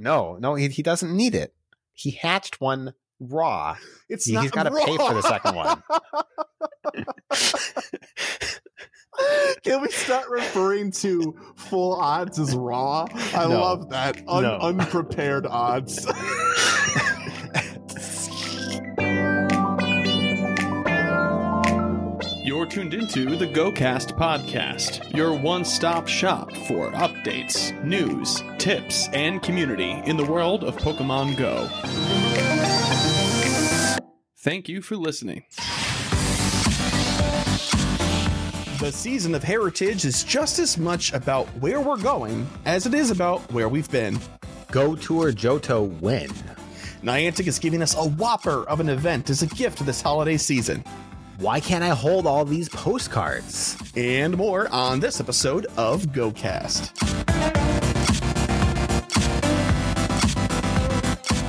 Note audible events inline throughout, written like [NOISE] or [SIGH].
No, no, he, he doesn't need it. He hatched one raw. It's He- not he's gotta pay for the second one. [LAUGHS] Can we start referring to full odds as raw? I No. love that. Un- No. Unprepared odds. [LAUGHS] You're tuned into the GoCast podcast, your one stop shop for updates, news, tips, and community in the world of Pokemon Go. Thank you for listening. The season of Heritage is just as much about where we're going as it is about where we've been. Go Tour Johto when? Niantic is giving us a whopper of an event as a gift this holiday season. Why can't I hold all these postcards? and more on this episode of GoCast.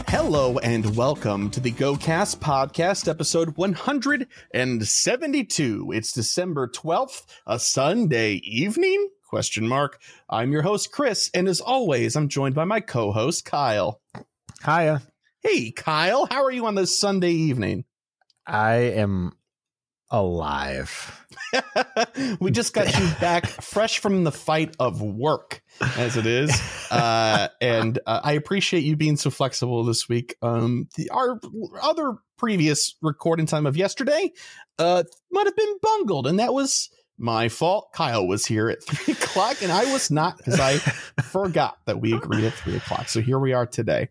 Hello and welcome to the GoCast podcast episode 172. It's December 12th, a Sunday evening? Question mark. I'm your host Chris and as always I'm joined by my co-host Kyle. Hiya. Hey Kyle, how are you on this Sunday evening? I am alive. [LAUGHS] we just got you [LAUGHS] back fresh from the fight of work as it is. [LAUGHS] Uh, and uh, i appreciate you being so flexible this week. Um, the, our other previous recording time of yesterday uh, might have been bungled and that was my fault. Kyle was here at three o'clock and i was not because i forgot that we agreed at three o'clock. So here we are today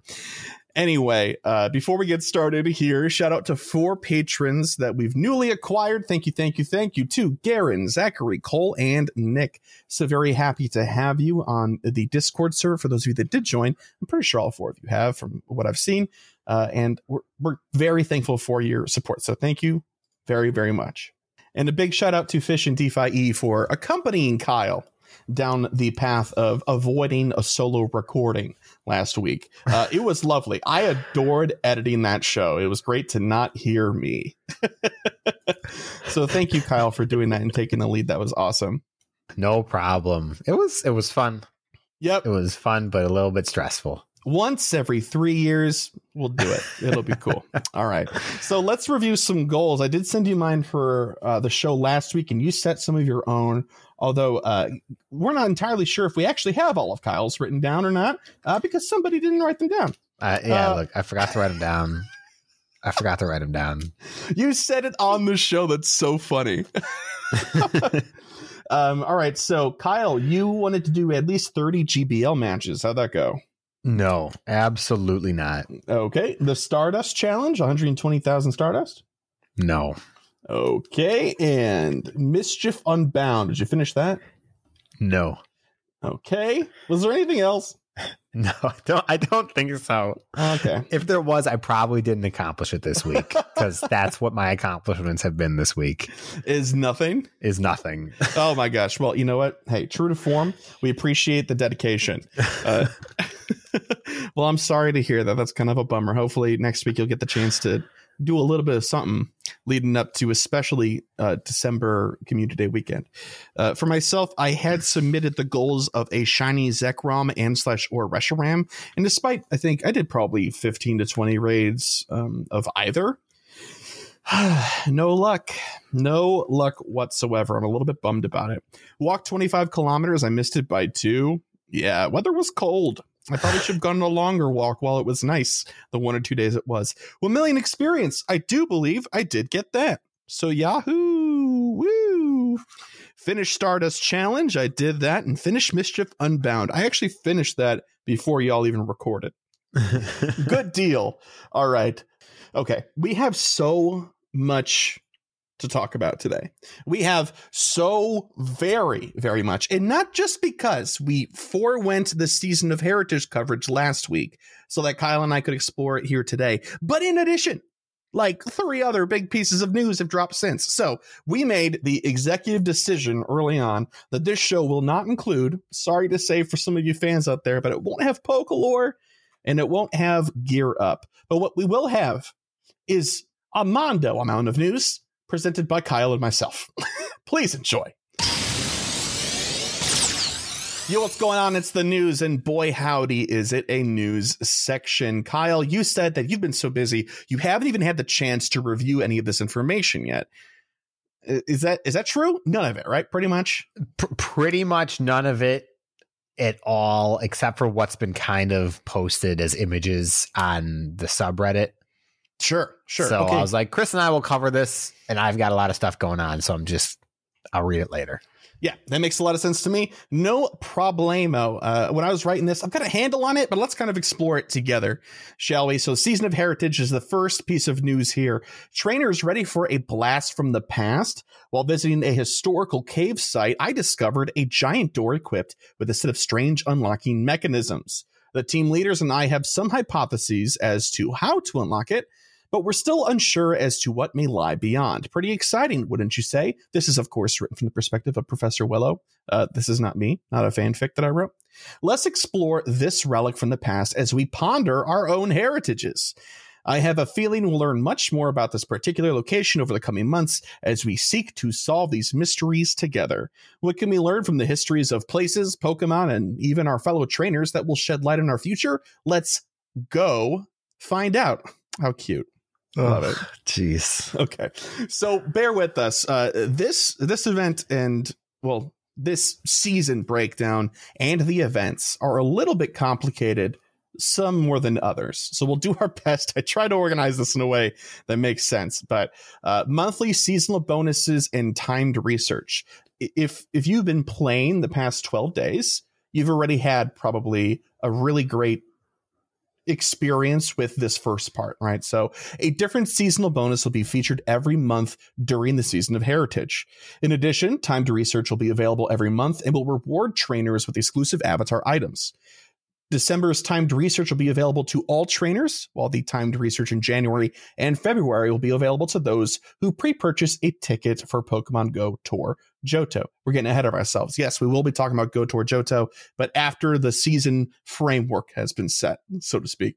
Anyway, uh, before we get started here, shout out to four patrons that we've newly acquired. Thank you, thank you, thank you to Garen, Zachary, Cole, and Nick. So very happy to have you on the Discord server. For those of you that did join, I'm pretty sure all four of you have from what I've seen. Uh, and we're, we're very thankful for your support. So thank you very, very much. And a big shout out to Fish and DeFi E for accompanying Kyle down the path of avoiding a solo recording last week. Uh, [LAUGHS] it was lovely. I adored editing that show. It was great to not hear me. so thank you, Kyle, for doing that and taking the lead. That was awesome. No problem. It was it was fun. Yep. It was fun, but a little bit stressful. Once every three years, we'll do it. It'll be cool. [LAUGHS] All right. So let's review some goals. I did send you mine for uh, the show last week, and you set some of your own. Although uh, we're not entirely sure if we actually have all of Kyle's written down or not, uh, because somebody didn't write them down. Uh, yeah, Uh, look, I forgot to write them down. I forgot to write them down. You said it on the show. That's so funny. [LAUGHS] um, all right. So, Kyle, you wanted to do at least 30 GBL matches. How'd that go? No, absolutely not. Okay. The Stardust Challenge, 120,000 Stardust. No, Okay. And Mischief Unbound. Did you finish that? no, Okay. Was there anything else? [LAUGHS] no. I don't. I don't think so. Okay. If there was, I probably didn't accomplish it this week because [LAUGHS] that's what my accomplishments have been this week. Is nothing. Is nothing. [LAUGHS] Oh my gosh. Well, you know what? Hey, true to form, we appreciate the dedication. Uh, well, I'm sorry to hear that. That's kind of a bummer. Hopefully, next week you'll get the chance to do a little bit of something leading up to especially uh, December Community Day weekend. Uh, for myself, I had submitted the goals of a shiny Zekrom and slash or Reshiram, and despite I think I did probably 15 to 20 raids um, of either. [SIGHS] no luck. No luck whatsoever. I'm a little bit bummed about it. Walked 25 kilometers. I missed it by two. Yeah, weather was cold. I probably should have gone on a longer walk while it was nice, the one or two days it was. Well, million experience. I do believe I did get that. So, Yahoo! Woo! Finish Stardust Challenge. I did that and finish Mischief Unbound. I actually finished that before y'all even recorded. [LAUGHS] Good deal. All right. Okay. We have so much to talk about today. We have so very, very much, and not just because we forewent the season of heritage coverage last week so that Kyle and I could explore it here today, but in addition, like three other big pieces of news have dropped since. So we made the executive decision early on that this show will not include, sorry to say for some of you fans out there, but it won't have Pokalore and it won't have Gear Up. But what we will have is a mondo amount of news presented by Kyle and myself. [LAUGHS] Please enjoy. Yo, what's going on? It's the news, and boy, howdy, is it a news section. Kyle, you said that you've been so busy, you haven't even had the chance to review any of this information yet. Is that is that true? None of it, right? Pretty much. P- pretty much none of it at all, except for what's been kind of posted as images on the subreddit. Sure, sure. So okay. I was like, Chris and I will cover this, and I've got a lot of stuff going on, so I'm just I'll read it later. Yeah, that makes a lot of sense to me. No problemo. Uh, when I was writing this, I've got a handle on it, but let's kind of explore it together, shall we? So, Season of Heritage is the first piece of news here. Trainers ready for a blast from the past. While visiting a historical cave site, I discovered a giant door equipped with a set of strange unlocking mechanisms. The team leaders and I have some hypotheses as to how to unlock it, but we're still unsure as to what may lie beyond. Pretty exciting, wouldn't you say? This is, of course, written from the perspective of Professor Willow. Uh, this is not me, not a fanfic that I wrote. Let's explore this relic from the past as we ponder our own heritages. I have a feeling we'll learn much more about this particular location over the coming months as we seek to solve these mysteries together. What can we learn from the histories of places, Pokemon, and even our fellow trainers that will shed light on our future? Let's go find out. How cute. Love it. Jeez. Okay. So bear with us. Uh, this this event and well, this season breakdown and the events are a little bit complicated, some more than others. So we'll do [LAUGHS] our best. I try to organize this in a way that makes sense. But uh, monthly seasonal bonuses and timed research. If if you've been playing the past 12 days, you've already had probably a really great experience with this first part, right? So, a different seasonal bonus will be featured every month during the season of Heritage. In addition, timed research will be available every month and will reward trainers with exclusive avatar items. December's timed research will be available to all trainers, while the timed research in January and February will be available to those who pre purchase a ticket for Pokemon Go Tour Johto. We're getting ahead of ourselves. Yes, we will be talking about Go Tour Johto, but after the season framework has been set, so to speak.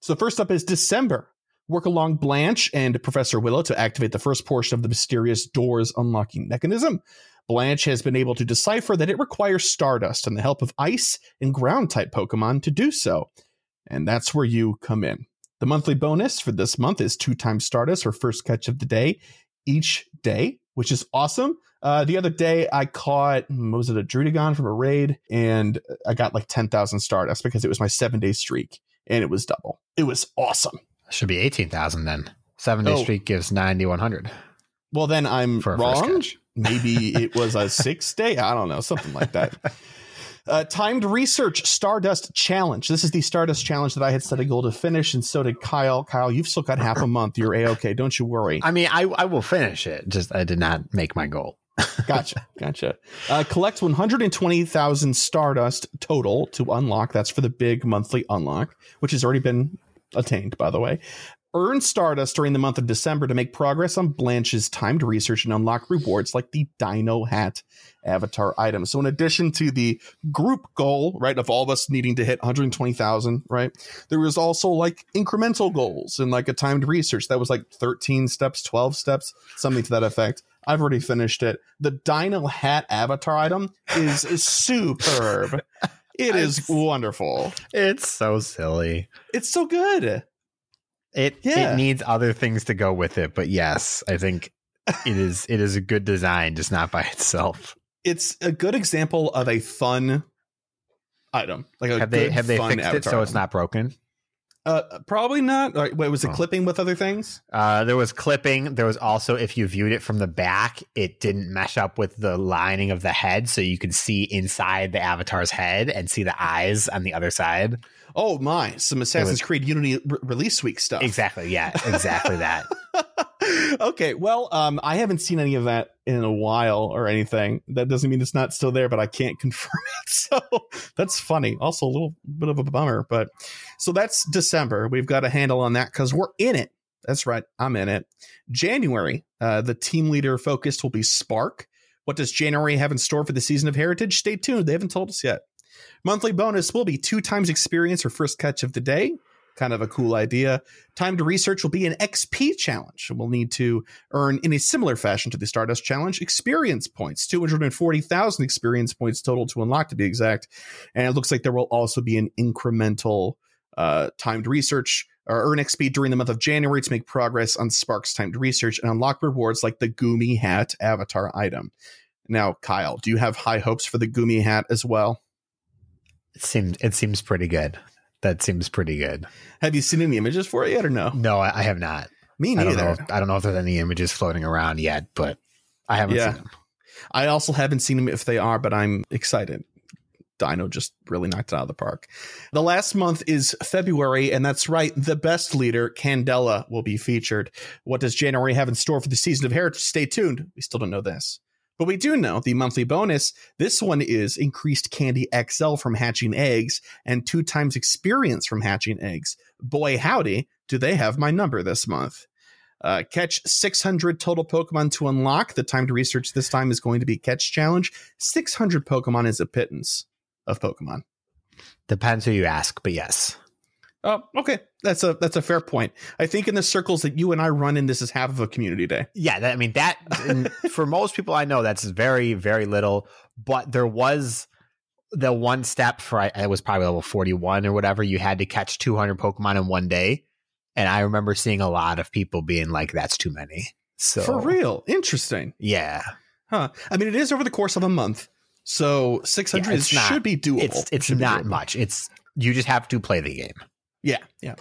So, first up is December. Work along Blanche and Professor Willow to activate the first portion of the mysterious doors unlocking mechanism. Blanche has been able to decipher that it requires Stardust and the help of ice and ground type Pokemon to do so. And that's where you come in. The monthly bonus for this month is two times Stardust or first catch of the day each day, which is awesome. Uh, the other day, I caught, was it a Druddigon from a raid? And I got like 10,000 Stardust because it was my seven day streak and it was double. It was awesome. Should be 18,000 then. Seven day Oh. streak gives 9,100 Well, then I'm for a first wrong. Maybe it was a six day. I don't know, something like that. Uh, timed research Stardust challenge. This is the Stardust challenge that I had set a goal to finish, and so did Kyle. Kyle, you've still got half a month. You're a okay. Don't you worry. I mean, I, I will finish it. Just I did not make my goal. [LAUGHS] Gotcha, gotcha. Uh, collect 120,000 Stardust total to unlock. That's for the big monthly unlock, which has already been attained, by the way. Earn Stardust during the month of December to make progress on Blanche's timed research and unlock rewards like the Deino Hat avatar item. So, in addition to the group goal, right, of all of us needing to hit 120,000, right, there was also like incremental goals and like a timed research that was like 13 steps, 12 steps, something to that effect. I've already finished it. The Deino Hat avatar item is, is superb. [LAUGHS] It is It's- wonderful. It's so silly. It's so good. It Yeah. it needs other things to go with it, but yes, I think it [LAUGHS] is it is a good design, just not by itself. It's a good example of a fun item. Like a Have they have they fixed it so it's not broken? Uh, probably not. Right, wait, was it Oh. clipping with other things? Uh, there was clipping. There was also, if you viewed it from the back, it didn't mesh up with the lining of the head, so you could see inside the avatar's head and see the eyes on the other side. Oh my! Some Assassin's was- Creed Unity re- release week stuff. Exactly. Yeah. Exactly that. [LAUGHS] okay, well, um, I haven't seen any of that in a while or anything. That doesn't mean it's not still there, but I can't [LAUGHS] confirm it. So that's funny. Also, a little bit of a bummer, but so that's December. We've got a handle on that because we're in it. That's right, I'm in it. January, uh, the team leader focused will be Spark. What does January have in store for the season of Heritage? Stay tuned. They haven't told us yet. Monthly bonus will be two times experience for first catch of the day. kind of a cool idea. Time to research will be an XP challenge. We'll need to earn, in a similar fashion to the Stardust Challenge, experience points 240,000 experience points total to unlock, to be exact. And it looks like there will also be an incremental uh, timed research or earn XP during the month of January to make progress on Sparks timed research and unlock rewards like the Goomy Hat avatar item. Now, Kyle, do you have high hopes for the Goomy Hat as well? It seems it seems pretty good. That seems pretty good. Have you seen any images for it yet or no? No, I, I have not. Me I don't neither. know. If, I don't know if there's any images floating around yet, but I haven't Yeah. seen them. I also haven't seen them if they are, but I'm excited. Deino just really knocked it out of the park. The last month is February, and that's right. The best leader, Candela, will be featured. What does January have in store for the season of Heritage? Stay tuned. We still don't know this. But we do know the monthly bonus. This one is increased candy XL from hatching eggs and two times experience from hatching eggs. Boy, howdy, do they have my number this month. Uh, catch 600 total Pokemon to unlock. The time to research this time is going to be Catch Challenge. 600 Pokemon is a pittance of Pokemon. Depends who you ask, but yes. Oh, okay. That's a that's a fair point. I think in the circles that you and I run in, this is half of a community day. Yeah, that, I mean that [LAUGHS] for most people I know that's very very little, but there was the one step for I it was probably level 41 or whatever you had to catch 200 Pokemon in one day and I remember seeing a lot of people being like that's too many. So For real, interesting, Yeah. huh? I mean, it is over the course of a month, so 600 Yeah, it's is- not- should be doable. It's it's not doable. much. It's you just have to play the game. Yeah, yeah.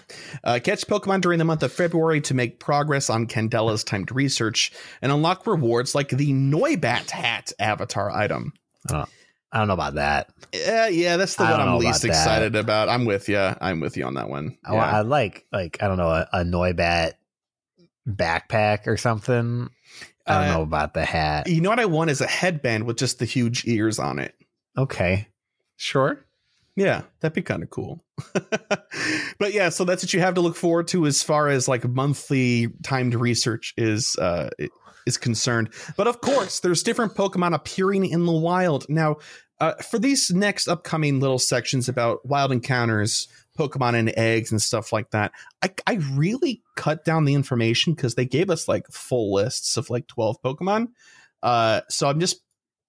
Uh, catch Pokemon during the month of February to make progress on Candela's timed research and unlock rewards like the Noibat hat avatar item. I don't know about that. Yeah, yeah, that's the I one I'm least about that. excited about. I'm with you. I'm with you on that one. I, I like like I don't know a, a Noibat backpack or something. I don't Uh, know about the hat. You know what I want is a headband with just the huge ears on it. Okay, sure. Yeah, that'd be kind of cool. [LAUGHS] but yeah, so that's what you have to look forward to as far as like monthly timed research is uh is concerned. But of course, there's different Pokemon appearing in the wild. Now, uh, for these next upcoming little sections about wild encounters, Pokemon and eggs and stuff like that, I, I really cut down the information because they gave us like full lists of like 12 Pokemon. Uh, so I'm just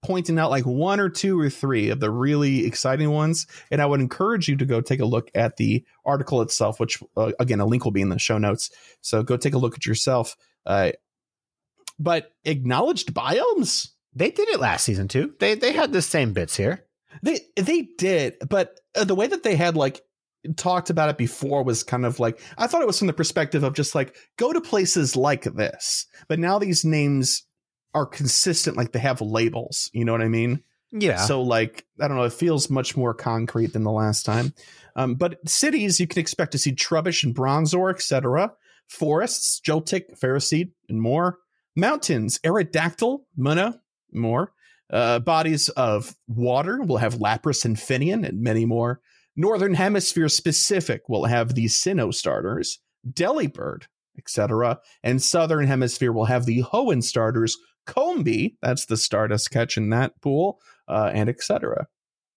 pointing out like one or two or three of the really exciting ones. And I would encourage you to go take a look at the article itself, which uh, again, a link will be in the show notes. So go take a look at yourself. Uh, but acknowledged biomes, They did it last season too. They they had the same bits here. they they did, but uh, the way that they had like talked about it before was kind of like I thought it was from the perspective of just like go to places like this. But now these names are consistent, like they have labels. You know what I mean? Yeah. So like I don't know, it feels much more concrete than the last time. Um, but cities you can expect to see Trubbish and Bronzor, etc. Forests, Joltik, Ferroseed, and more. Mountains, Aerodactyl, Munna, more. Uh, bodies of water will have Lapras and Finneon, and many more. Northern Hemisphere specific will have the Sinnoh starters, Delibird, etc. And Southern Hemisphere will have the Hoenn starters, Combee, that's the Stardust catch in that pool, uh, and etc.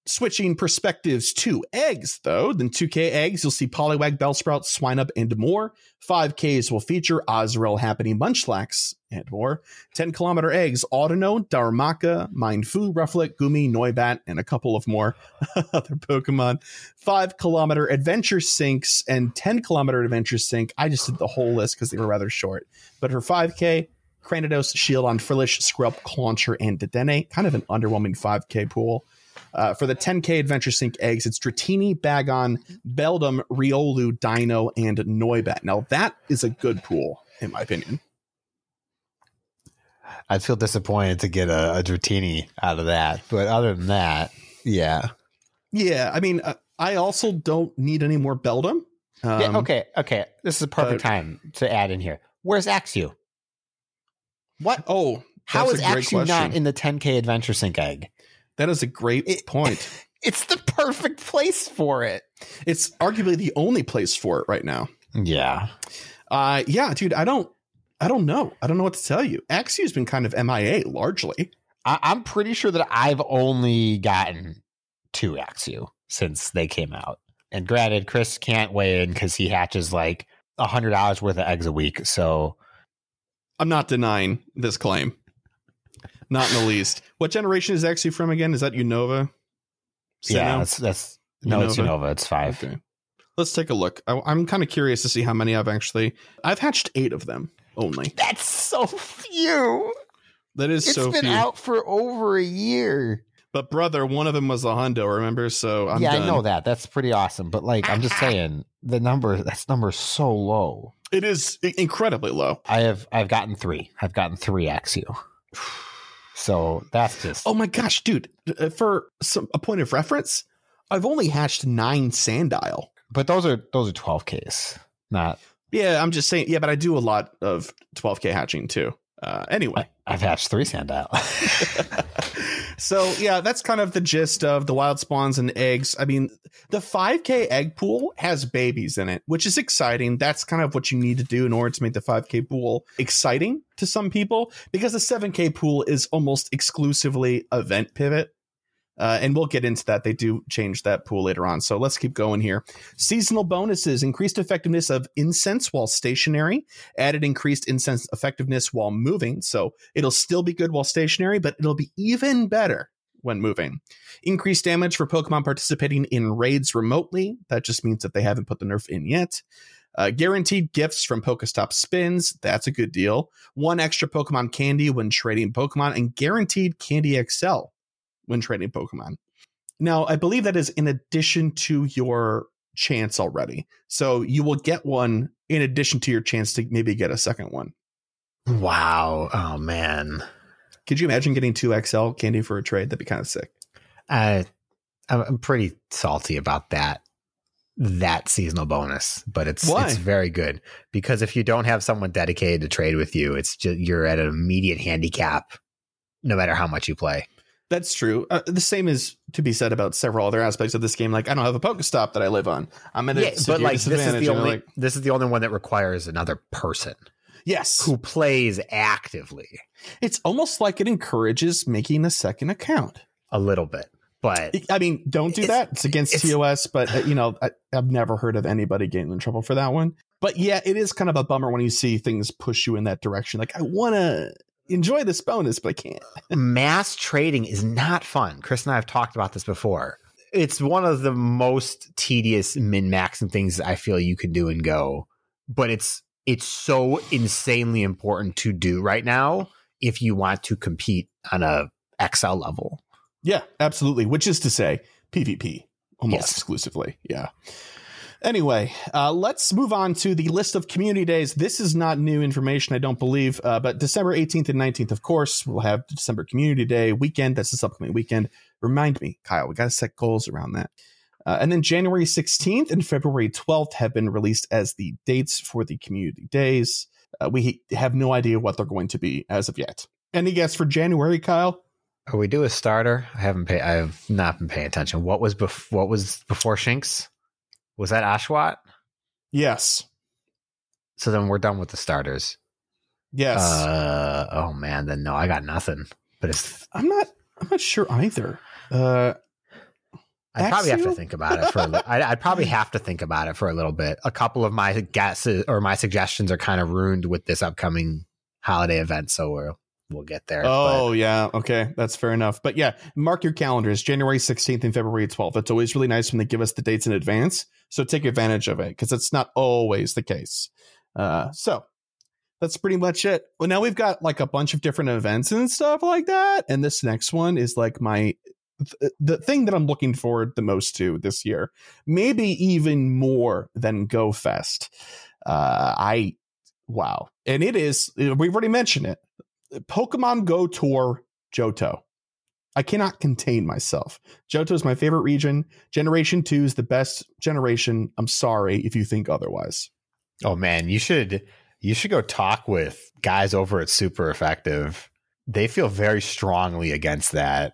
Switching perspectives to eggs, though, then 2K eggs, you'll see Poliwag, Bellsprout, Swinub, and more. 5Ks will feature Azurill, Happiny, Munchlax, and more. 10 kilometer eggs, Audino, Darumaka, Mienfoo, Rufflet, Goomy, Noibat, and a couple of more [LAUGHS] other Pokemon. 5 kilometer adventure syncs and 10 kilometer adventure sync. I just did the whole list because they were rather short. But for 5K, Cranidos, Shieldon Frillish, Scrub, Clauncher, and Dedenne. Kind of an underwhelming 5K pool. Uh, for the 10K Adventure Sync eggs, it's Dratini, Bagon, Beldum, Riolu, Deino, and Noibat. Now, that is a good pool, in my opinion. I'd feel disappointed to get a, a Dratini out of that, but other than that, yeah. Yeah, I mean, uh, I also don't need any more Beldum. Um, yeah. Okay. Okay. This is a perfect uh, time to add in here. Where's Axew? What? Oh, How is a great Axew not in the 10K Adventure Sync egg? that is a great It- point. [LAUGHS] It's the perfect place for it. It's arguably the only place for it right now. Yeah. Uh, yeah, dude, I don't, I don't know. I don't know what to tell you. Axew's been kind of MIA largely. I, I'm pretty sure that I've only gotten two Axew since they came out. And granted, Chris can't weigh in because he hatches like a hundred dollars worth of eggs a week. So I'm not denying this claim. Not in the least. What generation is actually from again? Is that Unova? yeah, that's that's no, it's Unova? Unova. It's five. Okay. Let's take a look. I, I'm kind of curious to see how many I've actually. I've hatched eight of them only. That's so few. That is It's so It's been few. out for over a year. But brother, one of them was a hundo. Remember? So I'm yeah, done. I know that. That's pretty awesome. But like, I'm just [LAUGHS] saying, the number that's number so low. It is incredibly low. I have I've gotten three. I've gotten three Axew. So that's just Oh my gosh, dude! uh, For some a point of reference, I've only hatched nine sandile. but those are those are 12Ks. Not Yeah, I'm just saying. Yeah, but I do a lot of 12k hatching too. Uh, anyway, I've hatched three sandile. [LAUGHS] so yeah, that's kind of the gist of the wild spawns and eggs. I mean, the 5k egg pool has babies in it, which is exciting. That's kind of what you need to do in order to make the 5k pool exciting to some people because the 7k pool is almost exclusively event pivot. Uh, and we'll get into that. They do change that pool later on. So let's keep going here. Seasonal bonuses increased effectiveness of incense while stationary, added increased incense effectiveness while moving. So it'll still be good while stationary, but it'll be even better when moving. Increased damage for Pokemon participating in raids remotely. That just means that they haven't put the nerf in yet. Uh, guaranteed gifts from Pokestop spins. That's a good deal. One extra Pokemon candy when trading Pokemon, and guaranteed Candy XL when trading Pokemon. Now, I believe that is in addition to your chance already. So you will get one in addition to your chance to maybe get a second one. wow. Oh man. Could you imagine getting two XL candy for a trade? That'd be kind of sick. I I'm I'm pretty salty about that that seasonal bonus, but it's Why? it's very good because if you don't have someone dedicated to trade with you, it's just you're at an immediate handicap no matter how much you play. That's true. Uh, the same is to be said about several other aspects of this game. Like I don't have a Pokestop that I live on. I'm at a Yeah, but like this is the only like- this is the only one that requires another person yes. who plays actively It's almost like it encourages making a second account. a little bit. But I mean, don't do It's- that. It's against it's- TOS, but uh, you know, I, I've never heard of anybody getting in trouble for that one. But yeah, it is kind of a bummer when you see things push you in that direction. Like I want to enjoy this bonus, but I can't. [LAUGHS] mass trading is not fun. Chris and I have talked about this before. It's one of the most tedious min maxing things I feel you can do and go, but it's it's so insanely important to do right now if you want to compete on a XL level. Yeah, absolutely. Which is to say, PvP almost Yes. exclusively. Yeah. Anyway, uh, let's move on to the list of community days. This is not new information, I don't believe, uh, but December 18th and 19th, of course, we'll have December Community Day weekend. That's this upcoming weekend. Remind me, Kyle, we got to set goals around that. Uh, and then January 16th and February 12th have been released as the dates for the community days. Uh, we have no idea what they're going to be as of yet. Any guess for January, Kyle? Are we do a starter? I haven't paid. I have not been paying attention. What was bef- What was before Shinx? Was that Oshawott? Yes. So then we're done with the starters. Yes. Uh, oh man, then no, I got nothing. But it's I'm not. I'm not sure either. Uh, I'd probably have to think about it for. A li- I'd, I'd probably have to think about it for a little bit. A couple of my guesses or my suggestions are kind of ruined with this upcoming holiday event, so we'll we'll get there. oh yeah. Okay, that's fair enough. But yeah, mark your calendars. January 16th and February 12th. It's always really nice when they give us the dates in advance. So take advantage of it because it's not always the case. Uh, so that's pretty much it. Well, now we've got like a bunch of different events and stuff like that. And this next one is like my th- the thing that I'm looking forward the most to this year, maybe even more than Go Fest. Uh, I wow, and it is. We've already mentioned it. Pokemon Go Tour Johto. I cannot contain myself. Johto is my favorite region. Generation 2 is the best generation. I'm sorry if you think otherwise. oh man, you should you should go talk with guys over at Super Effective. They feel very strongly against that.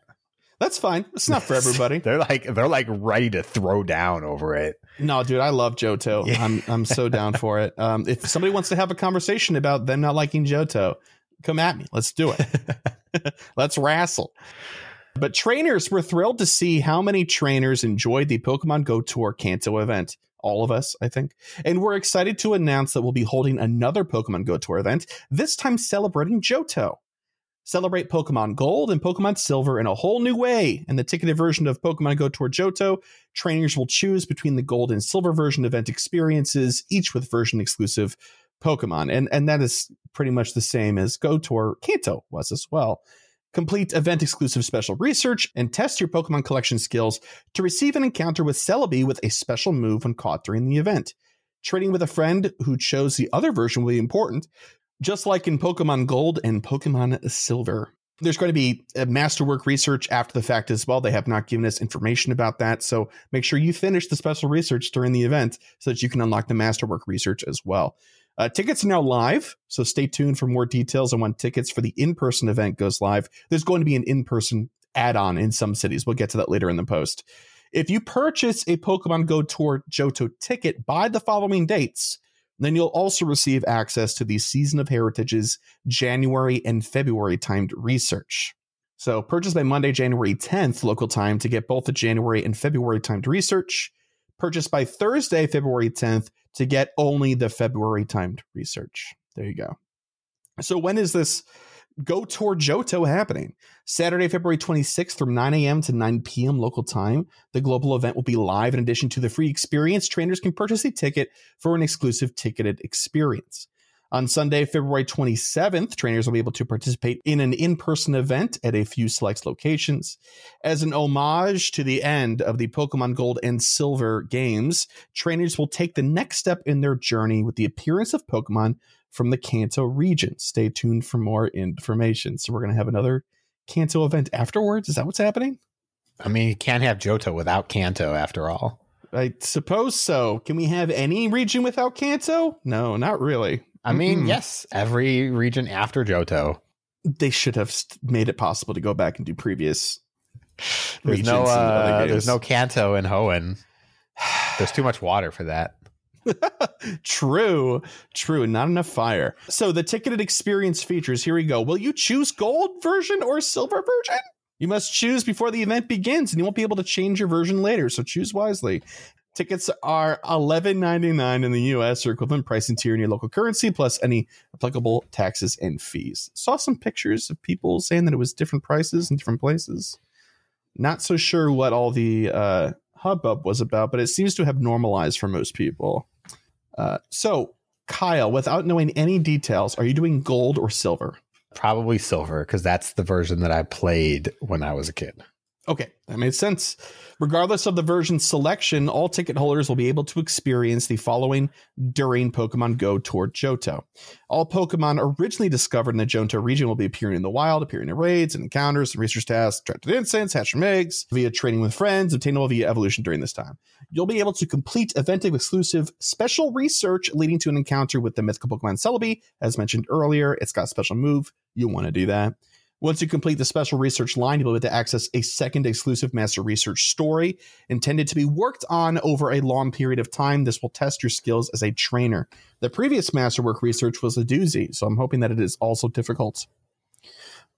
That's fine. It's not for [LAUGHS] everybody. they're like they're like ready to throw down over it. no, dude, I love Johto. Yeah. I'm I'm so down for it. Um, if somebody wants to have a conversation about them not liking Johto, come at me. Let's do it. [LAUGHS] Let's wrestle. But trainers were thrilled to see how many trainers enjoyed the Pokemon Go Tour Kanto event. All of us, I think. And we're excited to announce that we'll be holding another Pokemon Go Tour event, this time celebrating Johto. Celebrate Pokemon Gold and Pokemon Silver in a whole new way. In the ticketed version of Pokemon Go Tour Johto, trainers will choose between the Gold and Silver version event experiences, each with version exclusive Pokemon. And, and that is pretty much the same as Go Tour Kanto was as well. Complete event exclusive special research and test your Pokemon collection skills to receive an encounter with Celebi with a special move when caught during the event. Trading with a friend who chose the other version will be important, just like in Pokemon Gold and Pokemon Silver. There's going to be a masterwork research after the fact as well. They have not given us information about that. So make sure you finish the special research during the event so that you can unlock the masterwork research as well. Uh, tickets are now live, so stay tuned for more details on when tickets for the in person event goes live. There's going to be an in person add on in some cities. We'll get to that later in the post. If you purchase a Pokemon Go Tour Johto ticket by the following dates, then you'll also receive access to the Season of Heritage's January and February timed research. So purchase by Monday, January 10th local time to get both the January and February timed research. Purchase by Thursday, February 10th to get only the February timed research. There you go. So when is this Go Tour Johto happening. Saturday, February 26th from 9 a.m. to 9 p.m. local time. The global event will be live. In addition to the free experience, trainers can purchase a ticket for an exclusive ticketed experience. On Sunday, February 27th, trainers will be able to participate in an in person event at a few select locations. As an homage to the end of the Pokemon Gold and Silver games, trainers will take the next step in their journey with the appearance of Pokemon from the Kanto region. Stay tuned for more information. So we're going to have another Kanto event afterwards. Is that what's happening? I mean, you can't have Johto without Kanto after all. I suppose so. Can we have any region without Kanto? No, not really. I mean, mm-hmm. yes, every region after Johto. They should have made it possible to go back and do previous. There's no, uh, there's no Kanto in Hoenn. [SIGHS] There's too much water for that. [LAUGHS] true, true. Not enough fire. So the ticketed experience features. Here we go. Will you choose gold version or silver version? You must choose before the event begins, and you won't be able to change your version later. So choose wisely. Tickets are $11.99 in the US or equivalent pricing tier in your local currency, plus any applicable taxes and fees. Saw some pictures of people saying that it was different prices in different places. Not so sure what all the uh, hubbub was about, but it seems to have normalized for most people. Uh, so, Kyle, without knowing any details, are you doing gold or silver? Probably silver, because that's the version that I played when I was a kid. Okay, that made sense. Regardless of the version selection, all ticket holders will be able to experience the following during Pokemon Go Tour Johto. All Pokemon originally discovered in the Johto region will be appearing in the wild, appearing in raids and encounters and research tasks, attracted incense, hatch from eggs, via training with friends, obtainable via evolution during this time. You'll be able to complete event exclusive special research leading to an encounter with the mythical Pokemon Celebi. As mentioned earlier, it's got a special move. You'll want to do that. Once you complete the special research line, you'll be able to access a second exclusive master research story intended to be worked on over a long period of time. This will test your skills as a trainer. The previous masterwork research was a doozy, so I'm hoping that it is also difficult.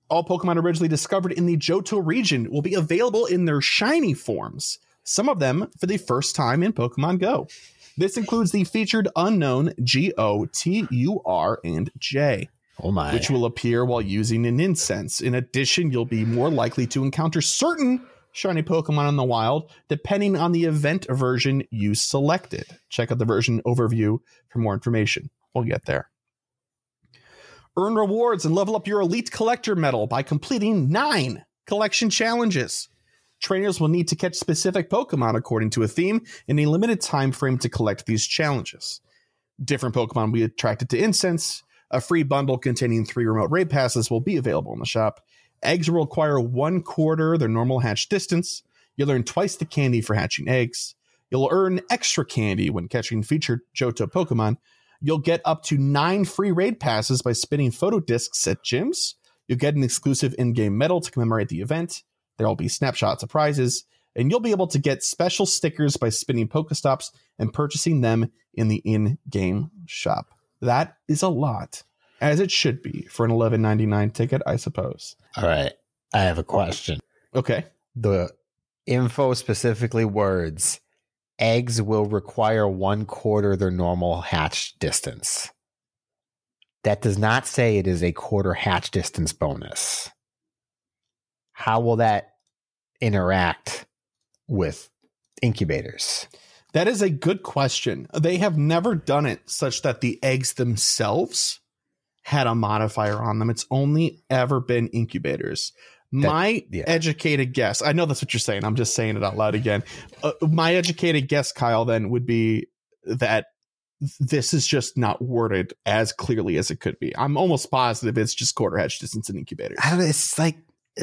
All Pokemon originally discovered in the Johto region will be available in their shiny forms, some of them for the first time in Pokemon Go. This includes the featured Unown G O T U R and J. Oh my. Which will appear while using an incense. In addition, you'll be more likely to encounter certain shiny Pokemon in the wild, depending on the event version you selected. Check out the version overview for more information. We'll get there. Earn rewards and level up your Elite Collector medal by completing nine collection challenges. Trainers will need to catch specific Pokemon according to a theme in a limited time frame to collect these challenges. Different Pokemon will be attracted to incense, a free bundle containing three remote raid passes will be available in the shop. Eggs will require one quarter their normal hatch distance. You'll earn twice the candy for hatching eggs. You'll earn extra candy when catching featured Johto Pokemon. You'll get up to nine free raid passes by spinning photo discs at gyms. You'll get an exclusive in game medal to commemorate the event. There will be snapshot surprises, and you'll be able to get special stickers by spinning Pokestops and purchasing them in the in game shop. That is a lot, as it should be for an eleven ninety nine ticket, I suppose. All right, I have a question. Okay. The info specifically words eggs will require one quarter their normal hatch distance. That does not say it is a quarter hatch distance bonus. How will that interact with incubators? That is a good question. They have never done it such that the eggs themselves had a modifier on them. It's only ever been incubators. That- my yeah. educated guess, I know that's what you're saying. I'm just saying it out loud again. Uh, my educated guess, Kyle, then would be that this is just not worded as clearly as it could be. I'm almost positive it's just quarter hatch distance and incubators. I don't know. It's like,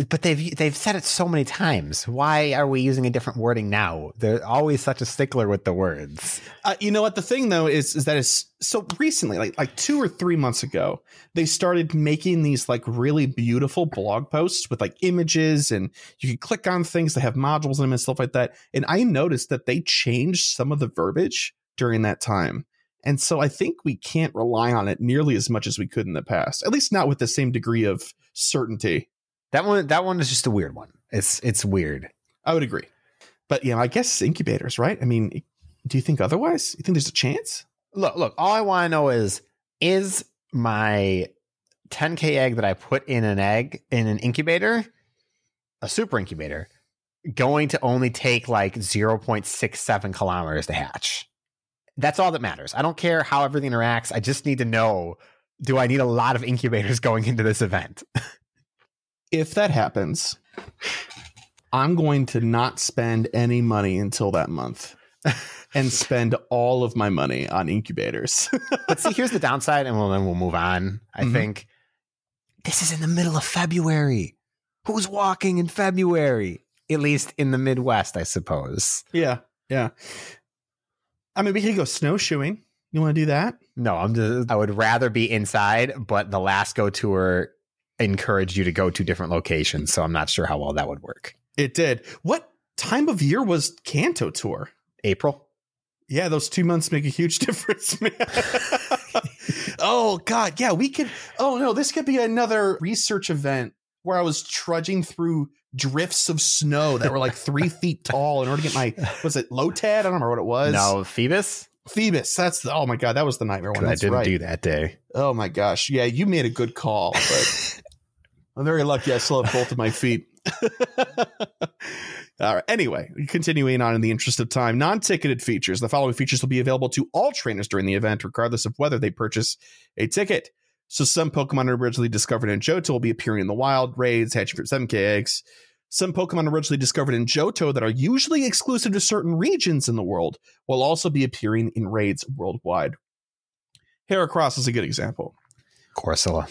but they've they've said it so many times. Why are we using a different wording now? They're always such a stickler with the words. Uh, you know what the thing though is is that it's so recently like like 2 or 3 months ago they started making these like really beautiful blog posts with like images and you can click on things that have modules in them and stuff like that and I noticed that they changed some of the verbiage during that time. And so I think we can't rely on it nearly as much as we could in the past. At least not with the same degree of certainty. That one that one is just a weird one. It's it's weird. I would agree. But you know, I guess incubators, right? I mean, do you think otherwise? You think there's a chance? Look, look, all I want to know is is my 10k egg that I put in an egg in an incubator, a super incubator, going to only take like 0.67 kilometers to hatch. That's all that matters. I don't care how everything interacts. I just need to know do I need a lot of incubators [LAUGHS] going into this event? [LAUGHS] if that happens, I'm going to not spend any money until that month [LAUGHS] and spend all of my money on incubators. [LAUGHS] but see, here's the downside, and we'll, then we'll move on. I Mhm. think this is in the middle of February. Who's walking in February? At least in the Midwest, I suppose. yeah. Yeah. I mean, we could go snowshoeing. You want to do that? No, I'm just. I would rather be inside, but the last go tour encouraged you to go to different locations, so I'm not sure how well that would work. It did. What time of year was Kanto Tour? April. Yeah, those two months make a huge [LAUGHS] difference, man. [LAUGHS] oh God, yeah, we could. Oh no, this could be another research event where I was trudging through drifts of snow that were like three [LAUGHS] feet tall in order to get my was it Lotad? I don't remember what it was. No, Feebas. Feebas. That's the. Oh my God, that was the nightmare one. I didn't right. do that day. Oh my gosh, yeah, you made a good call, but I'm very lucky. I still have both of my feet. [LAUGHS] All right. Anyway, continuing on in the interest of time, non-ticketed features. The following features will be available to all trainers during the event, regardless of whether they purchase a ticket. So some Pokemon originally discovered in Johto will be appearing in the wild, raids, hatching from 7K eggs. Some Pokemon originally discovered in Johto that are usually exclusive to certain regions in the world will also be appearing in raids worldwide. Heracross is a good example. Corsola.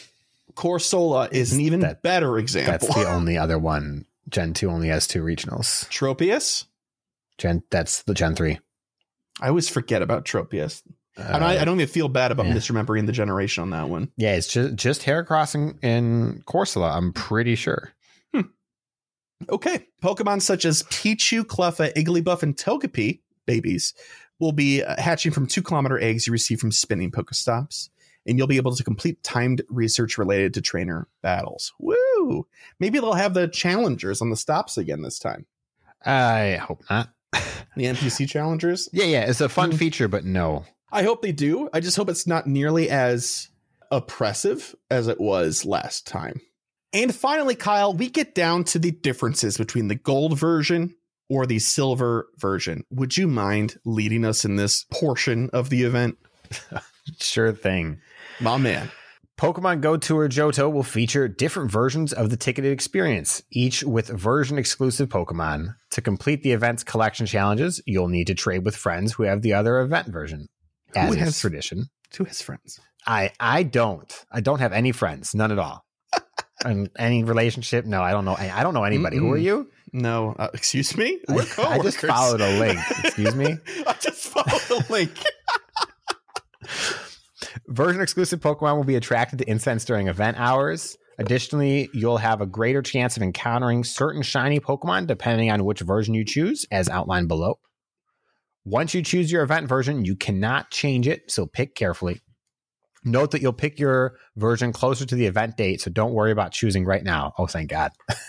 Corsola is an even That- better example. That's the [LAUGHS] only other one. Gen two only has two regionals. Tropius. Gen that's the Gen three. I always forget about Tropius. Uh, and I, I don't even feel bad about yeah. misremembering the generation on that one. yeah, it's just just Heracross and, and Corsola. I'm pretty sure. Okay. Pokemon such as Pichu, Cleffa, Igglybuff, and Togepi babies will be uh, hatching from two kilometer eggs you receive from spinning Pokestops. And you'll be able to complete timed research related to trainer battles. Woo! Maybe they'll have the challengers on the stops again this time. I hope not. [LAUGHS] The NPC challengers. Yeah, yeah, it's a fun Mhm. feature, but no. I hope they do. I just hope it's not nearly as oppressive as it was last time. And finally, Kyle, we get down to the differences between the gold version or the silver version. Would you mind leading us in this portion of the event? [LAUGHS] Sure thing. My man. Pokemon Go Tour Johto will feature different versions of the ticketed experience, each with version exclusive Pokemon. To complete the event's collection challenges, you'll need to trade with friends who have the other event version. As Who is has- tradition. To his friends. I I don't. I don't have any friends, none at all. [LAUGHS] and any relationship? No, I don't know. I I don't know anybody. Who are you? No, uh, excuse me? We're I coworkers. just followed a link. Excuse me. [LAUGHS] I just followed a link. [LAUGHS] Version exclusive Pokemon will be attracted to incense during event hours. Additionally, you'll have a greater chance of encountering certain shiny Pokemon depending on which version you choose, as outlined below. Once you choose your event version, you cannot change it, so pick carefully. Note that you'll pick your version closer to the event date, so don't worry about choosing right now. Oh, thank God. [LAUGHS]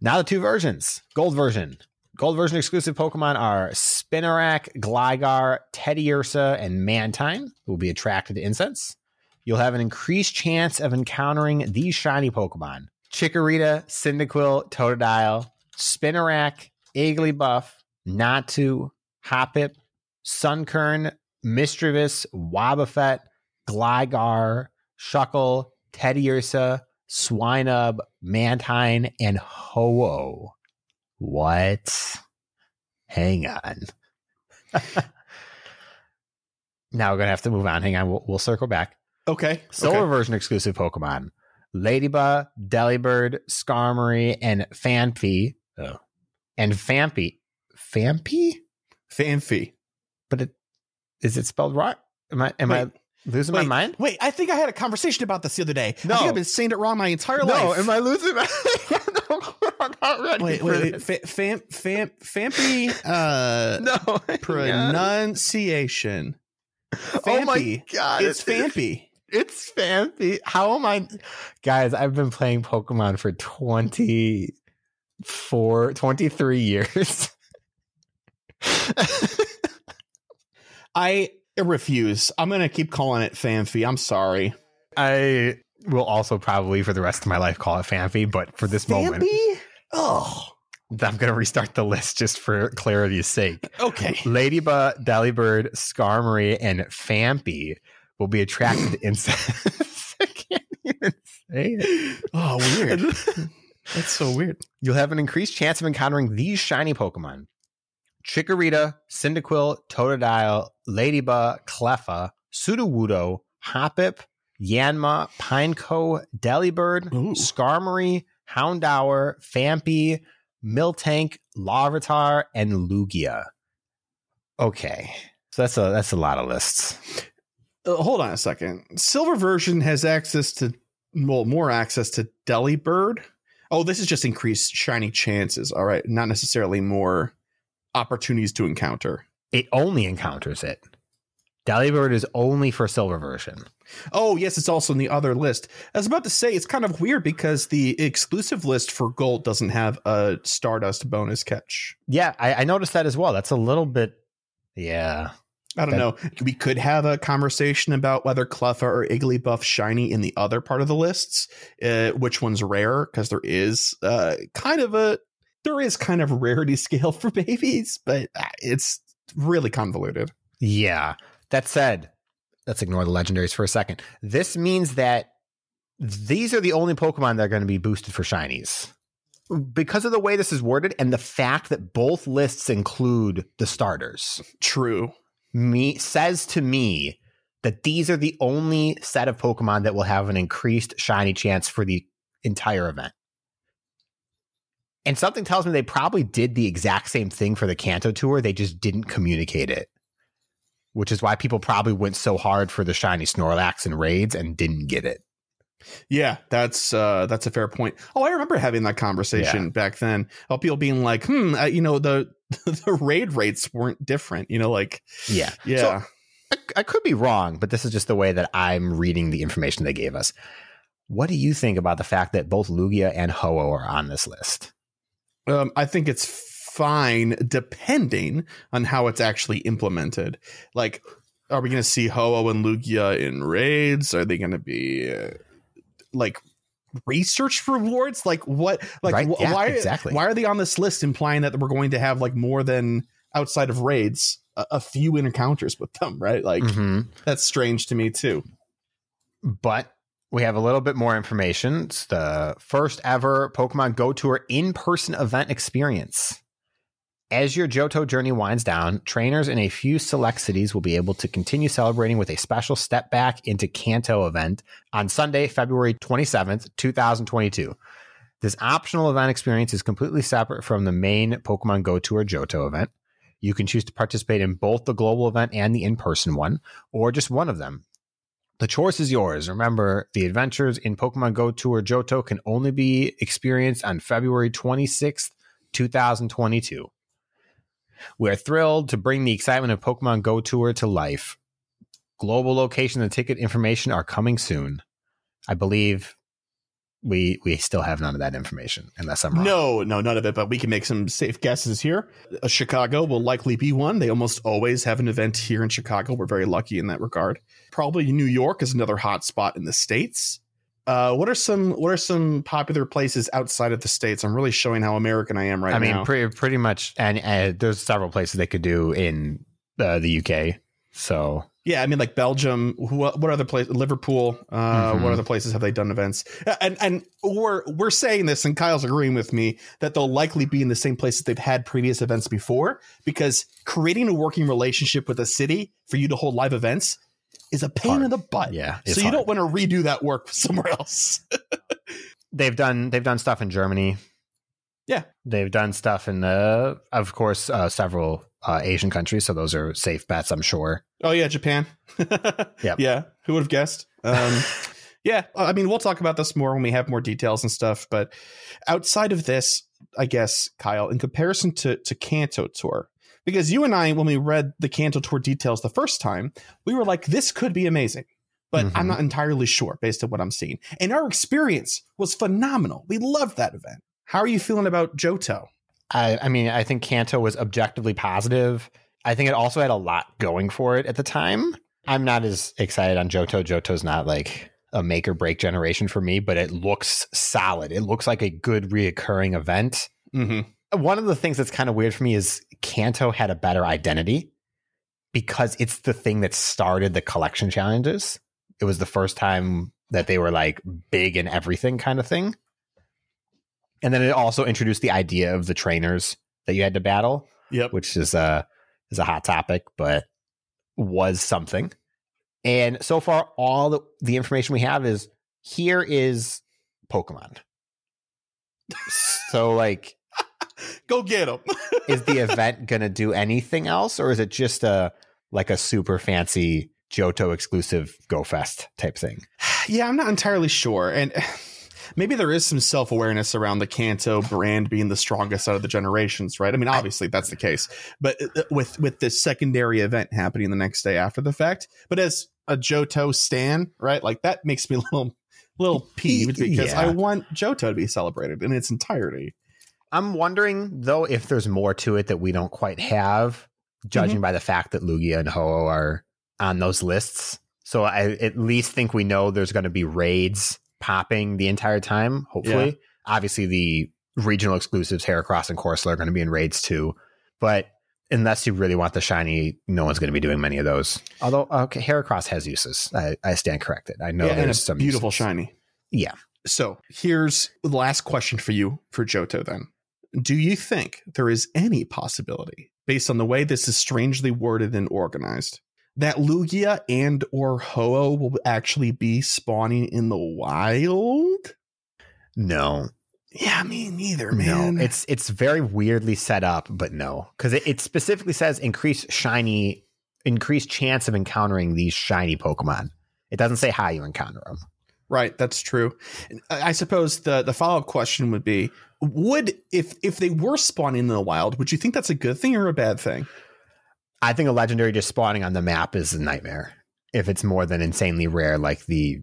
Now the two versions. Gold version. Gold version exclusive Pokemon are Spinarak, Gligar, Teddiursa, and Mantine, who will be attracted to incense. You'll have an increased chance of encountering these shiny Pokemon. Chikorita, Cyndaquil, Totodile, Spinarak, Igglybuff, Natu, Hoppip, Sunkern, Misdreavus, Wobbuffet, Gligar, Shuckle, Teddiursa, Swinub, Mantine, and Ho-Oh. What? Hang on. [LAUGHS] now we're gonna have to move on. Hang on, we'll, we'll circle back. Okay. Silver okay. version exclusive Pokemon: Ledyba, Delibird, Skarmory, and Phanpy. Oh, and Fampy. Fampy? Fanfy. But it is it spelled wrong? Am I am I losing Wait, my mind? Wait, I think I had a conversation about this the other day. I No. think I've been saying it wrong my entire No, life. No, am I losing my [LAUGHS] [LAUGHS] no, I'm not ready Wait, wait, wait. Fa- fam, fam, Fampy uh, [LAUGHS] No. pronunciation. [LAUGHS] Oh my god. It's Fampy. It's Fampy. How am I guys, I've been playing Pokemon for 24 23 years. [LAUGHS] I refuse. I'm going to keep calling it Fanfy. I'm sorry. I will also probably for the rest of my life call it Fampy, but for this moment, Fampy? Oh, I'm going to restart the list just for clarity's sake. okay. Ledyba, Delibird, Skarmory, and Fampy will be attracted to insects. [LAUGHS] I can't even say it. Oh, weird. [LAUGHS] That's so weird. You'll have an increased chance of encountering these shiny Pokemon. Chikorita, Cyndaquil, Totodile, Ledyba, Cleffa, Sudowoodo, Hoppip, Yanma, Pineco, Delibird, Ooh. Skarmory, Houndour, Fampy, Miltank, Larvitar, and Lugia. Okay. So that's a that's a lot of lists. Uh, hold on a second. Silver version has access to well, more access to Delibird. Oh, this is just increased shiny chances. All right, not necessarily more opportunities to encounter. It only encounters it. Delibird is only for silver version. Oh, yes, it's also in the other list. I was about to say it's kind of weird because the exclusive list for gold doesn't have a Stardust bonus catch. Yeah, I, I noticed that as well. That's a little bit yeah. I don't know. We could have a conversation about whether Cleffa or Igglybuff shiny in the other part of the lists. Uh, which one's rare? Because there is uh, kind of a there is kind of a rarity [LAUGHS] scale for babies, but uh, it's really convoluted. Yeah. That said, let's ignore the legendaries for a second. This means that these are the only Pokemon that are going to be boosted for shinies. Because of the way this is worded and the fact that both lists include the starters, True. me says to me that these are the only set of Pokemon that will have an increased shiny chance for the entire event. And something tells me they probably did the exact same thing for the Kanto tour. They just didn't communicate it, which is why people probably went so hard for the shiny Snorlax and raids and didn't get it. Yeah, that's uh that's a fair point. Oh, I remember having that conversation back then. Oh, people being like, "Hmm, uh, you know, the [LAUGHS] the raid rates weren't different." You know, like, Yeah. yeah. I, I could be wrong, but this is just the way that I'm reading the information they gave us. What do you think about the fact that both Lugia and Ho-Oh are on this list? Um, I think it's fine depending on how it's actually implemented. Like, are we going to see Ho-Oh and Lugia in raids? Are they going to be uh, like research rewards? Like what? Like Right, wh- yeah, why? exactly. Why are they on this list, implying that we're going to have like more than outside of raids, a, a few encounters with them? Right? Like Mhm. that's strange to me too. But we have a little bit more information. It's the first ever Pokemon Go Tour in person event experience. As your Johto journey winds down, trainers in a few select cities will be able to continue celebrating with a special step back into Kanto event on Sunday, February 27th, 2022. This optional event experience is completely separate from the main Pokemon Go Tour Johto event. You can choose to participate in both the global event and the in person one, or just one of them. The choice is yours. Remember, the adventures in Pokemon Go Tour Johto can only be experienced on February 26th, 2022. We are thrilled to bring the excitement of Pokemon Go Tour to life. Global location and ticket information are coming soon. I believe we we still have none of that information unless I'm wrong. No, no, none of it. But we can make some safe guesses here. Uh, Chicago will likely be one. They almost always have an event here in Chicago. We're very lucky in that regard. Probably New York is another hot spot in the states. Uh, what are some what are some popular places outside of the states? I'm really showing how American I am right now. I mean, now. pretty pretty much, and, and there's several places they could do in uh, the UK. So Yeah, I mean like Belgium. What, what other places? Liverpool. Uh, Mhm. What other places have they done events? Uh, And and we're we're saying this, and Kyle's agreeing with me that they'll likely be in the same places they've had previous events before, because creating a working relationship with a city for you to hold live events is a pain Hard. in the butt. yeah, So you hard. don't want to redo that work [LAUGHS] somewhere else. [LAUGHS] they've done they've done stuff in Germany. Yeah. they've done stuff in the, of course, uh, several uh, Asian countries. So those are safe bets, I'm sure. oh yeah, Japan. [LAUGHS] yeah. Yeah. Who would have guessed? Um, yeah. I mean, we'll talk about this more when we have more details and stuff. But outside of this, I guess, Kyle, in comparison to to Kanto Tour, because you and I, when we read the Kanto Tour details the first time, we were like, this could be amazing. But I'm Mhm. not entirely sure based on what I'm seeing. And our experience was phenomenal. We loved that event. How are you feeling about Johto? I, I mean, I think Kanto was objectively positive. I think it also had a lot going for it at the time. I'm not as excited on Johto. Johto's not like a make or break generation for me, but it looks solid. It looks like a good reoccurring event. Mm-hmm. One of the things that's kind of weird for me is Kanto had a better identity because it's the thing that started the collection challenges. It was the first time that they were like big and everything kind of thing. And then it also introduced the idea of the trainers that you had to battle, Yep. which is a is a hot topic, but was something. And so far, all the, the information we have is here is Pokemon. so like [LAUGHS] Go get him. [LAUGHS] is the event going to do anything else or is it just a like a super fancy Johto exclusive Go Fest type thing? [SIGHS] Yeah, I'm not entirely sure. And [SIGHS] maybe there is some self awareness around the Kanto brand being the strongest out of the generations, right? I mean, obviously that's the case. But uh, with with this secondary event happening the next day after the fact, but as a Johto stan, right? Like that makes me a little little peeved because Yeah. I want Johto to be celebrated in its entirety. I'm wondering though if there's more to it that we don't quite have, judging mm-hmm. by the fact that Lugia and Ho are on those lists. So I at least think we know there's going to be raids popping the entire time. Hopefully, obviously the regional exclusives, Heracross and Corsola, are going to be in raids too. But unless you really want the shiny, no one's going to be doing many of those. Although okay, Heracross has uses. I, I stand corrected. I know Yeah, there's some beautiful uses. shiny. Yeah. So here's the last question for you for Johto then. Do you think there is any possibility, based on the way this is strangely worded and organized, that Lugia and or Ho-Oh will actually be spawning in the wild? No, Yeah, me neither, man. No, it's it's very weirdly set up, but no, because it, it specifically says increase shiny, increased chance of encountering these shiny Pokemon. It doesn't say how you encounter them. Right, that's true. I I suppose the the follow up question would be: Would if if they were spawning in the wild, would you think that's a good thing or a bad thing? I think a legendary just spawning on the map is a nightmare if it's more than insanely rare, like the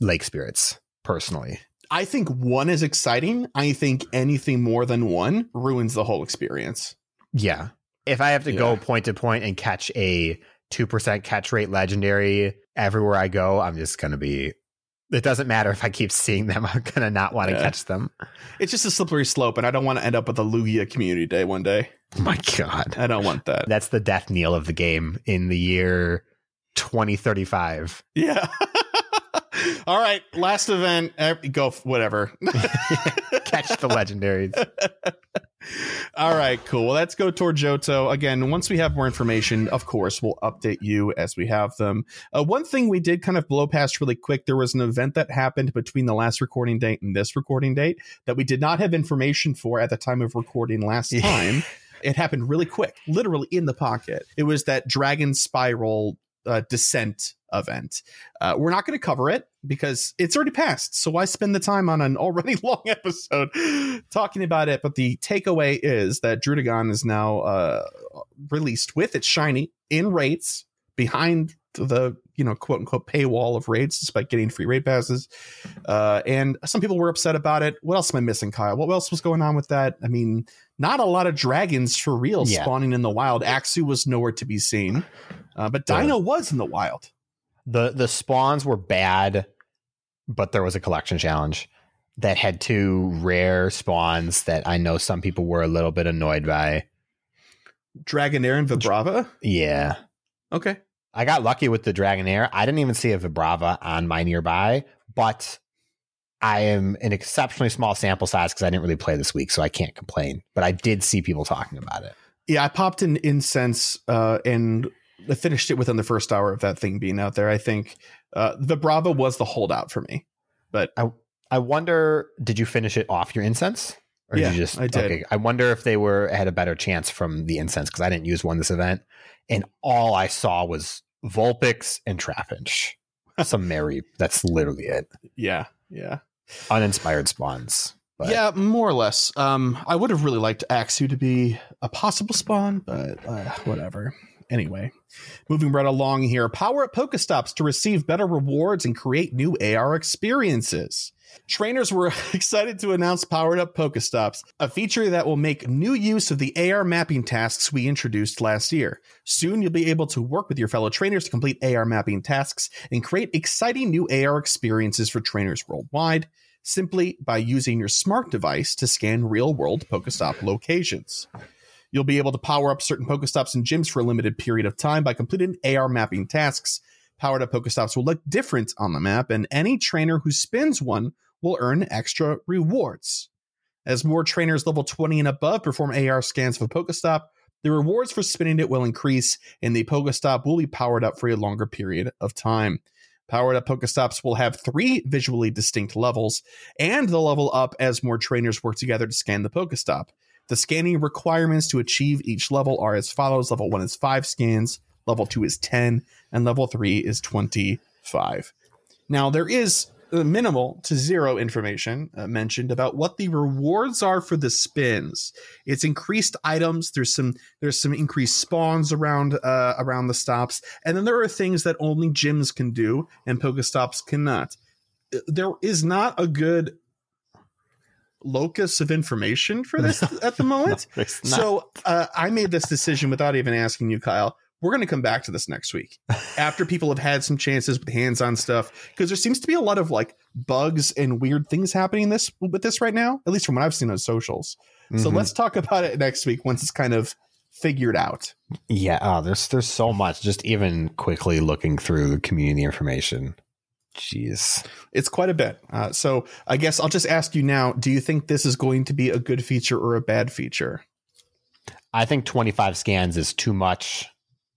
lake spirits. Personally, I think one is exciting. I think anything more than one ruins the whole experience. yeah. If I have to Yeah. go point to point and catch a two percent catch rate legendary everywhere I go, I'm just gonna be. It doesn't matter if I keep seeing them. [LAUGHS] I'm gonna not want to Yeah. catch them. It's just a slippery slope, and I don't want to end up with a Lugia community day one day. Oh [LAUGHS] my god. I don't want that. That's the death knell of the game in the year 2035. Yeah. [LAUGHS] All right, last event. eh, Go whatever. Catch the legendaries. All right, cool. Well, let's go toward Johto. Again, once we have more information, of course, we'll update you as we have them. Uh, one thing we did kind of blow past really quick there was an event that happened between the last recording date and this recording date that we did not have information for at the time of recording last Yeah. time. It happened really quick, literally in the pocket. It was that Dragon Spiral uh, Descent event. Uh, we're not going to cover it because it's already passed. So why spend the time on an already [LAUGHS] long episode talking about it? But the takeaway is that Druddigon is now uh, released with its shiny in rates behind the you know quote unquote paywall of raids despite getting free raid passes. Uh, and some people were upset about it. What else am I missing, Kyle? What else was going on with that? I mean, not a lot of dragons for real Yeah. spawning in the wild. Axew was nowhere to be seen, uh, but Deino was in the wild. The the spawns were bad, but there was a collection challenge that had two rare spawns that I know some people were a little bit annoyed by. Dragonair and Vibrava. Yeah. Okay. I got lucky with the Dragonair. I didn't even see a Vibrava on my nearby, but I am an exceptionally small sample size because I didn't really play this week, so I can't complain. But I did see people talking about it. Yeah, I popped in incense uh, and I finished it within the first hour of that thing being out there. I think uh, the Brava was the holdout for me. But I wonder, did you finish it off your incense? Or Yeah, did you just I did. Okay. I wonder if they were had a better chance from the incense because I didn't use one this event. And all I saw was Vulpix and Trapinch. Some Mary. That's literally it. yeah, yeah. Uninspired spawns. But yeah, more or less. Um, I would have really liked Axew to be a possible spawn, but uh, whatever. Anyway, moving right along here. Power up Pokestops to receive better rewards and create new AR experiences. Trainers were [LAUGHS] excited to announce Powered Up Pokestops, a feature that will make new use of the AR mapping tasks we introduced last year. Soon you'll be able to work with your fellow trainers to complete AR mapping tasks and create exciting new AR experiences for trainers worldwide simply by using your smart device to scan real world Pokestop locations. You'll be able to power up certain Pokestops and gyms for a limited period of time by completing AR mapping tasks. Powered up Pokestops will look different on the map, and any trainer who spins one will earn extra rewards. As more trainers level 20 and above perform AR scans of a Pokestop, the rewards for spinning it will increase, and the Pokestop will be powered up for a longer period of time. Powered up Pokestops will have three visually distinct levels, and they'll level up as more trainers work together to scan the Pokestop. The scanning requirements to achieve each level are as follows level 1 is 5 scans, level 2 is 10, and level 3 is 25. Now, there is minimal to zero information uh, mentioned about what the rewards are for the spins. It's increased items. There's some there's some increased spawns around uh, around the stops, and then there are things that only gyms can do and Pokestops cannot. Uh, There is not a good locus of information for this [LAUGHS] at the moment. not- So uh, I made this decision without even asking you, Kyle. We're going to come back to this next week after people have had some chances with hands-on stuff because there seems to be a lot of like bugs and weird things happening this with this right now, at least from what I've seen on socials. So Mhm. let's talk about it next week once it's kind of figured out. Yeah, oh, there's there's so much. Just even quickly looking through community information. Jeez. It's quite a bit. Uh, so I guess I'll just ask you now: Do you think this is going to be a good feature or a bad feature? I think 25 scans is too much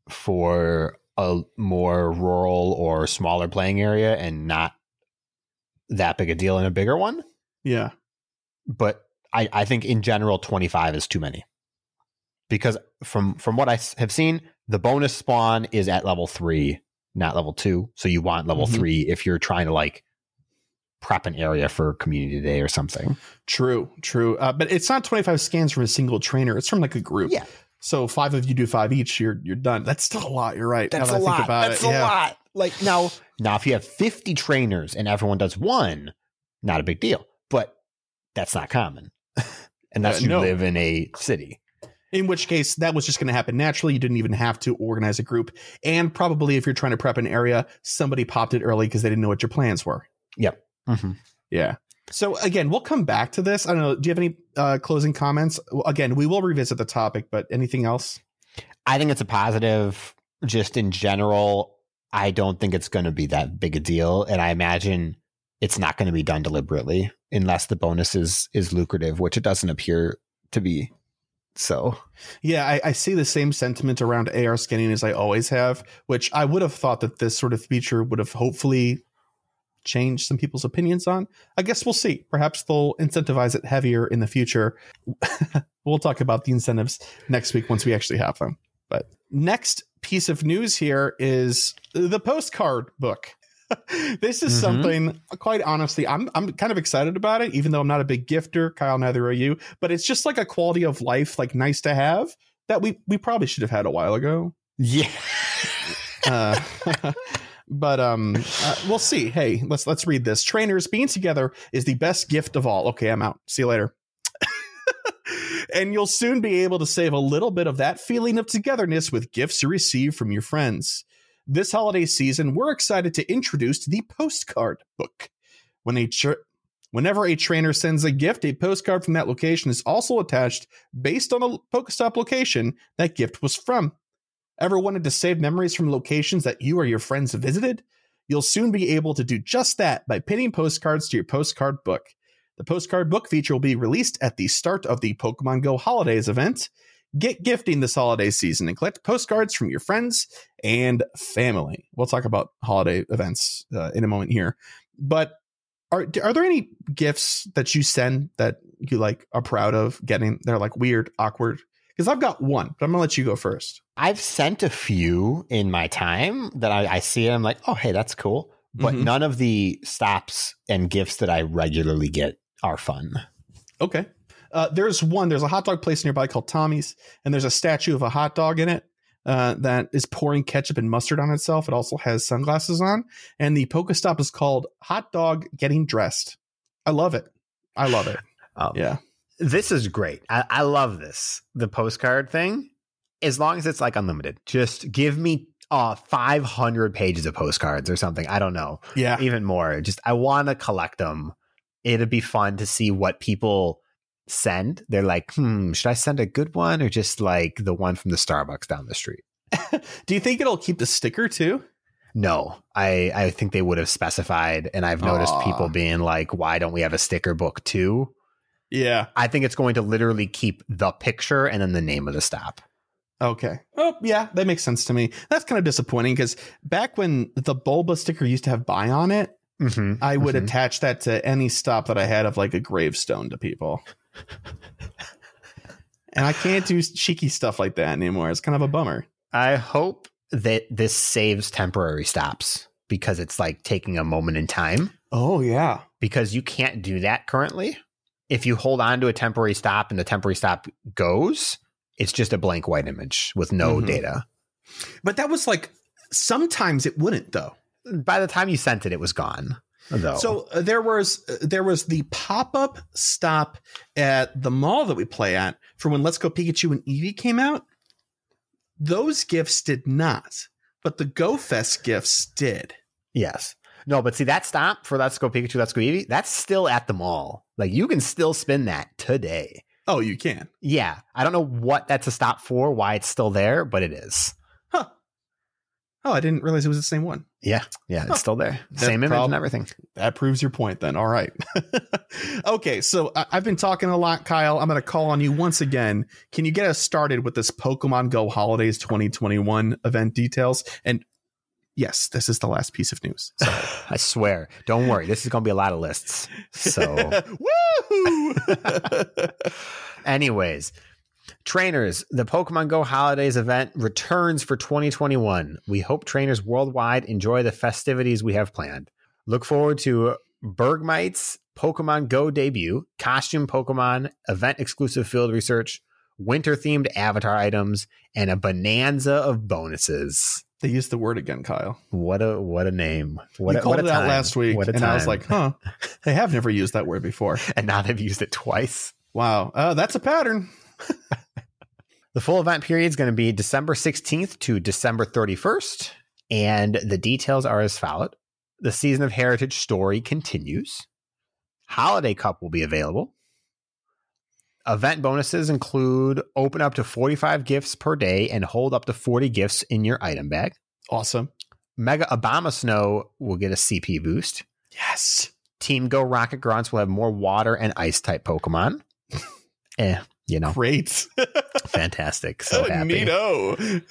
for a more rural or smaller playing area and not that big a deal in a bigger one. Yeah, But I, I think in general, 25 is too many. Because from from what I have seen, the bonus spawn is at level three, not level two. So you want level Mhm. three if you're trying to like prep an area for community day or something. true, true. Uh, but it's not twenty-five scans from a single trainer; it's from like a group. Yeah. So five of you do five each. You're you're done. That's still a lot. You're right. now that I think about it, yeah. lot. Like now, now if you have 50 trainers and everyone does one, not a big deal. But that's not common. Unless Uh, you no. live in a city. In which case, that was just going to happen naturally. You didn't even have to organize a group. And probably if you're trying to prep an area, somebody popped it early because they didn't know what your plans were. Mhm. Yeah. So again, we'll come back to this. I don't know. Do you have any uh, closing comments? Again, we will revisit the topic, but anything else? I think it's a positive. Just in general, I don't think it's going to be that big a deal, and I imagine it's not going to be done deliberately unless the bonus is is lucrative, which it doesn't appear to be. So Yeah, I, I see the same sentiment around AR scanning as I always have, which I would have thought that this sort of feature would have hopefully changed some people's opinions on. I guess we'll see. Perhaps they'll incentivize it heavier in the future. [LAUGHS] we'll talk about the incentives next week once we actually have them. But next piece of news here is the postcard book. [LAUGHS] this is Mhm. something quite honestly I'm I'm kind of excited about it even though I'm not a big gifter Kyle neither are you but it's just like a quality of life like nice to have that we we probably should have had a while ago yeah, Uh, [LAUGHS] but um, uh, we'll see. Hey, let's let's read this. Trainers being together is the best gift of all. Okay, I'm out. See you later. [LAUGHS] and you'll soon be able to save a little bit of that feeling of togetherness with gifts you receive from your friends. This holiday season, we're excited to introduce the postcard book. When a tra- whenever a trainer sends a gift, a postcard from that location is also attached based on a Pokestop location that gift was from. Ever wanted to save memories from locations that you or your friends visited? You'll soon be able to do just that by pinning postcards to your postcard book. The postcard book feature will be released at the start of the Pokemon Go Holidays event. Get gifting this holiday season and collect postcards from your friends and family. We'll talk about holiday events uh, in a moment here. But are are there any gifts that you send that you like are proud of getting? They're like weird, awkward. Because I've got one, but I'm gonna let you go first. I've sent a few in my time that I, I see and I'm like, oh, hey, that's cool. But Mhm. none of the stops and gifts that I regularly get are fun. Okay. Uh, there's one. There's a hot dog place nearby called Tommy's, and there's a statue of a hot dog in it uh, that is pouring ketchup and mustard on itself. It also has sunglasses on, and the Pokestop is called Hot Dog Getting Dressed. I love it. I love it. Um, [SIGHS] Yeah. This is great. I, I love this. The postcard thing, as long as it's like unlimited, just give me uh 500 pages of postcards or something. I don't know. Yeah. even more. Just I want to collect them. It'd be fun to see what people send. They're like, hmm, should I send a good one or just like the one from the Starbucks down the street? [LAUGHS] Do you think it'll keep the sticker too? No, I I think they would have specified, and I've noticed Aw. people being like, why don't we have a sticker book too? Yeah. I think it's going to literally keep the picture and then the name of the stop. Okay. Oh, yeah, that makes sense to me. That's kind of disappointing because back when the Bulba sticker used to have buy on it, Mm-hmm, I would attach that to any stop that I had of like a gravestone to people. And I can't do cheeky stuff like that anymore. It's kind of a bummer. I hope that this saves temporary stops because it's like taking a moment in time. Oh yeah. because you can't do that currently. If you hold on to a temporary stop and the temporary stop goes, it's just a blank white image with no Mhm. data. But that was like sometimes it wouldn't though. By the time you sent it, it was gone. Though. So uh, there was uh, there was the pop up stop at the mall that we play at for when Let's Go Pikachu and Eevee came out. Those gifts did not, but the Go Fest gifts did. yes, no, but see that stop for Let's Go Pikachu, Let's Go Eevee, that's still at the mall. Like you can still spin that today. Oh, you can. Yeah, I don't know what that's a stop for, why it's still there, but it is. Oh, I didn't realize it was the same one. Yeah, yeah, it's still there. Same image prob- and everything. That proves your point then. All right. [LAUGHS] okay, so I- I've been talking a lot, Kyle. I'm going to call on you once again. Can you get us started with this Pokemon Go Holidays 2021 event details? And yes, this is the last piece of news. [LAUGHS] So. I swear. Don't worry. This is going to be a lot of lists. So. [LAUGHS] woo! Anyways, trainers, the Pokemon Go Holidays event returns for 2021. We hope trainers worldwide enjoy the festivities we have planned. Look forward to Bergmite's Pokemon Go debut, costume Pokemon, event exclusive field research, winter themed avatar items, and a bonanza of bonuses. they used the word again, Kyle. What a what a name! What you a, called what a it out last week, What a and time. I was like, huh, they have never used that word before. [LAUGHS] and now they've used it twice. Wow, uh, that's a pattern. [LAUGHS] The full event period is going to be December 16th to December 31st, and the details are as follows. The Season of Heritage story continues. Holiday Cup will be available. Event bonuses include open up to 45 gifts per day and hold up to 40 gifts in your item bag. Awesome. Mega Abomasnow will get a CP boost. Yes. Team Go Rocket Grunts will have more water and ice type Pokemon. [LAUGHS] eh, you know, Great. fantastic. [LAUGHS] So oh, happy. Neato.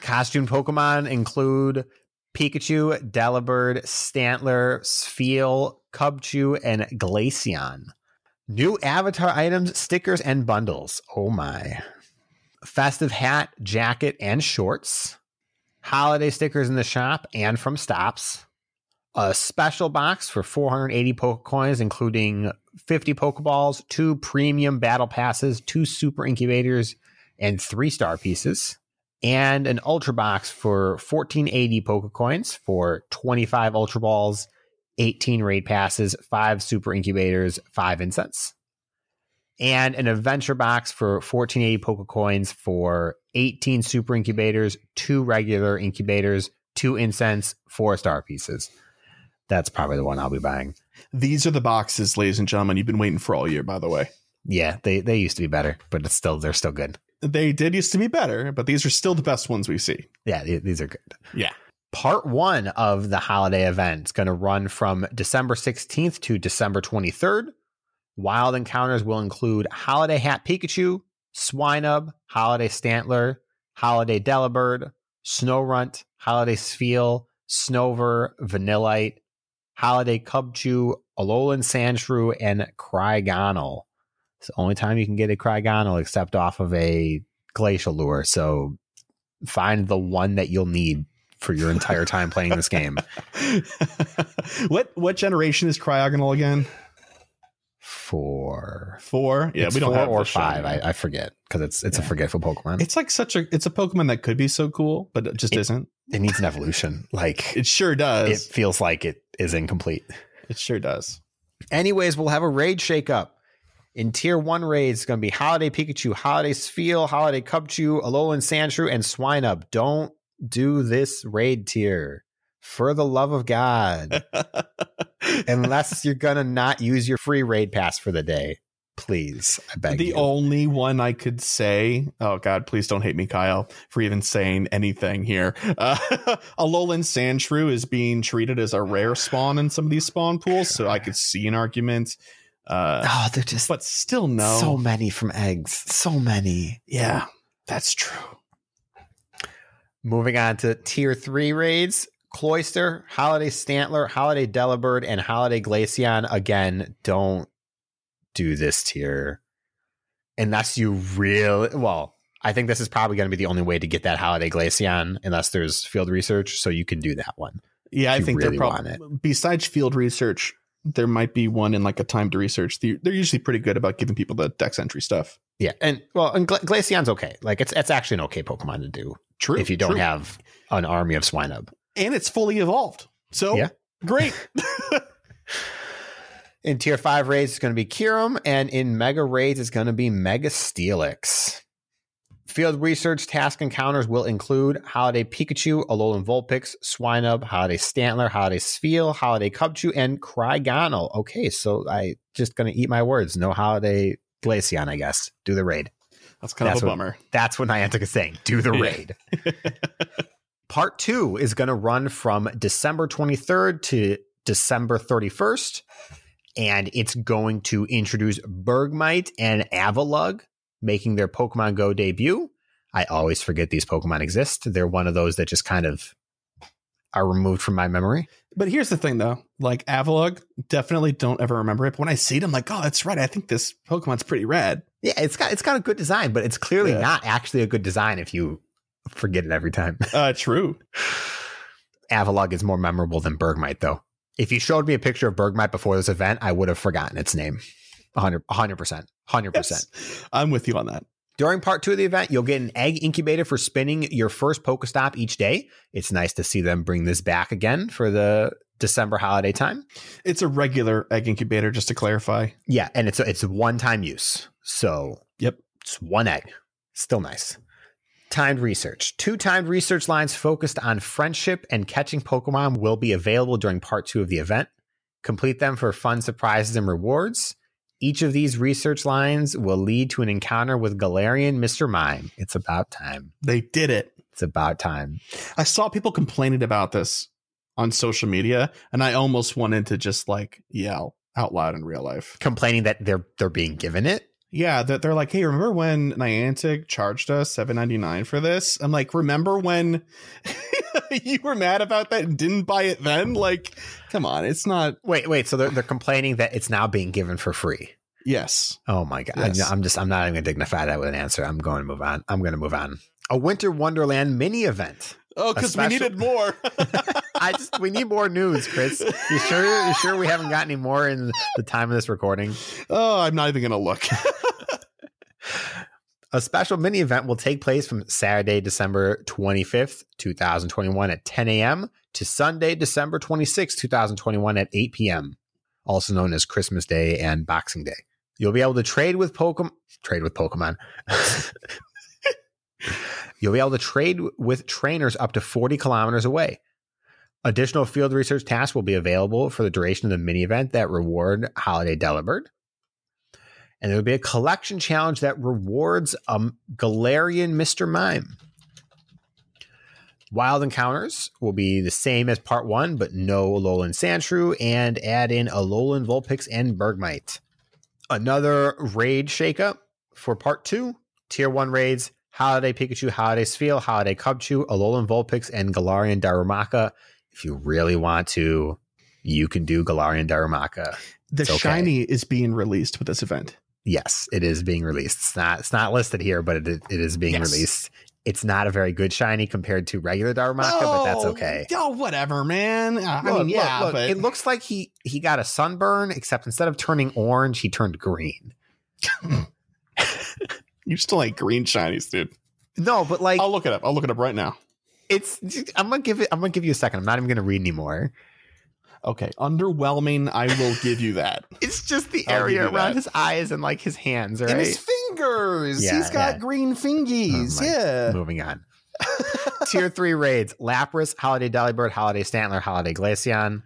Costume Pokemon include Pikachu, Delibird, Stantler, Spheal, Cubchoo, and Glaceon. New avatar items, stickers, and bundles. Oh my. Festive hat, jacket, and shorts. Holiday stickers in the shop and from stops. A special box for 480 Pokecoins, including 50 Pokeballs, two premium battle passes, two super incubators, and three star pieces and an Ultra Box for 1480 Pokecoins for 25 Ultra Balls, 18 Raid Passes, 5 Super Incubators, 5 Incense. And an Adventure Box for 1480 Pokecoins for 18 Super Incubators, 2 regular Incubators, 2 Incense, 4 Star Pieces. That's probably the one I'll be buying. These are the boxes, ladies and gentlemen, you've been waiting for all year, by the way. Yeah, they, they used to be better, but it's still they're still good. They did used to be better, but these are still the best ones we see. Yeah, th- these are good. Yeah. Part one of the holiday event is going to run from December 16th to December 23rd. Wild encounters will include Holiday Hat Pikachu, Swinub, Holiday Stantler, Holiday Delibird, Snorunt, Holiday Spheal, Snover, Vanillite, Holiday Cubchoo, Alolan Sandshrew, and Cryogonal. It's the only time you can get a Cryogonal except off of a Glacial Lure. So find the one that you'll need for your entire time playing this game. [LAUGHS] what what generation is Cryogonal again? Four. Four. Yeah, It's we don't four have or five. I. I forget because it's it's a forgetful Pokemon. It's like such a it's a Pokemon that could be so cool, but it just isn't. it needs an evolution. Like [LAUGHS] It sure does. it feels like it is incomplete. It, sure does. Anyways, we'll have a raid shakeup. In tier one raids, it's going to be Holiday Pikachu, Holiday Spheal, Holiday Cubchoo, Alolan Sandshrew, and Swinub. Don't do this raid tier. For the love of God. [LAUGHS] Unless you're going to not use your free raid pass for the day. Please. I beg the you. only one I could say, oh God, please don't hate me, Kyle, for even saying anything here. Uh, [LAUGHS] Alolan Sandshrew is being treated as a rare spawn in some of these spawn pools, so I could see an argument. Uh, oh, they're just but still, no. so many from eggs. So many. yeah, that's true. Moving on to tier three raids. Cloyster, Holiday Stantler, Holiday Delibird, and Holiday Glaceon. Again, don't do this tier unless you really well. I think this is probably going to be the only way to get that Holiday Glaceon, unless there's field research, so you can do that one. Yeah, I think really they're probably besides field research, there might be one in like a time to research. They're, they're usually pretty good about giving people the dex entry stuff. Yeah, and well, and Gla- Glaceon's okay. Like it's it's actually an okay Pokemon to do True. if you don't true. have an army of Swinub. And it's fully evolved. So Yeah. great. [LAUGHS] In tier five raids, it's going to be Kyurem, and in mega raids, it's going to be Mega Steelix. Field research task encounters will include Holiday Pikachu, Alolan Vulpix, Swinub, Holiday Stantler, Holiday Spheal, Holiday Cubchoo, and Cryogonal. Okay, so I just going to eat my words. No Holiday Glaceon, I guess. Do the raid. That's kind That's of a what- bummer. That's what Niantic is saying. Do the raid. [LAUGHS] Part two is going to run from December 23rd to December 31st. And it's going to introduce Bergmite and Avalugg making their Pokemon Go debut. I always forget these Pokemon exist. They're one of those that just kind of are removed from my memory. But here's the thing, though. Like Avalugg, definitely don't ever remember it. But when I see it, I'm like, oh, that's right. I think this Pokemon's pretty rad. Yeah, it's got it's got a good design, but it's clearly Yeah. not actually a good design if you forget it every time. [LAUGHS] Uh, true. Avalugg is more memorable than Bergmite, though. If you showed me a picture of Bergmite before this event, I would have forgotten its name. 100 percent, hundred percent. I'm with you on that. During part two of the event, you'll get an egg incubator for spinning your first Pokestop each day. It's nice to see them bring this back again for the December holiday time. It's a regular egg incubator, just to clarify. Yeah, and it's it's one time use, so Yep. it's one egg. Still nice. Timed research. Two timed research lines focused on friendship and catching Pokemon will be available during part two of the event. Complete them for fun surprises and rewards. Each of these research lines will lead to an encounter with Galarian Mr. Mime. It's about time. They did it. It's about time. I saw people complaining about this on social media, and I almost wanted to just like yell out loud in real life. Complaining that they're they're being given it. Yeah, that they're like, hey, remember when Niantic charged us seven ninety nine for this? I'm like, remember when [LAUGHS] you were mad about that and didn't buy it then? Like, come on, it's not. Wait, wait. So they're they're complaining that it's now being given for free. Yes, Oh my god! Yes. I'm just I'm not even gonna dignify that with an answer. I'm going to move on. I'm going to move on. A Winter Wonderland mini event. oh, because we needed more. [LAUGHS] [LAUGHS] I just we need more news, Chris. You sure? You sure we haven't got any more in the time of this recording? oh, I'm not even gonna look. A special mini event will take place from Saturday, December 25th, 2021 at 10 a.m. to Sunday, December 26th, 2021 at 8 p.m., also known as Christmas Day and Boxing Day. You'll be able to trade with Pokemon. Trade with Pokemon. [LAUGHS] You'll be able to trade with trainers up to 40 kilometers away. Additional field research tasks will be available for the duration of the mini event that reward Holiday Delibird. And there will be a collection challenge that rewards a Galarian Mr. Mime. Wild encounters will be the same as part one, but no Alolan Sandshrew, and add in Alolan Vulpix and Bergmite. Another raid shakeup for part two. Tier one raids, Holiday Pikachu, Holiday Spheal, Holiday Cubchoo, Alolan Vulpix, and Galarian Darumaka. If you really want to, you can do Galarian Darumaka. The okay. shiny is being released with this event. Yes, it is being released. It's not it's not listed here, but it, it is being Yes. released. It's not a very good shiny compared to regular Darumaka, but that's okay. Oh, whatever, man. Uh, I Look, mean, yeah, look, but it looks like he he got a sunburn, except instead of turning orange, he turned green. [LAUGHS] you still like green shinies, dude. No, but like I'll look it up. I'll look it up right now. it's I'm gonna give it I'm gonna give you a second. I'm not even gonna read anymore. Okay, underwhelming. I will give you that. [LAUGHS] It's just the I'll area around that. his eyes and like his hands, right? And his fingers. Yeah, He's got yeah. green fingies. Oh yeah. Moving on. [LAUGHS] Tier three raids: Lapras, Holiday Delibird, Holiday Stantler, Holiday Glaceon.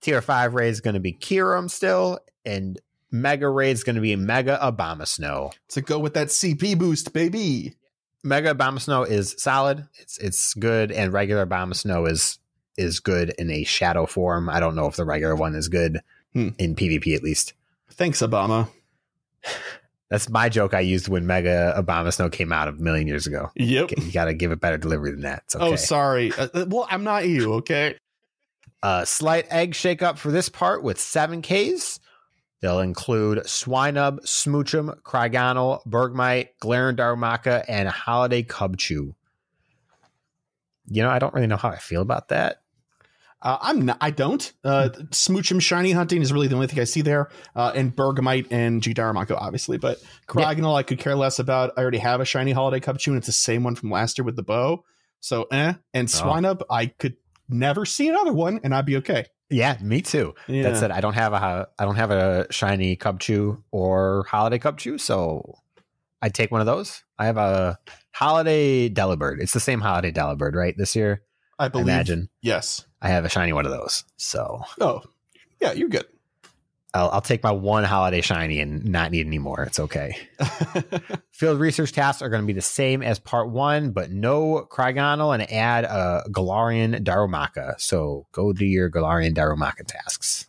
Tier five raids going to be Kyurem still, and Mega raid is going to be Mega Abomasnow. to go with that CP boost, baby. Mega Abomasnow is solid. It's it's good, and regular Abomasnow is is good in a shadow form. I don't know if the regular one is good Hmm. in PvP at least. Thanks, Obama. [SIGHS] That's my joke I used when Mega Abomasnow came out a million years ago. Yep. You got to give it better delivery than that. Okay. Oh, sorry. Uh, uh, well, I'm not you, okay? A [LAUGHS] slight egg shakeup for this part with seven Ks. They'll include Swinub, Smoochum, Cryogonal, Bergmite, Galarian Darumaka, and Holiday Cubchoo. You know, I don't really know how I feel about that. Uh, I'm not. I don't. Uh, Smoochum shiny hunting is really the only thing I see there, uh, and Bergmite and G Darumaka, obviously. But Cryogonal, I could care less about. I already have a shiny Holiday Cubchoo, and it's the same one from last year with the bow. So, eh. And Oh. Swinub, I could never see another one, and I'd be okay. Yeah, me too. Yeah. That said, I don't have a I don't have a shiny Cubchoo or Holiday Cubchoo, so I'd take one of those. I have a Holiday Delibird. It's the same Holiday Delibird, right? This year, I I believe. imagine. Yes. I have a shiny one of those. So Oh, yeah, you're good. I'll, I'll take my one holiday shiny and not need any more. It's okay. [LAUGHS] Field research tasks are going to be the same as part one, but no Cryogonal and add a Galarian Darumaka. So go do your Galarian Darumaka tasks.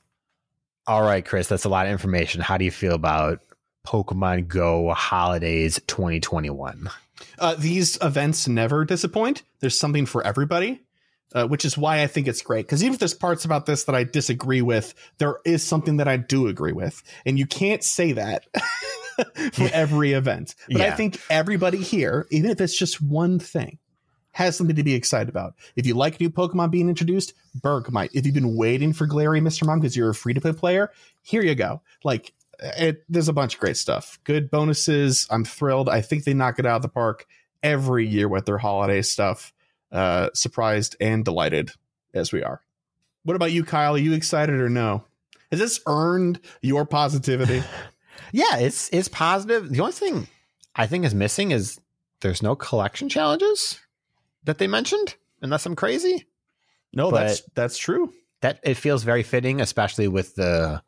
All right, Chris, that's a lot of information. How do you feel about Pokemon Go Holidays 2021? uh, these events never disappoint. There's something for everybody, uh, which is why I think it's great. Because even if there's parts about this that I disagree with, there is something that I do agree with, and you can't say that [LAUGHS] for Yeah. every event. But I think everybody here, even if it's just one thing, has something to be excited about. If you like new Pokemon being introduced, Bergmite. If you've been waiting for Galarian Mr. Mime, because you're a free to play player, here you go. Like, it, there's a bunch of great stuff. Good bonuses. I'm thrilled. I think they knock it out of the park every year with their holiday stuff. Uh, surprised and delighted as we are. What about you, Kyle? Are you excited or no? Has this earned your positivity? [LAUGHS] Yeah, it's it's positive. The only thing I think is missing is there's no collection challenges that they mentioned, unless I'm crazy. No, But- that's that's true. that it feels very fitting, especially with the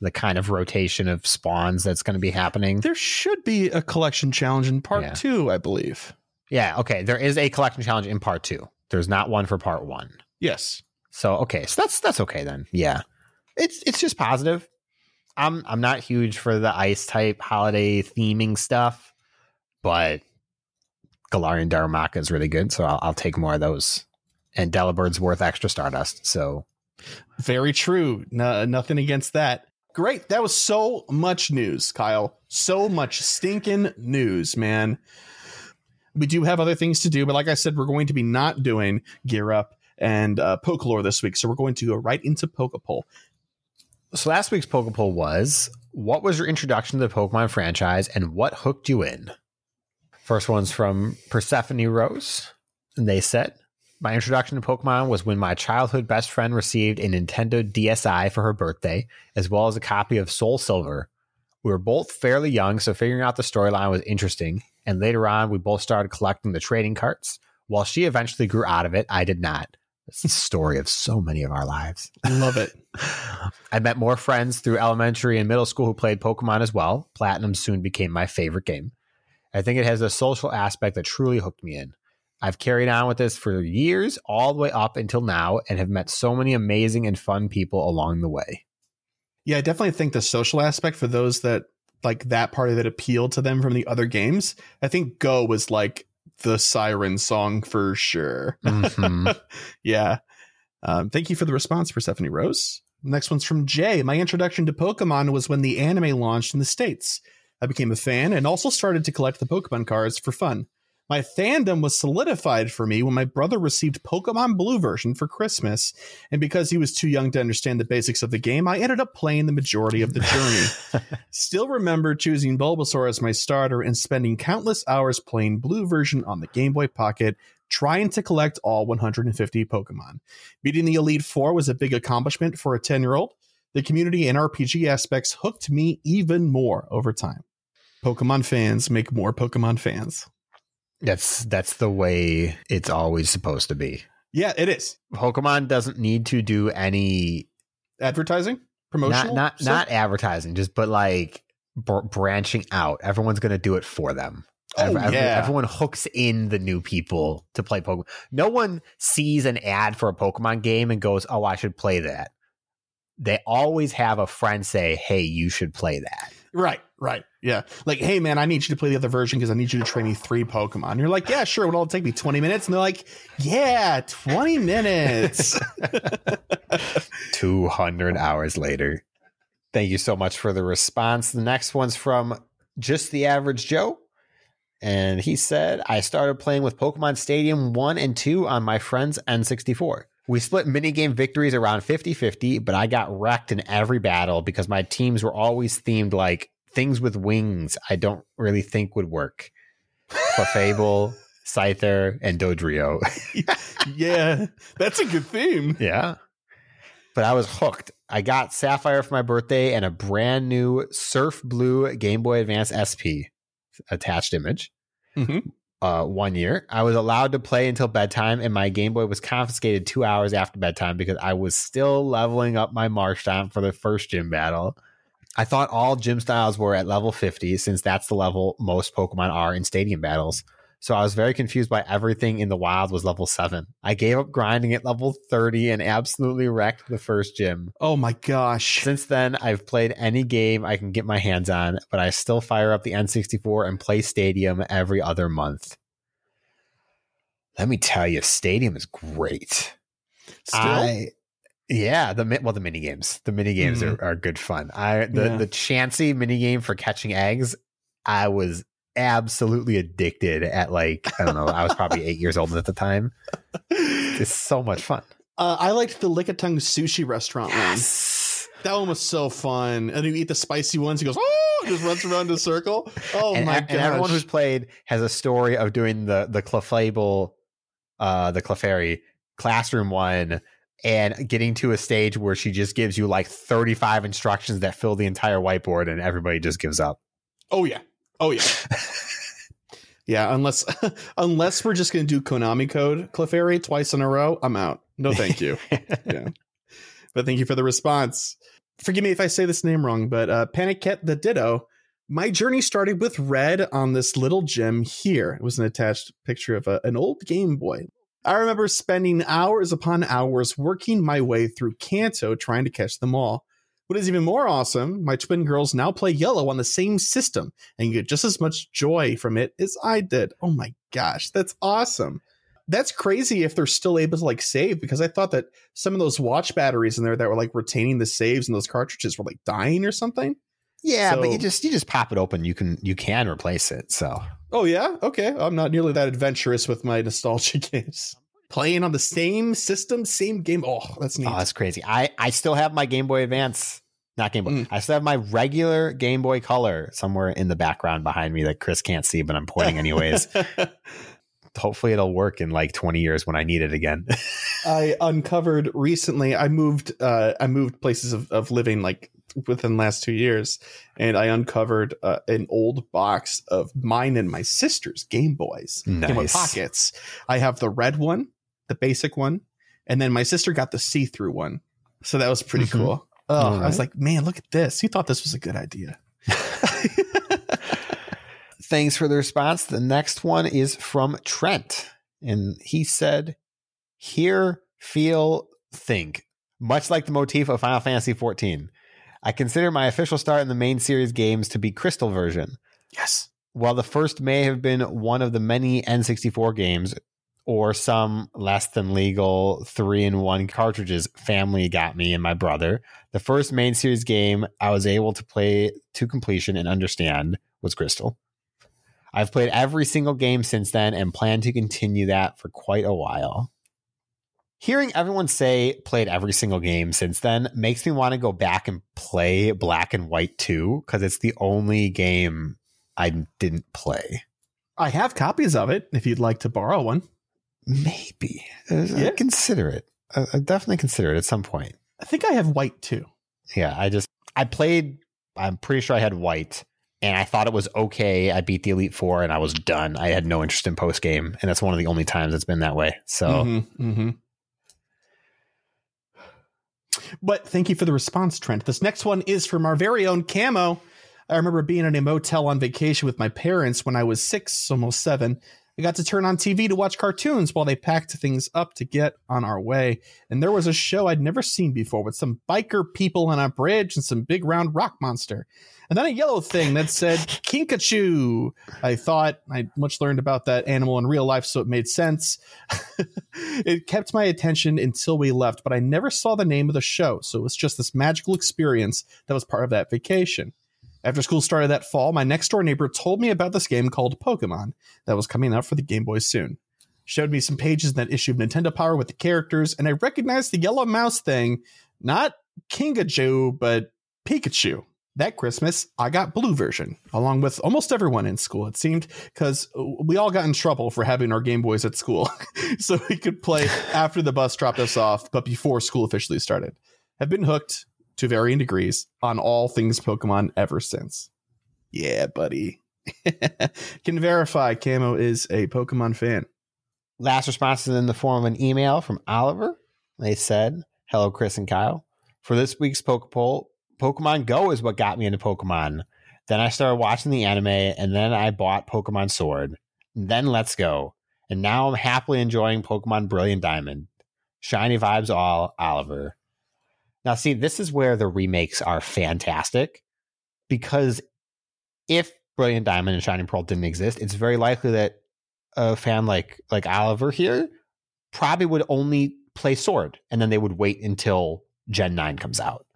the kind of rotation of spawns that's going to be happening. There should be a collection challenge in part Yeah. two, I believe. Yeah, okay. There is a collection challenge in part two. There's not one for part one. Yes. So okay, so that's that's okay then. Yeah, it's it's just positive. I'm I'm not huge for the ice type holiday theming stuff, but Galarian Darumaka is really good, so I'll, I'll take more of those. And Delibird's worth extra Stardust, so Very true. No, nothing against that. Great. That was so much news, Kyle. So much stinking news, man. We do have other things to do, but like I said, we're going to be not doing Gear Up and uh, Pokelore this week. So we're going to go right into Pokepoll. So last week's Pokepoll was what was your introduction to the Pokemon franchise and what hooked you in? First one's from Persephone Rose. And they said, My introduction to Pokemon was when my childhood best friend received a Nintendo DSi for her birthday, as well as a copy of Soul Silver. We were both fairly young, so figuring out the storyline was interesting. And later on, we both started collecting the trading cards. While she eventually grew out of it, I did not. It's the story of so many of our lives. I love it. [LAUGHS] I met more friends through elementary and middle school who played Pokemon as well. Platinum soon became my favorite game. I think it has a social aspect that truly hooked me in. I've carried on with this for years, all the way up until now, and have met so many amazing and fun people along the way. Yeah, I definitely think the social aspect for those that like that part of it appealed to them from the other games. I think Go was like the siren song for sure. Mhm. [LAUGHS] yeah. Um, thank you for the response, Persephone Rose. Next one's from Jay. My introduction to Pokemon was when the anime launched in the States. I became a fan and also started to collect the Pokemon cards for fun. My fandom was solidified for me when my brother received Pokemon Blue version for Christmas, and because he was too young to understand the basics of the game, I ended up playing the majority of the journey. [LAUGHS] Still remember choosing Bulbasaur as my starter and spending countless hours playing Blue version on the Game Boy Pocket, trying to collect all 150 Pokemon. Beating the Elite Four was a big accomplishment for a 10 year old. The community and RPG aspects hooked me even more over time. Pokemon fans make more Pokemon fans. That's that's the way it's always supposed to be. Yeah, it is. Pokemon doesn't need to do any Advertising, promotion, not not not advertising, just but like br- branching out. Everyone's going to do it for them. Oh, Ev- ev- yeah. everyone hooks in the new people to play Pokemon. No one sees an ad for a Pokemon game and goes, "Oh, I should play that." They always have a friend say, "Hey, you should play that." Right, right. Yeah. Like, hey, man, I need you to play the other version because I need you to train me three Pokemon. And you're like, yeah, sure. It'll all take me 20 minutes. And they're like, yeah, 20 minutes. [LAUGHS] 200 hours later. Thank you so much for the response. The next one's from Just the Average Joe. And he said, I started playing with Pokemon Stadium 1 and 2 on my friend's N64. We split minigame victories around 50 50, but I got wrecked in every battle because my teams were always themed like things with wings I don't really think would work. Fable, [LAUGHS] Scyther, and Dodrio. [LAUGHS] yeah, that's a good theme. Yeah. But I was hooked. I got Sapphire for my birthday and a brand new Surf Blue Game Boy Advance SP attached image. Mhm. Uh, one year, I was allowed to play until bedtime, and my Game Boy was confiscated two hours after bedtime because I was still leveling up my Marshtomp for the first gym battle. I thought all gym styles were at level 50 since that's the level most Pokemon are in stadium battles. So I was very confused by everything in the wild was level 7. I gave up grinding at level 30 and absolutely wrecked the first gym. Oh my gosh. Since then, I've played any game I can get my hands on, but I still fire up the N64 and play Stadium every other month. Let me tell you, Stadium is great. Still? I, yeah, the well, the mini games, the mini games Mhm. are, are good fun. I the Yeah. the Chansey mini game for catching eggs, I was absolutely addicted at like I don't know, I was probably eight years old at the time. It's so much fun. Uh, I liked the Lickitung sushi restaurant one. That one was so fun. And you eat the spicy ones. He goes, oh, just runs around in a circle. Oh and, my and everyone who's played has a story of doing the the Clefable, uh, the Clefairy classroom one, and getting to a stage where she just gives you like thirty five instructions that fill the entire whiteboard, and everybody just gives up. Oh yeah. Oh yeah. [LAUGHS] yeah, unless [LAUGHS] unless we're just gonna do Konami code Clefairy twice in a row, I'm out. No thank you. [LAUGHS] yeah. But thank you for the response. Forgive me if I say this name wrong, but uh Panicat the Ditto. My journey started with red on this little gem here. It was an attached picture of a, an old Game Boy. I remember spending hours upon hours working my way through Kanto trying to catch them all. What is even more awesome, my twin girls now play yellow on the same system and get just as much joy from it as I did. Oh my gosh, that's awesome. That's crazy if they're still able to like save because I thought that some of those watch batteries in there that were like retaining the saves and those cartridges were like dying or something. Yeah, but you just you just pop it open. You can you can replace it. So Oh yeah, okay. I'm not nearly that adventurous with my nostalgia [LAUGHS] games. Playing on the same system, same game. Oh, that's neat. oh, that's crazy. I I still have my Game Boy Advance Not Game Boy. Mm. I still have my regular Game Boy Color somewhere in the background behind me that Chris can't see, but I'm pointing anyways. [LAUGHS] Hopefully, it'll work in like 20 years when I need it again. [LAUGHS] I uncovered recently. I moved. Uh, I moved places of, of living like within the last two years, and I uncovered uh, an old box of mine and my sister's Game Boys, Game Boy Pockets. I have the red one, the basic one, and then my sister got the see through one. So that was pretty Mhm. cool. Oh, All I was like, man, look at this. You thought this was a good idea. [LAUGHS] Thanks for the response. The next one is from Trent. And he said, Hear, feel, think. Much like the motif of Final Fantasy XIV. I consider my official start in the main series games to be Crystal version. yes. While the first may have been one of the many N64 games or some less than legal three in one cartridges family got me and my brother, the first main series game I was able to play to completion and understand was Crystal. I've played every single game since then and plan to continue that for quite a while. Hearing everyone say played every single game since then makes me want to go back and play Black and White 2 because it's the only game I didn't play. I have copies of it if you'd like to borrow one. Maybe. Uh, Yeah. Consider it. Uh, I definitely consider it at some point. I think I have white too. Yeah, I just I played. I'm pretty sure I had white, and I thought it was okay. I beat the Elite Four, and I was done. I had no interest in post game, and that's one of the only times it's been that way. So Mhm, mhm. But thank you for the response, Trent. This next one is from our very own Camo. I remember being in a motel on vacation with my parents when I was six, almost seven. I got to turn on TV to watch cartoons while they packed things up to get on our way. And there was a show I'd never seen before with some biker people on a bridge and some big round rock monster. And then a yellow thing that said Kinkachu. I thought I much learned about that animal in real life, so it made sense. [LAUGHS] it kept my attention until we left, but I never saw the name of the show, so it was just this magical experience that was part of that vacation. After school started that fall, my next door neighbor told me about this game called Pokemon that was coming out for the Game Boy soon. Showed me some pages in that issue of Nintendo Power with the characters, and I recognized the yellow mouse thing, not Kingachu, but Pikachu. That Christmas, I got blue version, along with almost everyone in school, it seemed, because we all got in trouble for having our Game Boys at school. [LAUGHS] so we could play after the bus dropped us off, but before school officially started. Have been hooked to varying degrees on all things Pokemon ever since. Yeah, buddy. [LAUGHS] Can verify Camo is a Pokemon fan. last response is in the form of an email from Oliver. They said, "Hello, Chris and Kyle. For this week's Poke Poll, Pokemon Go is what got me into Pokemon. Then I started watching the anime, and then I bought Pokemon Sword. Then Let's Go, and now I'm happily enjoying Pokemon Brilliant Diamond. Shiny vibes all, Oliver. Now, see, this is where the remakes are fantastic because if Brilliant Diamond and Shining Pearl didn't exist, it's very likely that a fan like like Oliver here probably would only play Sword, and then they would wait until Gen Nine comes out.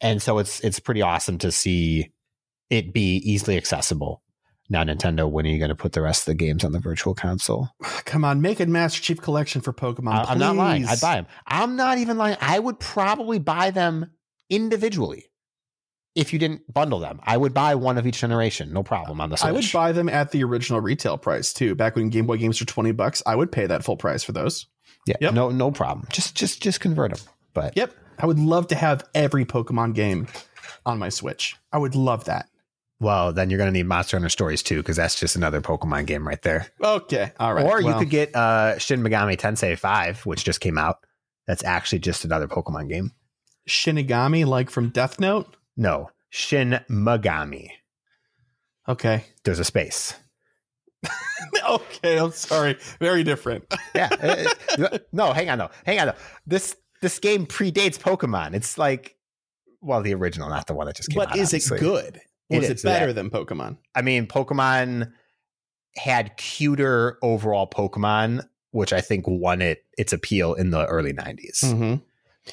And so it's it's pretty awesome to see it be easily accessible. Now, Nintendo, when are you going to put the rest of the games on the Virtual Console? [SIGHS] Come on, make a Master Chief collection for Pokemon. I- I'm not lying. I'd buy them. I'm not even lying. I would probably buy them individually if you didn't bundle them. I would buy one of each generation, no problem on the Switch. I would buy them at the original retail price too. Back when Game Boy games were twenty bucks, I would pay that full price for those. yeah, Yep. no, no problem. Just, just, just convert them. But Yep, I would love to have every Pokemon game on my Switch. I would love that. Well, then you're going to need Monster Hunter Stories too, because that's just another Pokemon game right there. Okay, all right. Or you could get uh, Shin Megami Tensei Five, which just came out. That's actually just another Pokemon game. Shinigami, like from Death Note. No, Shin Megami. Okay. There's a space. [LAUGHS] okay, I'm sorry. Very different. Yeah. [LAUGHS] uh, no, hang on though. Hang on though. This this game predates Pokemon. It's like well, the original, not the one that just came out. but is it good? It Was it, better yeah. than Pokemon? I mean, Pokemon had cuter overall Pokemon, which I think won it its appeal in the early 90s. Mm-hmm.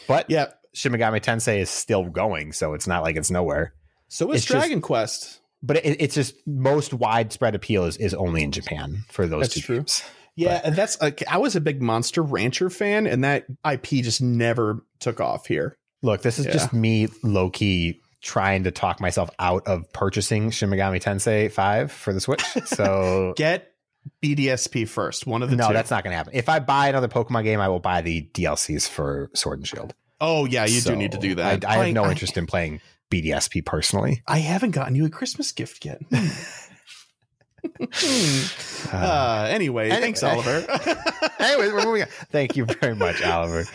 But Yeah. Shin Megami Tensei is still going, so it's not like it's nowhere. So is It's just- Dragon Quest. But it, it's just most widespread appeal is, is only in Japan for those That's two true. games. Yeah, and that's like I was a big Monster Rancher fan, and that IP just never took off here. Look, this is Yeah. just me low key trying to talk myself out of purchasing Shin Megami Tensei 5 for the Switch. [LAUGHS] So Get BDSP first. One of the no, two. that's not going to happen. If I buy another Pokemon game, I will buy the DLCs for Sword and Shield. oh yeah, you So do need to do that. I, I have no I- interest in playing BDSP personally. I haven't gotten you a Christmas gift yet. [LAUGHS] Hmm. uh, anyway, Anyway. thanks, Oliver. [LAUGHS] Anyways, we're moving on. Thank you very much, Oliver.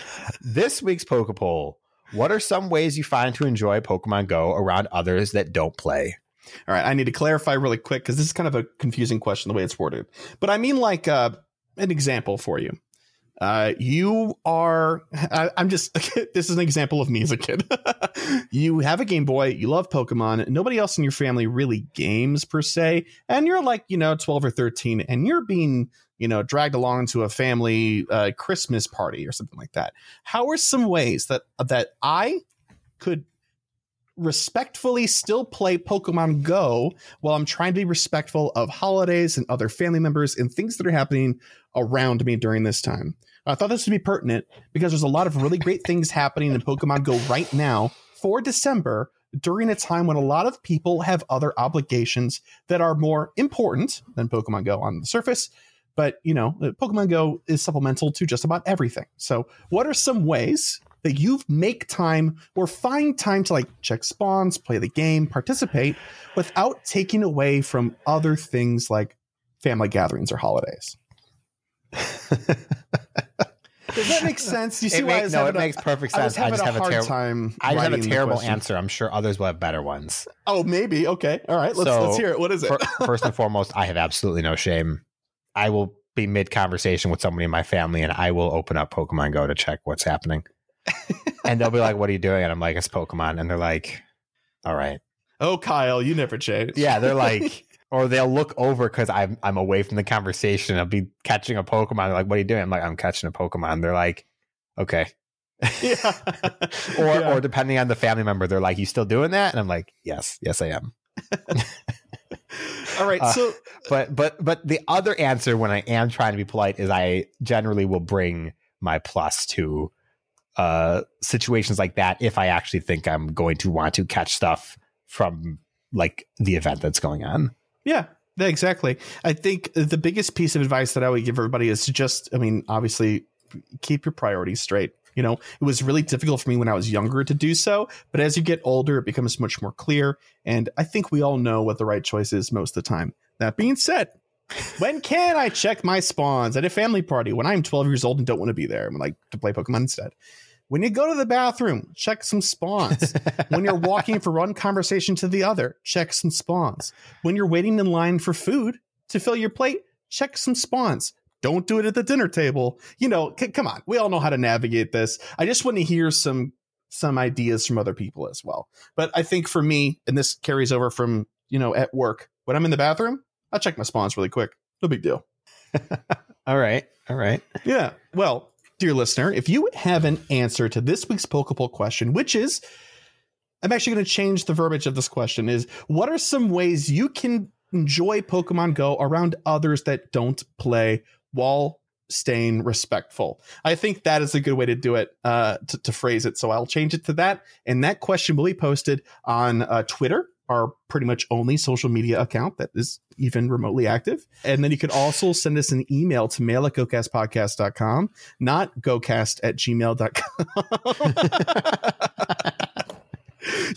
This week's Poke Poll. What are some ways you find to enjoy Pokemon Go around others that don't play? All right, I need to clarify really quick because this is kind of a confusing question the way it's worded. But I mean, like uh, an example for you. Uh, you are. I, I'm just. [LAUGHS] this is an example of me as a kid. [LAUGHS] you have a Game Boy. You love Pokemon. Nobody else in your family really games per se, and you're like you know 12 or 13, and you're being you know dragged along to a family uh, Christmas party or something like that. How are some ways that that I could respectfully still play Pokemon Go while I'm trying to be respectful of holidays and other family members and things that are happening around me during this time. I thought this would be pertinent because there's a lot of really great things happening in Pokemon Go right now for December during a time when a lot of people have other obligations that are more important than Pokemon Go on the surface. But, you know, uh, Pokemon Go is supplemental to just about everything. So, what are some ways that you make time or find time to like check spawns, play the game, participate without taking away from other things like family gatherings or holidays. [LAUGHS] Does that make sense? You see It why I make- no, it a- makes perfect I sense. I, having just have a terrible. time. I just have a terrible answer. I'm sure others will have better ones. Oh, maybe. Okay. All right. Let's So, let's hear it. What is it? Fir- First and [LAUGHS] foremost, I have absolutely no shame. I will be mid conversation with somebody in my family, and I will open up Pokemon Go to check what's happening. [LAUGHS] and they'll be like, "What are you doing?" And I'm like, "It's Pokemon." And they're like, "All right." oh, Kyle, you never change. Yeah, they're like, [LAUGHS] or they'll look over because I'm I'm away from the conversation. I'll be catching a Pokemon. They're like, "What are you doing?" I'm like, "I'm catching a Pokemon." They're like, "Okay." yeah. [LAUGHS] Or Yeah. or depending on the family member, they're like, "You still doing that?" And I'm like, "Yes, yes, I am." All right. uh, so But but but the other answer when I am trying to be polite is I generally will bring my plus to uh situations like that if I actually think I'm going to want to catch stuff from like the event that's going on. Yeah, yeah, exactly. I think the biggest piece of advice that I would give everybody is to just, I mean, obviously keep your priorities straight. You know, it was really difficult for me when I was younger to do so, but as you get older, it becomes much more clear. And I think we all know what the right choice is most of the time. That being said, when can I check my spawns at a family party when I'm 12 years old and don't want to be there? I'm like to play Pokemon instead. When you go to the bathroom, check some spawns. [LAUGHS] when you're walking from one conversation to the other, check some spawns. When you're waiting in line for food to fill your plate, check some spawns. Don't do it at the dinner table. You know, c- come on. We all know how to navigate this. I just want to hear some some ideas from other people as well. But I think for me, and this carries over from, you know, at work, when I'm in the bathroom, I check my spawns really quick. No big deal. [LAUGHS] All right. All right. Yeah. Well, dear listener, if you have an answer to this week's Poke Poll question, which is, I'm actually going to change the verbiage of this question, is what are some ways you can enjoy Pokemon Go around others that don't play while staying respectful? I think that is a good way to do it, uh, to, to phrase it. So I'll change it to that. And that question will be posted on uh, Twitter our pretty much only social media account that is even remotely active. And then you could also send us an email to mail at gocastpodcast.com, not gocast at gmail.com.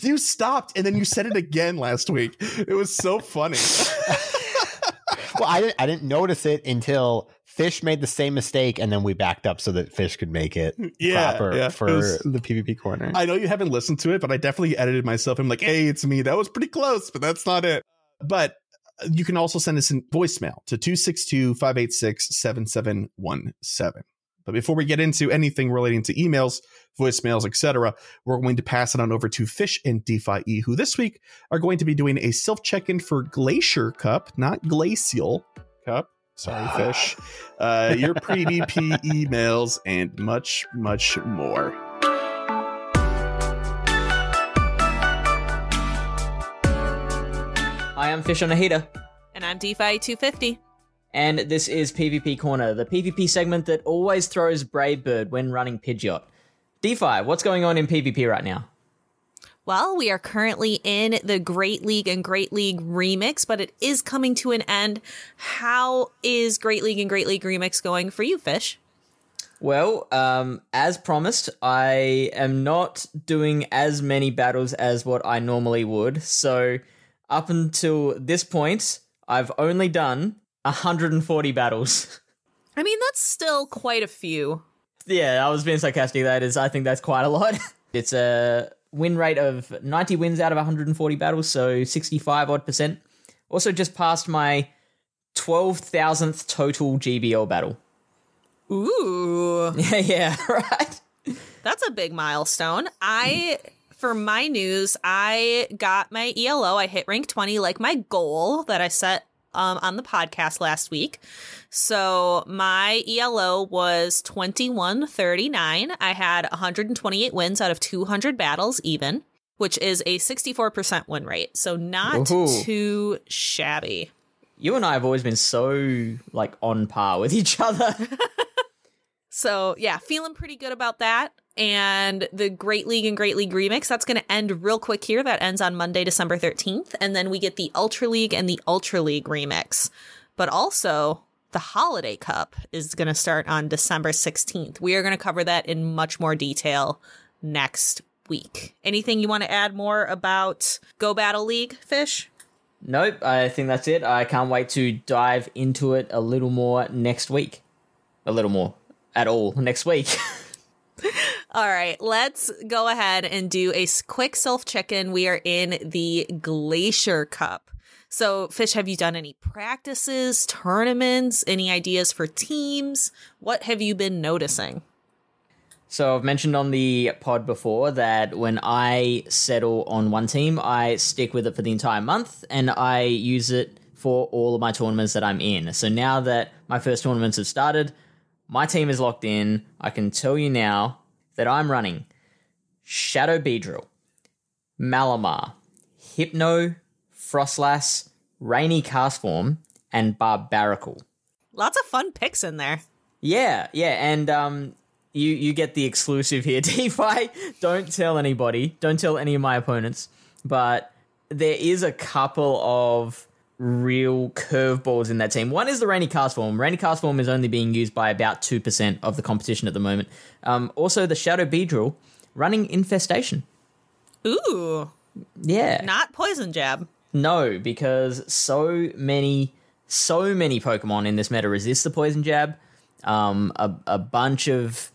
[LAUGHS] you stopped and then you said it again last week. It was so funny. [LAUGHS] Well, I didn't I didn't notice it until Fish made the same mistake and then we backed up so that Fish could make it [LAUGHS] Yeah, proper yeah. for It was- the PvP corner. I know you haven't listened to it, but I definitely edited myself. I'm like, hey, it's me. That was pretty close, but that's not it. But uh, you can also send us a voicemail to 262 586 7717. But before we get into anything relating to emails, voicemails, etc., we're going to pass it on over to Fish and DPhiE, who this week are going to be doing a self check in for Glacier Cup, not Glacial Cup. Sorry, [LAUGHS] Fish. Uh, your PvP emails and much, much more. Hi, I'm Fish on a Heater, And I'm DPhiE 250. and this is PvP Corner, the PvP segment that always throws Brave Bird when running Pidgeot. DPhiE, what's going on in PvP right now? Well, we are currently in the Great League and Great League Remix, but it is coming to an end. How is Great League and Great League Remix going for you, Fish? Well, um, as promised, I am not doing as many battles as what I normally would. So, up until this point, I've only done 140 battles. [LAUGHS] I mean, that's still quite a few. yeah, I was being sarcastic. That is, I think that's quite a lot. [LAUGHS] it's a win rate of 90 wins out of 140 battles, so 65 odd percent. Also, just passed my 12,000th total GBL battle. Ooh, [LAUGHS] Yeah, yeah, [LAUGHS] right. that's a big milestone. I, for my news, I got my ELO. I hit rank 20, like my goal that I set um, on the podcast last week. So my ELO was 2139. I had 128 wins out of 200 battles, even, which is a 64% win rate. So not Ooh. too shabby. You and I have always been so like on par with each other. [LAUGHS] So yeah, feeling pretty good about that. And the Great League and Great League Remix, that's going to end real quick here. That ends on Monday, December 13th. And then we get the Ultra League and the Ultra League Remix. But also, the Holiday Cup is going to start on December 16th. We are going to cover that in much more detail next week. Anything you want to add more about Go Battle League, Fish? nope, I think that's it. I can't wait to dive into it a little more next week. A little more at all next week. [LAUGHS] [LAUGHS] All right, let's go ahead and do a quick self check in. We are in the Glacier Cup. So, Fish, have you done any practices, tournaments, any ideas for teams? What have you been noticing? So I've mentioned on the pod before that when I settle on one team, I stick with it for the entire month and I use it for all of my tournaments that I'm in. So now that my first tournaments have started, my team is locked in. I can tell you now that I'm running Shadow Beedrill, Malamar, Hypno, Froslass, Rainy Castform, and Barbaracle. Lots of fun picks in there. Yeah, yeah, and um, you you get the exclusive here, [LAUGHS] DPhiE. Don't tell anybody. Don't tell any of my opponents. But there is a couple of real curveballs in that team. One is the Rainy Castform. Rainy Castform is only being used by about two percent of the competition at the moment. Um, also, the Shadow Beedrill running Infestation. Ooh, Yeah, not Poison Jab. no, because so many, so many Pokemon in this meta resist the poison jab. Um, a, a bunch of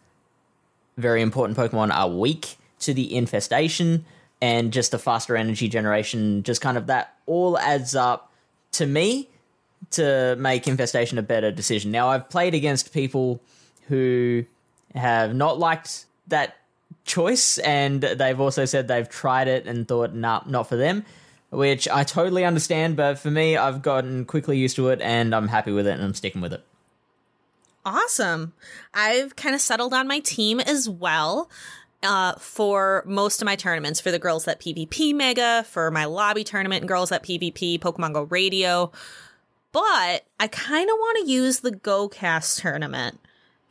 very important Pokemon are weak to the infestation, and just the faster energy generation, just kind of that all adds up to me to make infestation a better decision. Now, I've played against people who have not liked that choice, and they've also said they've tried it and thought, nah, not for them, which I totally understand. But for me, I've gotten quickly used to it, and I'm happy with it, and I'm sticking with it. Awesome. I've kind of settled on my team as well uh, for most of my tournaments for the Girls That PvP Mega, for my lobby tournament and Girls That PvP, Pokemon Go Radio. But I kind of want to use the GoCast tournament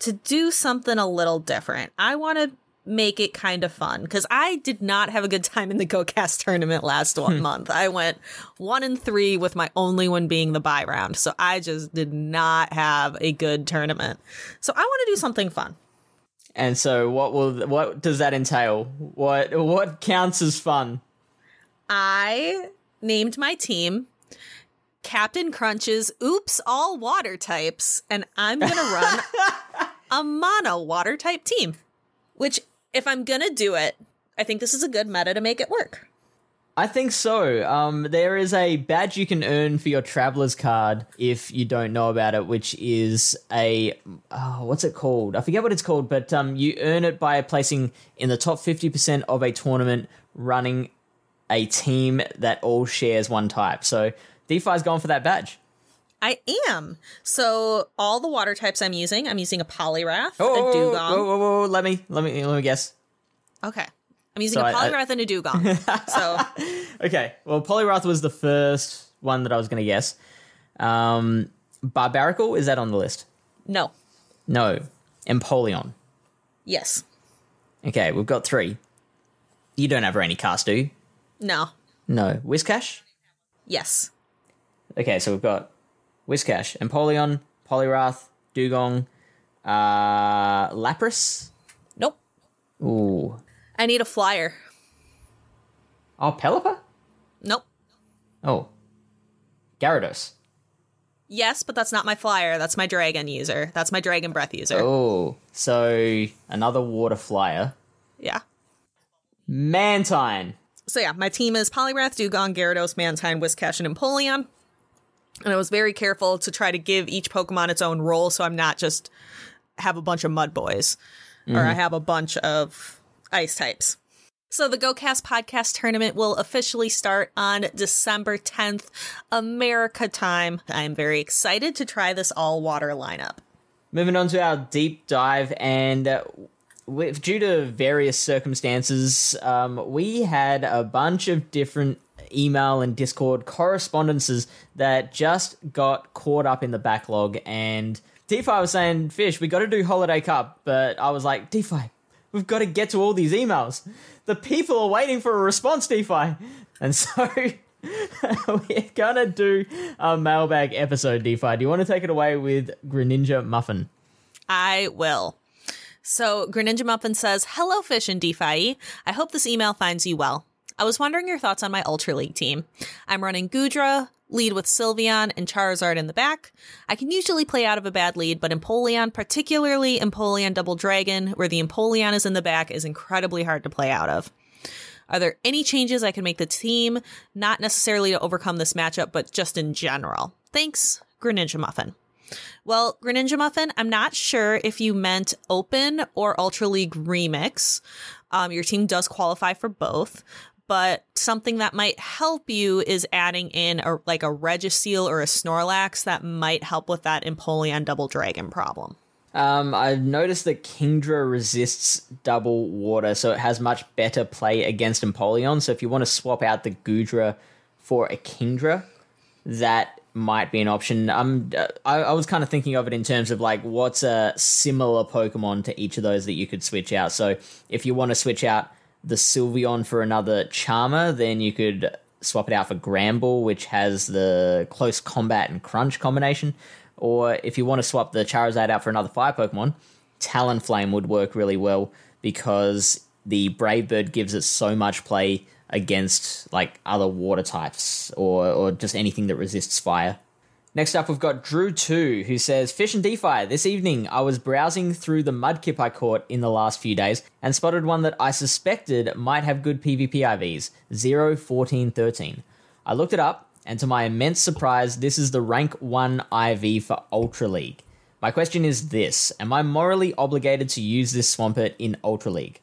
to do something a little different. I want to make it kind of fun because I did not have a good time in the GoCast tournament last one month. I went one and three with my only one being the buy round. So I just did not have a good tournament. So I want to do something fun. And so, what will what does that entail? What what counts as fun? I named my team Captain Crunch's Oops All Water Types, and I'm going to run [LAUGHS] a mono water type team. Which, if I'm going to do it, I think this is a good meta to make it work. I think so. Um, there is a badge you can earn for your traveler's card if you don't know about it, which is a oh, what's it called? I forget what it's called, but um, you earn it by placing in the top fifty percent of a tournament running a team that all shares one type. So DPhiE's for that badge. I am. So, all the water types I'm using, I'm using a Poliwrath, Oh, a Dugong. whoa, whoa, whoa, let me let me let me guess. Okay. I'm using So a I- I- Poliwrath and a Dugong. so, [LAUGHS] Okay, well, Poliwrath was the first one that I was going to guess. Um, Barbaracle is that on the list? no. No. Empoleon. Yes. Okay, we've got three. You don't have any Cast, do you? No. No. Whiscash? Yes. Okay, so we've got Whiscash, Empoleon, Poliwrath, Dugong, uh, Lapras. Nope. Ooh. I need a flyer. Oh, Pelipper? Nope. Oh. Gyarados. Yes, but that's not my flyer. That's my dragon user. That's my dragon breath user. Oh. So another water flyer. Yeah. Mantine. So yeah, my team is Poliwrath, Dugong, Gyarados, Mantine, Whiscash, and Empoleon. And I was very careful to try to give each Pokemon its own role, so I'm not just have a bunch of mud boys, or I mm-hmm. have a bunch of ice types. So the GoCast podcast tournament will officially start on December 10th, America time. I'm very excited to try this all water lineup. Moving on to our deep dive, and uh, with, due to various circumstances, um, we had a bunch of different email and Discord correspondences that just got caught up in the backlog. And DPhiE was saying, Fish, we got to do Holiday Cup. But I was like, DPhiE, we've got to get to all these emails. The people are waiting for a response, DPhiE. And so [LAUGHS] we're going to do a mailbag episode, DPhiE. Do you want to take it away with Greninja Muffin? I will. So Greninja Muffin says, Hello, Fish and DPhiE. I hope this email finds you well. I was wondering your thoughts on my Ultra League team. I'm running Goodra, lead with Sylveon and Charizard in the back. I can usually play out of a bad lead, but Empoleon, particularly Empoleon Double Dragon, where the Empoleon is in the back, is incredibly hard to play out of. Are there any changes I can make the team, not necessarily to overcome this matchup, but just in general? Thanks, Greninja Muffin. Well, Greninja Muffin, I'm not sure if you meant Open or Ultra League Remix. Um, your team does qualify for both, but something that might help you is adding in a, like a Registeel or a Snorlax that might help with that Empoleon Double Dragon problem. Um, I've noticed that Kingdra resists double water, so it has much better play against Empoleon. So if you want to swap out the Goodra for a Kingdra, that might be an option. Um, I, I was kind of thinking of it in terms of like what's a similar Pokemon to each of those that you could switch out. So if you want to switch out the Sylveon for another Charmer, then you could swap it out for Granbull, which has the close combat and crunch combination. Or if you want to swap the Charizard out for another fire Pokemon, Talonflame would work really well because the Brave Bird gives it so much play against like other water types or or just anything that resists fire. Next up, we've got Drew2, who says, Fish and DPhiE, this evening I was browsing through the mudkip I caught in the last few days and spotted one that I suspected might have good PvP IVs 0, 14, 13. I looked it up, and to my immense surprise, this is the rank 1 IV for Ultra League. My question is this Am I morally obligated to use this Swampert in Ultra League?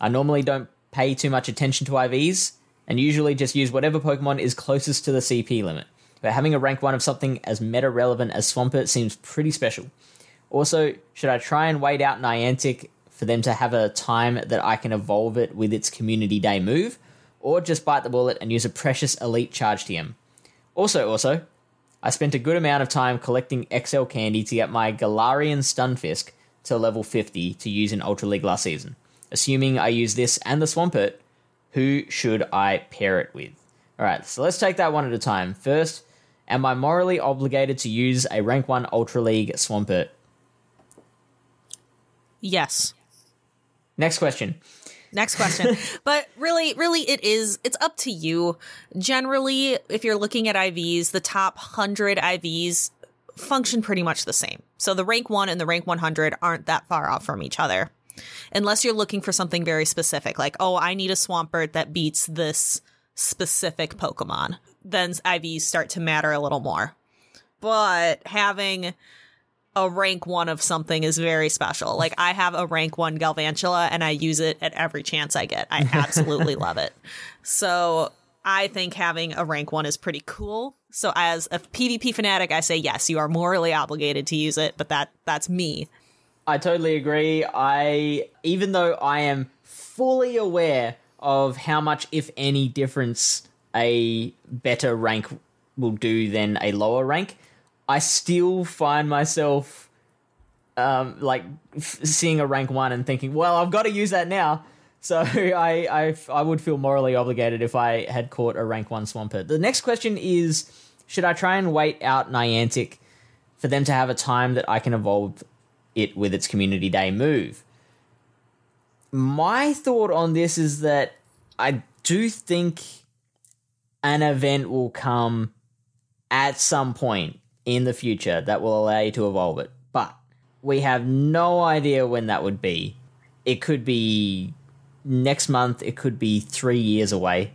I normally don't pay too much attention to IVs and usually just use whatever Pokemon is closest to the CP limit but having a rank 1 of something as meta relevant as Swampert seems pretty special. Also, should I try and wait out Niantic for them to have a time that I can evolve it with its Community Day move, or just bite the bullet and use a precious Elite Charge TM? Also, also, I spent a good amount of time collecting XL candy to get my Galarian Stunfisk to level 50 to use in Ultra League last season. Assuming I use this and the Swampert, who should I pair it with? Alright, so let's take that one at a time. First, Am I morally obligated to use a rank 1 Ultra League Swampert? Yes. Next question. Next question. [LAUGHS] but really, really, it is, it's up to you. Generally, if you're looking at IVs, the top 100 IVs function pretty much the same. So the rank 1 and the rank 100 aren't that far off from each other. Unless you're looking for something very specific, like, oh, I need a Swampert that beats this specific Pokemon, then IVs start to matter a little more. But having a rank one of something is very special. Like I have a rank one Galvantula and I use it at every chance I get. I [LAUGHS] absolutely love it. So I think having a rank one is pretty cool. So as a PvP fanatic, I say yes, you are morally obligated to use it, but that that's me. I totally agree. I even though I am fully aware of how much, if any, difference a better rank will do than a lower rank, I still find myself um, like f- seeing a rank one and thinking, well, I've got to use that now. [LAUGHS] So I, I, I would feel morally obligated if I had caught a rank one Swampert. The next question is, should I try and wait out Niantic for them to have a time that I can evolve it with its Community Day move? My thought on this is that I do think an event will come at some point in the future that will allow you to evolve it. But we have no idea when that would be. It could be next month, it could be three years away.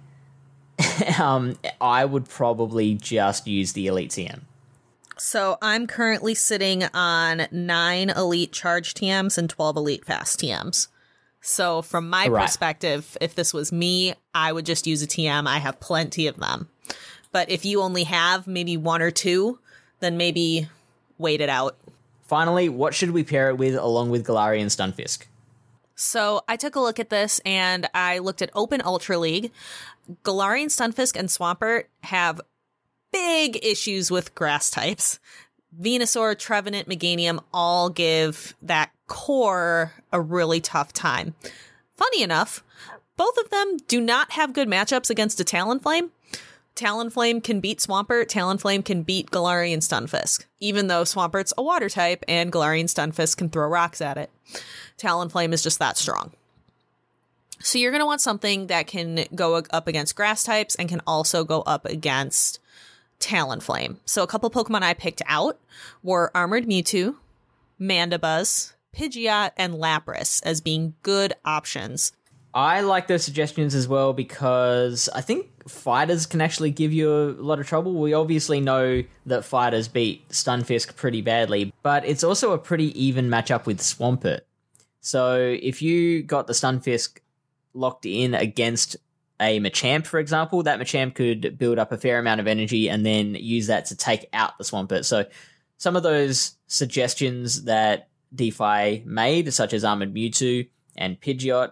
[LAUGHS] um, I would probably just use the Elite TM. So I'm currently sitting on nine elite charge TMs and 12 elite fast TMs. So from my Right. perspective, if this was me, I would just use a TM. I have plenty of them. But if you only have maybe one or two, then maybe wait it out. Finally, what should we pair it with along with Galarian Stunfisk? So I took a look at this and I looked at Open Ultra League. Galarian Stunfisk and Swampert have big issues with grass types. Venusaur, Trevenant, Meganium all give that core a really tough time. Funny enough, both of them do not have good matchups against a Talonflame. Talonflame can beat Swampert, Talonflame can beat Galarian Stunfisk, even though Swampert's a water type and Galarian Stunfisk can throw rocks at it. Talonflame is just that strong. So you're going to want something that can go up against grass types and can also go up against Talonflame. So a couple Pokemon I picked out were Armored Mewtwo, Mandibuzz, Pidgeot, and Lapras as being good options. I like those suggestions as well because I think fighters can actually give you a lot of trouble. We obviously know that fighters beat Stunfisk pretty badly, but it's also a pretty even matchup with Swampert. So if you got the Stunfisk locked in against a Machamp, for example, that Machamp could build up a fair amount of energy and then use that to take out the Swampert. So some of those suggestions that DPhiE made, such as Armored Mewtwo and Pidgeot,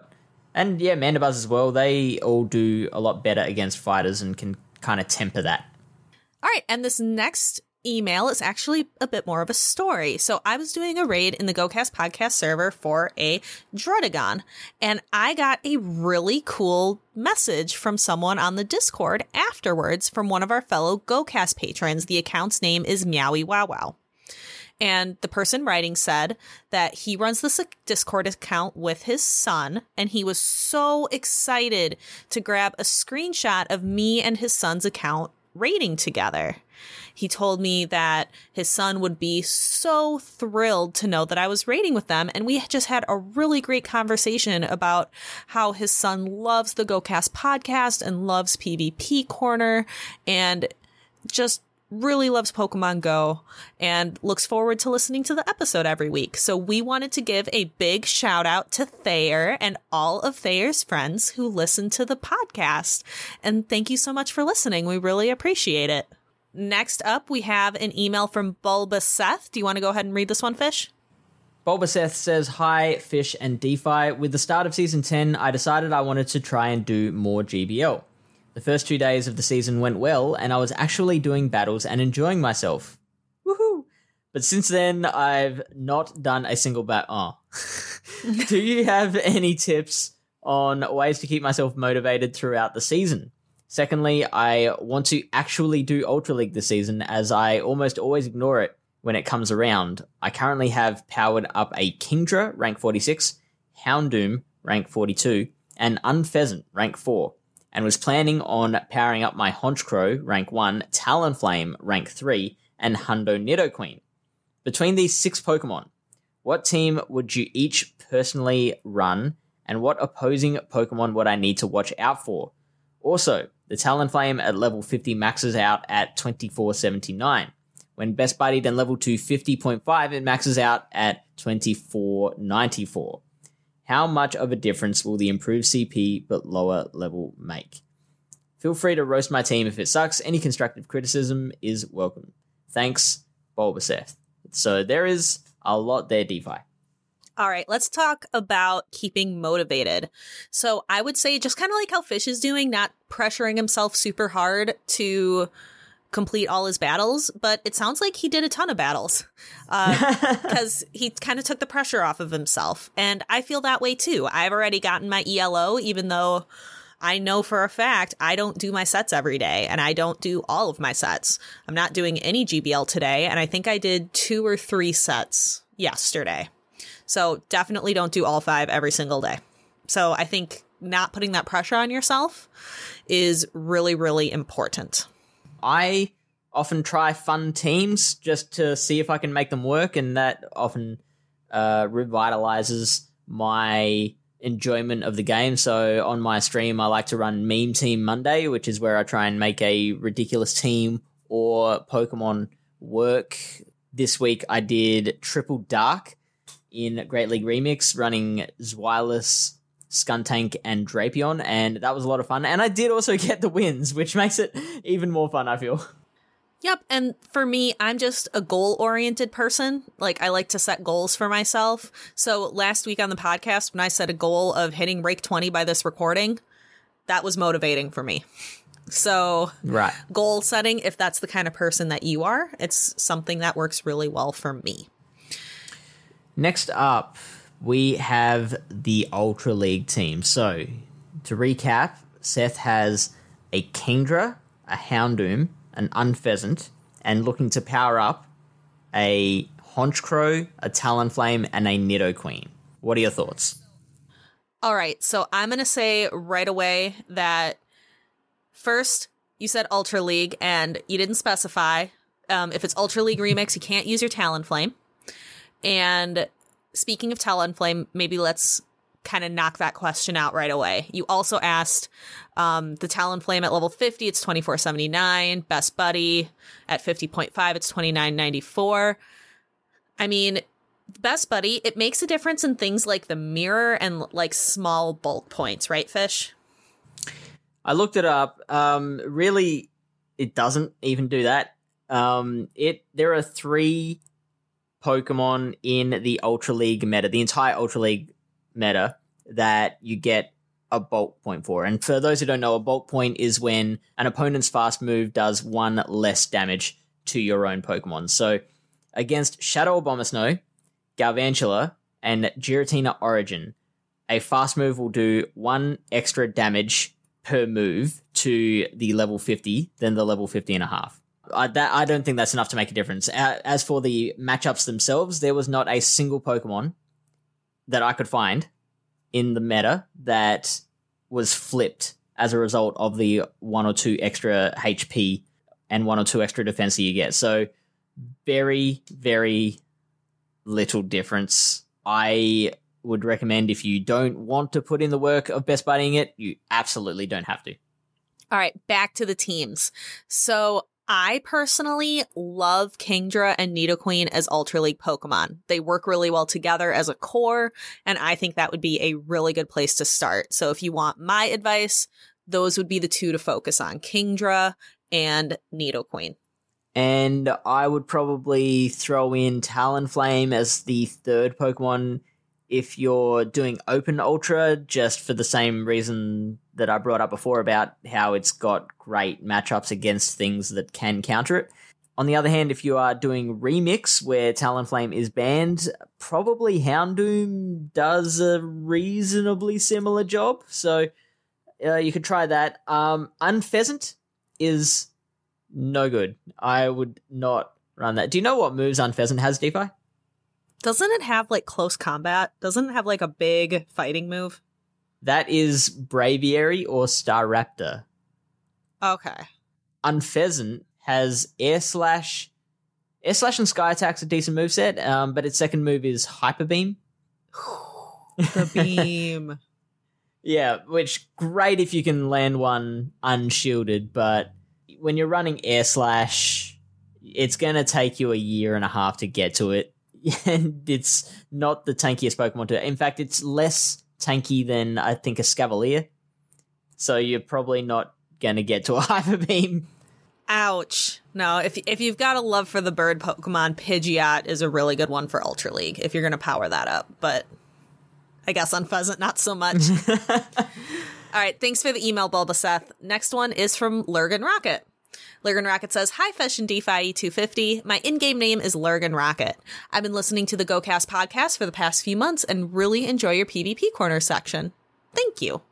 and yeah, Mandibuzz as well, they all do a lot better against fighters and can kind of temper that. All right, and this next email is actually a bit more of a story. So I was doing a raid in the GoCast podcast server for a Druddigon, and I got a really cool message from someone on the Discord afterwards from one of our fellow GoCast patrons. The account's name is Meowie Wow Wow. And the person writing said that he runs this Discord account with his son, and he was so excited to grab a screenshot of me and his son's account raiding together. He told me that his son would be so thrilled to know that I was raiding with them. And we just had a really great conversation about how his son loves the GoCast podcast and loves PvP Corner and just really loves Pokemon Go and looks forward to listening to the episode every week. So we wanted to give a big shout out to Thayer and all of Thayer's friends who listen to the podcast. And thank you so much for listening. We really appreciate it. Next up, we have an email from Bulba Seth. Do you want to go ahead and read this one, Fish? Bulbaseth says, Hi, Fish and DPhiE. With the start of season 10, I decided I wanted to try and do more GBL. The first two days of the season went well, and I was actually doing battles and enjoying myself. Woohoo! But since then, I've not done a single bat. Oh. [LAUGHS] do you have any tips on ways to keep myself motivated throughout the season? Secondly, I want to actually do Ultra League this season as I almost always ignore it when it comes around. I currently have powered up a Kingdra, rank 46, Houndoom, rank 42, and Unfezant, rank 4, and was planning on powering up my Honchkrow, rank 1, Talonflame, rank 3, and Hundo Nidoqueen. Between these six Pokemon, what team would you each personally run, and what opposing Pokemon would I need to watch out for? Also, the Talonflame at level 50 maxes out at 2479. When best buddied and level to 50.5, it maxes out at 2494. How much of a difference will the improved CP but lower level make? Feel free to roast my team if it sucks. Any constructive criticism is welcome. Thanks, Bulbaseth. So there is a lot there, DPhiE. All right, let's talk about keeping motivated. So I would say just kind of like how Fish is doing, not pressuring himself super hard to complete all his battles, but it sounds like he did a ton of battles [LAUGHS] uh, because he kind of took the pressure off of himself. And I feel that way too. I've already gotten my ELO, even though I know for a fact I don't do my sets every day and I don't do all of my sets. I'm not doing any GBL today, and I think I did two or three sets yesterday. So definitely don't do all five every single day. So I think not putting that pressure on yourself is really, really important. I often try fun teams just to see if I can make them work, and that often uh, revitalizes my enjoyment of the game. So on my stream, I like to run Meme Team Monday, which is where I try and make a ridiculous team or Pokemon work. This week, I did Triple Dark in Great League Remix, running Zweilous, Skuntank, and Drapion, and that was a lot of fun. And I did also [LAUGHS] get the wins, which makes it even more fun, I feel. Yep. And for me, I'm just a goal oriented person. Like, I like to set goals for myself. So last week on the podcast, when I set a goal of hitting Rake 20 by this recording, that was motivating for me. So, Right. goal setting, if that's the kind of person that you are, it's something that works really well for me. Next up, we have the Ultra League team. So, to recap, Seth has a Kingdra, a Houndoom, an Unfezant, and looking to power up a Honchkrow, a Talonflame, and a Nidoqueen. What are your thoughts? All right. So I'm going to say right away that first, you said Ultra League and you didn't specify. Um, if it's Ultra League [LAUGHS] Remix, you can't use your Talonflame. And speaking of Talonflame, maybe let's kind of knock that question out right away. You also asked um, the Talonflame at level 50, it's 2479. Best Buddy at 50.5, it's 2994. I mean, Best Buddy, it makes a difference in things like the mirror and like small bulk points, right, Fish? I looked it up. Um, really, it doesn't even do that. Um, it there are three Pokemon in the Ultra League meta, the entire Ultra League meta, that you get a bulk point for. And for those who don't know, a bulk point is when an opponent's fast move does one less damage to your own Pokemon. So against Shadow Abomasnow, Galvantula, and Giratina Origin, a fast move will do one extra damage per move to the level 50 than the level 50 and a half. I, that, I don't think that's enough to make a difference. As for the matchups themselves, there was not a single Pokemon that I could find in the meta that was flipped as a result of the one or two extra HP and one or two extra defense that you get. So, very, very little difference. I would recommend if you don't want to put in the work of best buddying it, you absolutely don't have to. All right, back to the teams. So I personally love Kingdra and Nidoqueen as Ultra League Pokemon. They work really well together as a core, and I think that would be a really good place to start. So if you want my advice, those would be the two to focus on Kingdra and Nidoqueen. And I would probably throw in Talonflame as the third Pokemon if you're doing Open Ultra, just for the same reason that I brought up before about how it's got great matchups against things that can counter it. On the other hand, if you are doing Remix, where Talonflame is banned, probably Houndoom does a reasonably similar job. So uh, you could try that. Um, Unfezant is no good. I would not run that. Do you know what moves Unfezant has, DeFi? Doesn't it have like close combat? Doesn't it have like a big fighting move? That is Braviary or Staraptor. Okay. Unfezant has Air Slash. Air Slash and Sky Attack's a decent moveset, um, but its second move is Hyper Beam. [SIGHS] The beam. [LAUGHS] Yeah, which great if you can land one unshielded, but when you're running Air Slash, it's gonna take you a year and a half to get to it. And [LAUGHS] it's not the tankiest Pokemon to In fact, it's less tanky than I think a Escavalier. So you're probably not gonna get to [LAUGHS] a Hyper Beam. Ouch. No, if if you've got a love for the bird Pokemon, Pidgeot is a really good one for Ultra League if you're going to power that up. But I guess Unfezant, not so much. [LAUGHS] All right, thanks for the email, Bulbaseth. Next one is from Lurgan Rocket. Lurgan Rocket says, Hi, and DeFi E250. My in game name is Lurgan Rocket. I've been listening to the GoCast podcast for the past few months and really enjoy your PvP corner section. Thank you.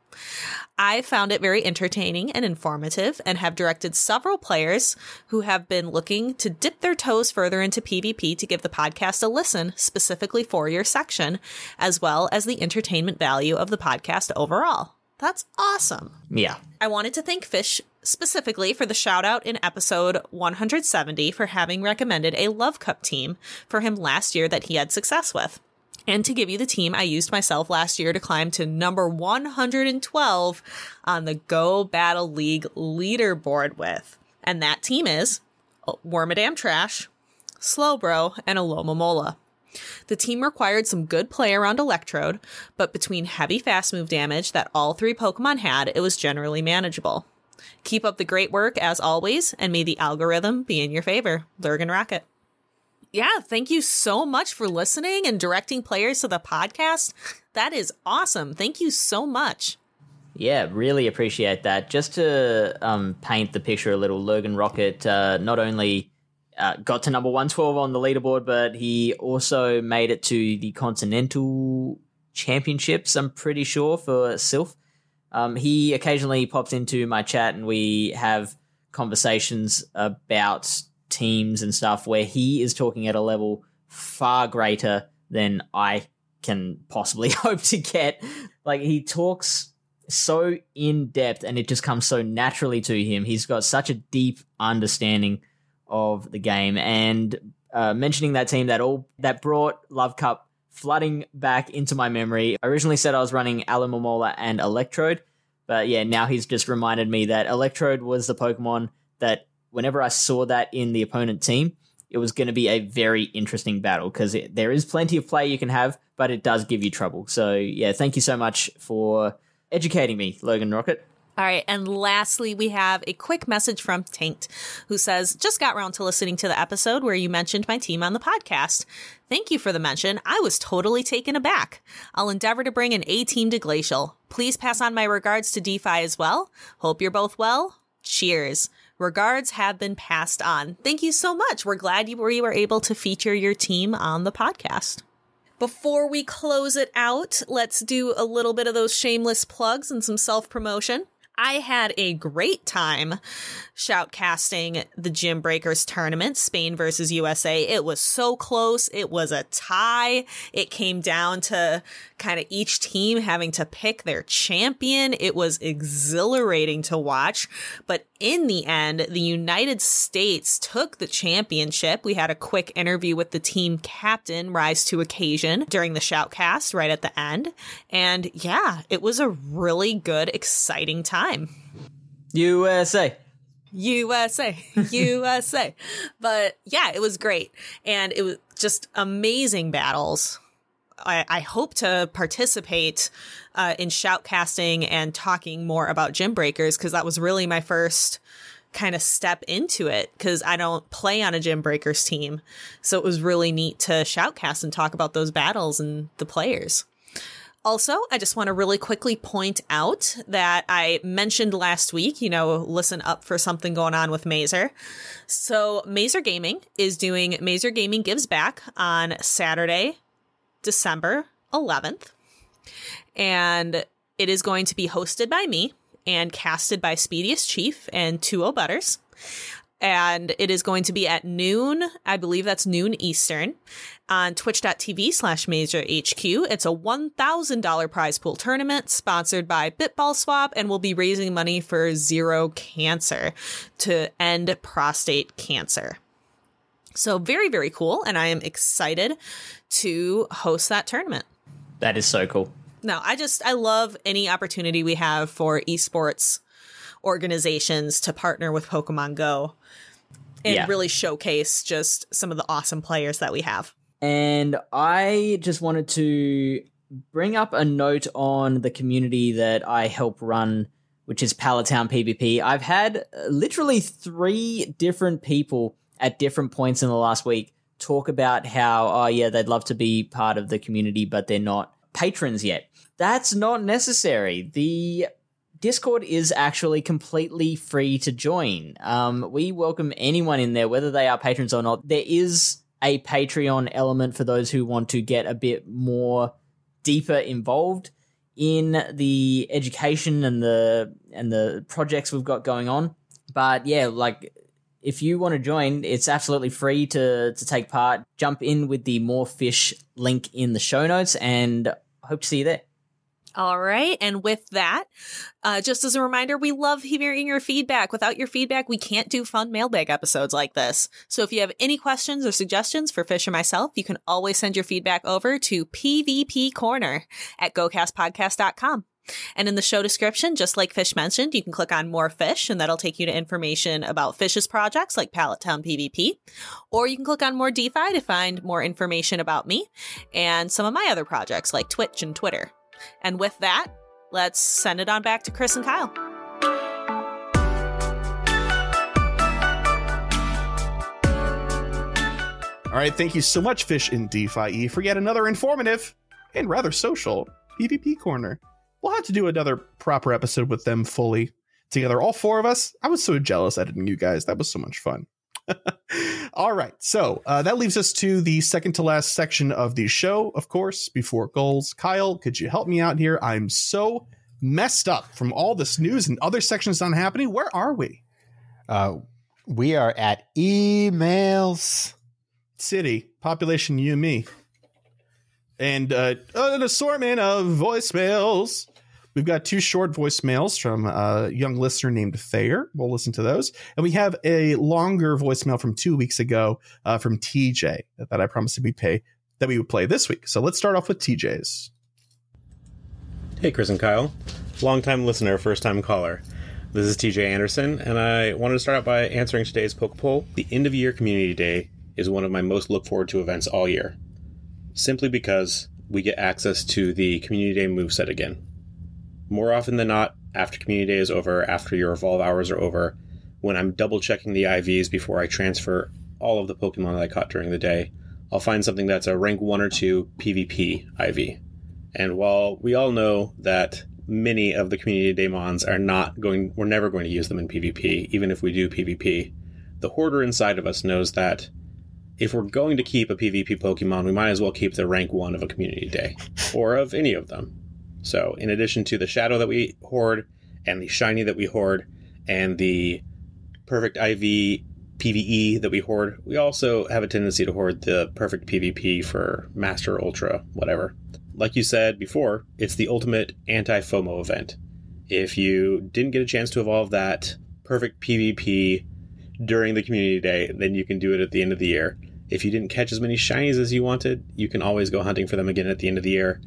I found it very entertaining and informative and have directed several players who have been looking to dip their toes further into PvP to give the podcast a listen specifically for your section, as well as the entertainment value of the podcast overall. That's awesome. Yeah. I wanted to thank Fish specifically for the shout out in episode 170 for having recommended a Love Cup team for him last year that he had success with. And to give you the team I used myself last year to climb to number 112 on the Go Battle League leaderboard with. And that team is Wormadam Trash, Slowbro, and Alomomola. The team required some good play around Electrode, but between heavy fast move damage that all three Pokemon had, it was generally manageable. Keep up the great work as always, and may the algorithm be in your favor. Lurgan Rocket. Yeah, thank you so much for listening and directing players to the podcast. That is awesome. Thank you so much. Yeah, really appreciate that. Just to um, paint the picture a little, Logan Rocket uh, not only uh, got to number 112 on the leaderboard, but he also made it to the Continental Championships, I'm pretty sure, for Sylph. Um, he occasionally pops into my chat and we have conversations about teams and stuff where he is talking at a level far greater than I can possibly [LAUGHS] hope to get. Like he talks so in depth and it just comes so naturally to him. He's got such a deep understanding of the game and uh, mentioning that team that all that brought Love Cup flooding back into my memory. I originally said I was running Alomomola and Electrode, but yeah, now he's just reminded me that Electrode was the Pokemon that whenever I saw that in the opponent team, it was going to be a very interesting battle because there is plenty of play you can have, but it does give you trouble. So, yeah, thank you so much for educating me, Logan Rocket. All right. And lastly, we have a quick message from Taint, who says, Just got around to listening to the episode where you mentioned my team on the podcast. Thank you for the mention. I was totally taken aback. I'll endeavor to bring an A team to Glacial. Please pass on my regards to DeFi as well. Hope you're both well. Cheers. Regards have been passed on. Thank you so much. We're glad you were, able to feature your team on the podcast. Before we close it out, let's do a little bit of those shameless plugs and some self promotion. I had a great time shoutcasting the Gym Breakers tournament, Spain versus USA. It was so close. It was a tie. It came down to kind of each team having to pick their champion. It was exhilarating to watch. But in the end, the United States took the championship. We had a quick interview with the team captain, Rise to Occasion, during the shoutcast right at the end. And yeah, it was a really good, exciting time. USA. USA, USA. [LAUGHS] But yeah, it was great. And it was just amazing battles. I, I hope to participate uh, in shoutcasting and talking more about gym breakers because that was really my first kind of step into it because I don't play on a gym breakers team. So it was really neat to shoutcast and talk about those battles and the players. Also, I just want to really quickly point out that I mentioned last week, you know, listen up for something going on with Mazer. So, Mazer Gaming is doing Mazer Gaming Gives Back on Saturday, December 11th. And it is going to be hosted by me and casted by Speediest Chief and Tuo Butters. And it is going to be at noon. I believe that's noon Eastern on twitch.tv slash Mazer HQ. It's a $1,000 prize pool tournament sponsored by Bitball Swap and will be raising money for Zero Cancer to end prostate cancer. So very, very cool. And I am excited to host that tournament. That is so cool. No, I just, I love any opportunity we have for esports organizations to partner with Pokemon Go and Yeah. really showcase just some of the awesome players that we have. And I just wanted to bring up a note on the community that I help run, which is Pallet Town PvP. I've had literally three different people at different points in the last week talk about how, oh, yeah, they'd love to be part of the community, but they're not patrons yet. That's not necessary. The Discord is actually completely free to join. Um, we welcome anyone in there, whether they are patrons or not. There is a Patreon element for those who want to get a bit more deeper involved in the education and the and the projects we've got going on. But yeah, like if you want to join, it's absolutely free to to take part. Jump in with the more fish link in the show notes, and hope to see you there. All right. And with that, uh, just as a reminder, we love hearing your feedback. Without your feedback, we can't do fun mailbag episodes like this. So if you have any questions or suggestions for Fish or myself, you can always send your feedback over to PvP Corner at gocastpodcast.com. And in the show description, just like Fish mentioned, you can click on more fish and that'll take you to information about Fish's projects like Pallet Town PvP. Or you can click on more DeFi to find more information about me and some of my other projects like Twitch and Twitter. And with that, let's send it on back to Chris and Kyle. All right, thank you so much, Fish in DeFi, for yet another informative and rather social PvP corner. We'll have to do another proper episode with them fully together, all four of us. I was so jealous editing you guys. That was so much fun. [LAUGHS] all right, so uh, that leaves us to the second to last section of the show, of course, before goals. Kyle, could you help me out here? I'm so messed up from all this news and other sections not happening. Where are we? Uh, we are at emails. City, population, you me. And uh, an assortment of voicemails. We've got two short voicemails from a young listener named Thayer. We'll listen to those. And we have a longer voicemail from two weeks ago uh, from TJ that I promised to be pay that we would play this week. So let's start off with TJ's. Hey, Chris and Kyle. Longtime listener, first time caller. This is TJ Anderson, and I wanted to start out by answering today's poke poll. The end of year community day is one of my most look forward to events all year, simply because we get access to the community day moveset again. More often than not, after community day is over, after your evolve hours are over, when I'm double checking the IVs before I transfer all of the Pokemon that I caught during the day, I'll find something that's a rank 1 or 2 PvP IV. And while we all know that many of the community daemons are not going, we're never going to use them in PvP, even if we do PvP, the hoarder inside of us knows that if we're going to keep a PvP Pokemon, we might as well keep the rank 1 of a community day, or of any of them. So, in addition to the Shadow that we hoard, and the Shiny that we hoard, and the Perfect IV PvE that we hoard, we also have a tendency to hoard the perfect PvP for Master, Ultra, whatever. Like you said before, it's the ultimate anti FOMO event. If you didn't get a chance to evolve that perfect PvP during the community day, then you can do it at the end of the year. If you didn't catch as many shinies as you wanted, you can always go hunting for them again at the end of the year.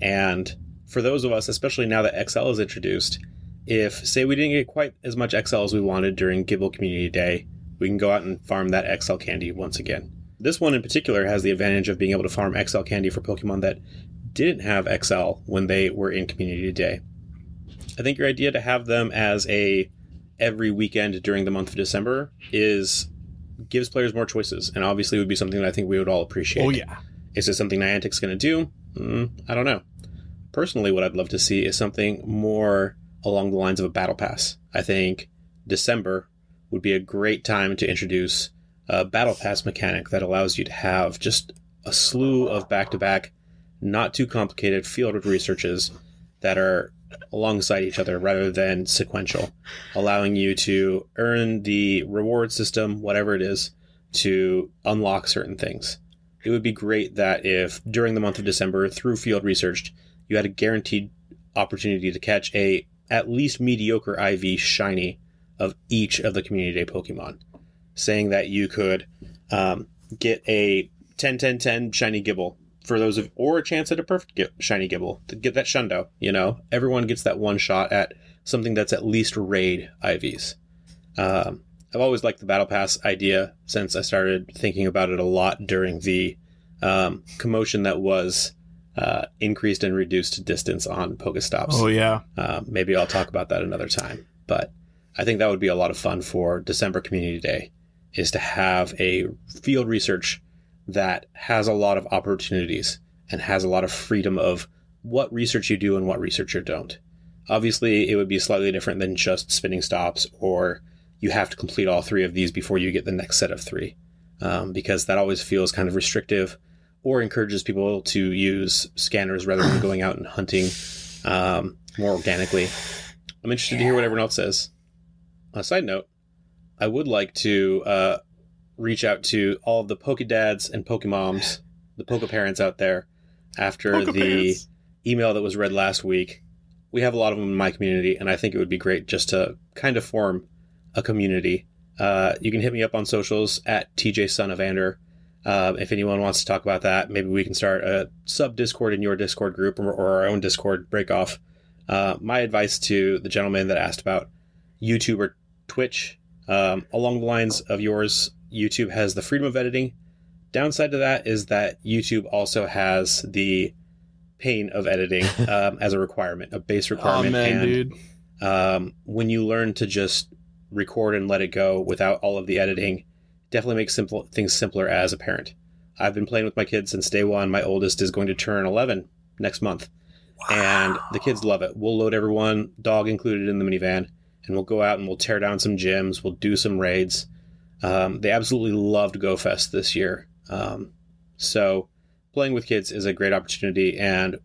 And for those of us, especially now that XL is introduced, if say we didn't get quite as much XL as we wanted during Gible Community Day, we can go out and farm that XL candy once again. This one in particular has the advantage of being able to farm XL candy for Pokemon that didn't have XL when they were in Community Day. I think your idea to have them as a every weekend during the month of December is gives players more choices, and obviously would be something that I think we would all appreciate. Oh, yeah. Is this something Niantic's going to do? Mm, I don't know. Personally, what I'd love to see is something more along the lines of a battle pass. I think December would be a great time to introduce a battle pass mechanic that allows you to have just a slew of back to back, not too complicated fielded researches that are alongside each other rather than sequential, allowing you to earn the reward system, whatever it is, to unlock certain things. It would be great that if during the month of December, through field research, you had a guaranteed opportunity to catch a at least mediocre IV shiny of each of the community day Pokemon, saying that you could um, get a 10 10 10 shiny Gible for those of, or a chance at a perfect shiny Gible to get that Shundo. You know, everyone gets that one shot at something that's at least raid IVs. Um, I've always liked the battle pass idea since I started thinking about it a lot during the um, commotion that was uh, increased and reduced distance on Pokestops. Oh, yeah. Uh, maybe I'll talk about that another time. But I think that would be a lot of fun for December Community Day, is to have a field research that has a lot of opportunities and has a lot of freedom of what research you do and what research you don't. Obviously, it would be slightly different than just spinning stops, or you have to complete all three of these before you get the next set of three, um, because that always feels kind of restrictive or encourages people to use scanners rather than going out and hunting um, more organically. I'm interested to hear what everyone else says. On a side note, I would like to uh, reach out to all of the Pokedads and Pokemoms, the Poke parents out there, after Poke the parents. email that was read last week. We have a lot of them in my community, and I think it would be great just to kind of form a community. Uh, you can hit me up on socials at TJ Son of Ander. Uh, if anyone wants to talk about that, maybe we can start a sub Discord in your Discord group or, or our own Discord break off. Uh, my advice to the gentleman that asked about YouTube or Twitch, um, along the lines of yours, YouTube has the freedom of editing. Downside to that is that YouTube also has the pain of editing [LAUGHS] um, as a requirement, a base requirement. Oh man, and dude. um, when you learn to just record and let it go without all of the editing, definitely makes simple things simpler as a parent. I've been playing with my kids since day one. My oldest is going to turn 11 next month, and the kids love it. We'll load everyone, dog included, in the minivan, and we'll go out and we'll tear down some gyms. We'll do some raids. Um, they absolutely loved GoFest this year. Um, so playing with kids is a great opportunity, and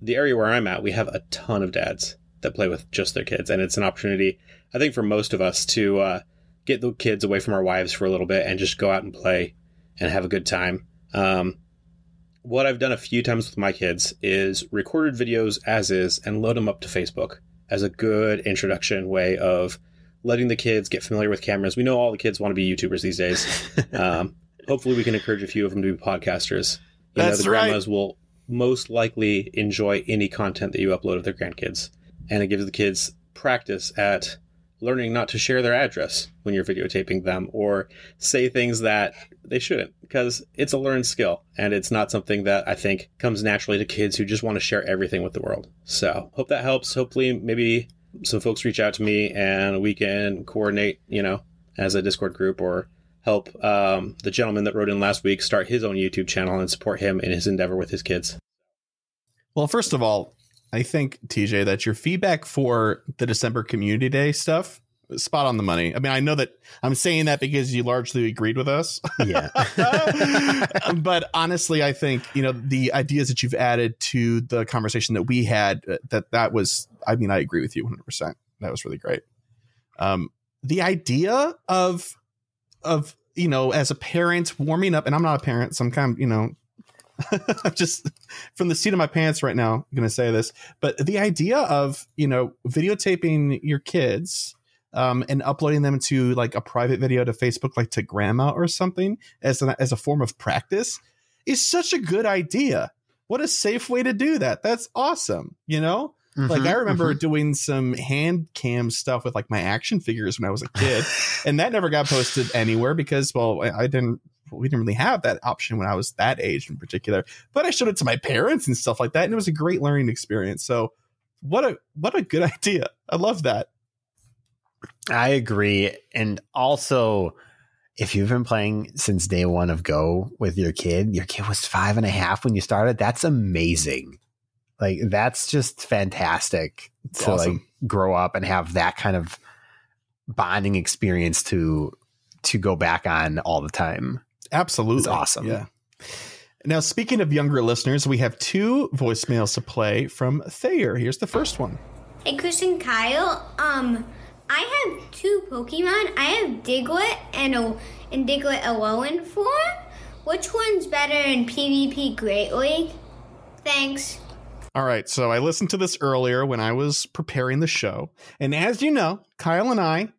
the area where I'm at, we have a ton of dads that play with just their kids, and it's an opportunity, I think, for most of us to uh, get the kids away from our wives for a little bit and just go out and play and have a good time. Um, what I've done a few times with my kids is recorded videos as is and load them up to Facebook as a good introduction way of letting the kids get familiar with cameras. We know all the kids want to be YouTubers these days. [LAUGHS] Um, hopefully, we can encourage a few of them to be podcasters. You That's know, the right. grandmas will most likely enjoy any content that you upload of their grandkids, and it gives the kids practice at learning not to share their address when you're videotaping them or say things that they shouldn't because it's a learned skill and it's not something that I think comes naturally to kids who just want to share everything with the world. So, hope that helps. Hopefully, maybe some folks reach out to me and we can coordinate, you know, as a Discord group or help um, the gentleman that wrote in last week start his own YouTube channel and support him in his endeavor with his kids. Well, first of all, I think TJ that your feedback for the December Community Day stuff spot on the money. I mean, I know that I'm saying that because you largely agreed with us. Yeah. [LAUGHS] but honestly, I think you know the ideas that you've added to the conversation that we had. uh, That that was, I mean, I agree with you 100. percent That was really great. Um, the idea of of you know as a parent warming up, and I'm not a parent, so I'm kind of you know. [LAUGHS] I'm just from the seat of my pants right now going to say this, but the idea of you know videotaping your kids um, and uploading them to like a private video to Facebook, like to grandma or something, as an, as a form of practice, is such a good idea. What a safe way to do that. That's awesome. You know, like Mhm, I remember mhm. doing some hand cam stuff with like my action figures when I was a kid, [LAUGHS] and that never got posted anywhere because, well, I I didn't. We didn't really have that option when I was that age in particular. But I showed it to my parents and stuff like that, and it was a great learning experience. So, what a what a good [LAUGHS] idea! I love that. I agree. And also, if you've been playing since day one of Go with your kid, your kid was five and a half when you started. That's amazing. Like that's just fantastic It's to awesome. like grow up and have that kind of bonding experience to to go back on all the time. Absolutely. It's awesome. Yeah. Now, speaking of younger listeners, we have two voicemails to play from Thayer. Here's the first one. Hey, Chris and Kyle. Um, I have two Pokemon. I have Diglett and a and Diglett Alolan form. Which one's better in PvP Great League? Thanks. All right. So I listened to this earlier when I was preparing the show. And as you know, Kyle and I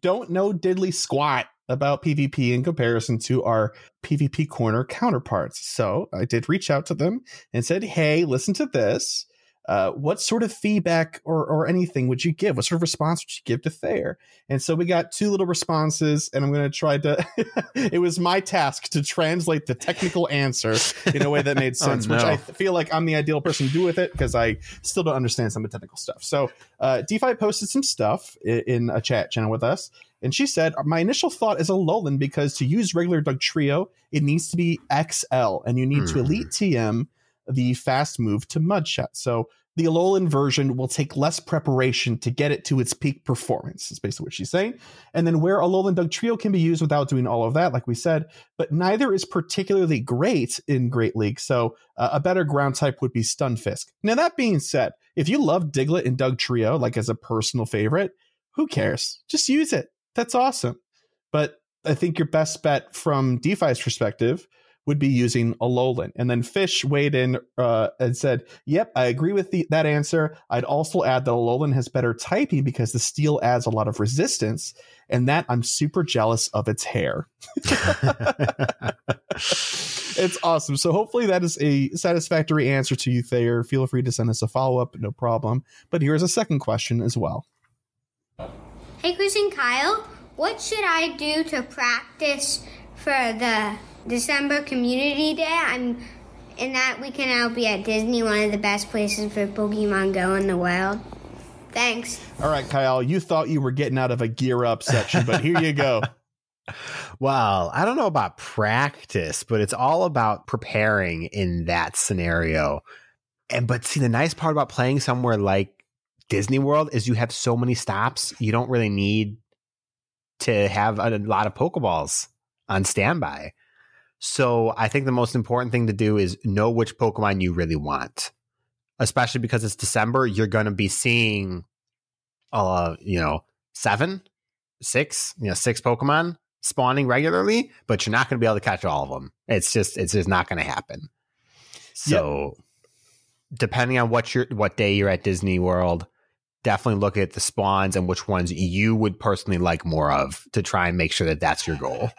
don't know diddly squat about PvP in comparison to our PvP corner counterparts. So I did reach out to them and said, hey, listen to this. Uh, what sort of feedback or, or anything would you give? What sort of response would you give to Thayer? And so we got two little responses, and I'm going to try to. [LAUGHS] it was my task to translate the technical answer in a way that made [LAUGHS] Oh, sense, which. I feel like I'm the ideal person to do with it because I still don't understand some of the technical stuff. So, uh, DeFi posted some stuff i- in a chat channel with us, and she said, My initial thought is a Alolan because to use regular Dugtrio, it needs to be XL, and you need to Mhm. Elite TM the fast move to Mudshot. So, The Alolan version will take less preparation to get it to its peak performance, is basically what she's saying. And then where Alolan Dugtrio can be used without doing all of that, like we said, but neither is particularly great in Great League. So uh, a better ground type would be Stunfisk. Now, that being said, if you love Diglett and Dugtrio, like as a personal favorite, who cares? Just use it. That's awesome. But I think your best bet from DeFi's perspective would be using Alolan. And then Fish weighed in uh, and said, Yep, I agree with the, that answer. I'd also add that Alolan has better typing because the steel adds a lot of resistance, and that I'm super jealous of its hair. [LAUGHS] it's awesome. So hopefully that is a satisfactory answer to you, Thayer. Feel free to send us a follow up, no problem. But here's a second question as well. Hey, Chris and Kyle, what should I do to practice for the December Community Day? I'm in that weekend. I'll be at Disney, one of the best places for Pokemon Go in the world. Thanks. All right, Kyle, you thought you were getting out of a gear up section, but here you go. [LAUGHS] Well, I don't know about practice, but it's all about preparing in that scenario. And but see, the nice part about playing somewhere like Disney World is you have so many stops. You don't really need to have a lot of Pokeballs on standby. So I think the most important thing to do is know which Pokemon you really want. Especially because it's December, you're going to be seeing, uh, you know, seven, six, you know, six Pokemon spawning regularly, but you're not going to be able to catch all of them. It's just, it's just not going to happen. So, yep. depending on what your what day you're at Disney World, definitely look at the spawns and which ones you would personally like more of to try and make sure that that's your goal.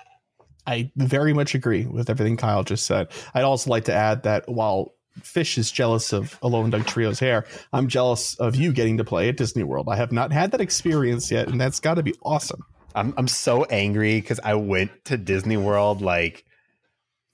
I very much agree with everything Kyle just said. I'd also like to add that while Fish is jealous of Alolan Dugtrio's hair, I'm jealous of you getting to play at Disney World. I have not had that experience yet, and that's got to be awesome. I'm I'm so angry because I went to Disney World like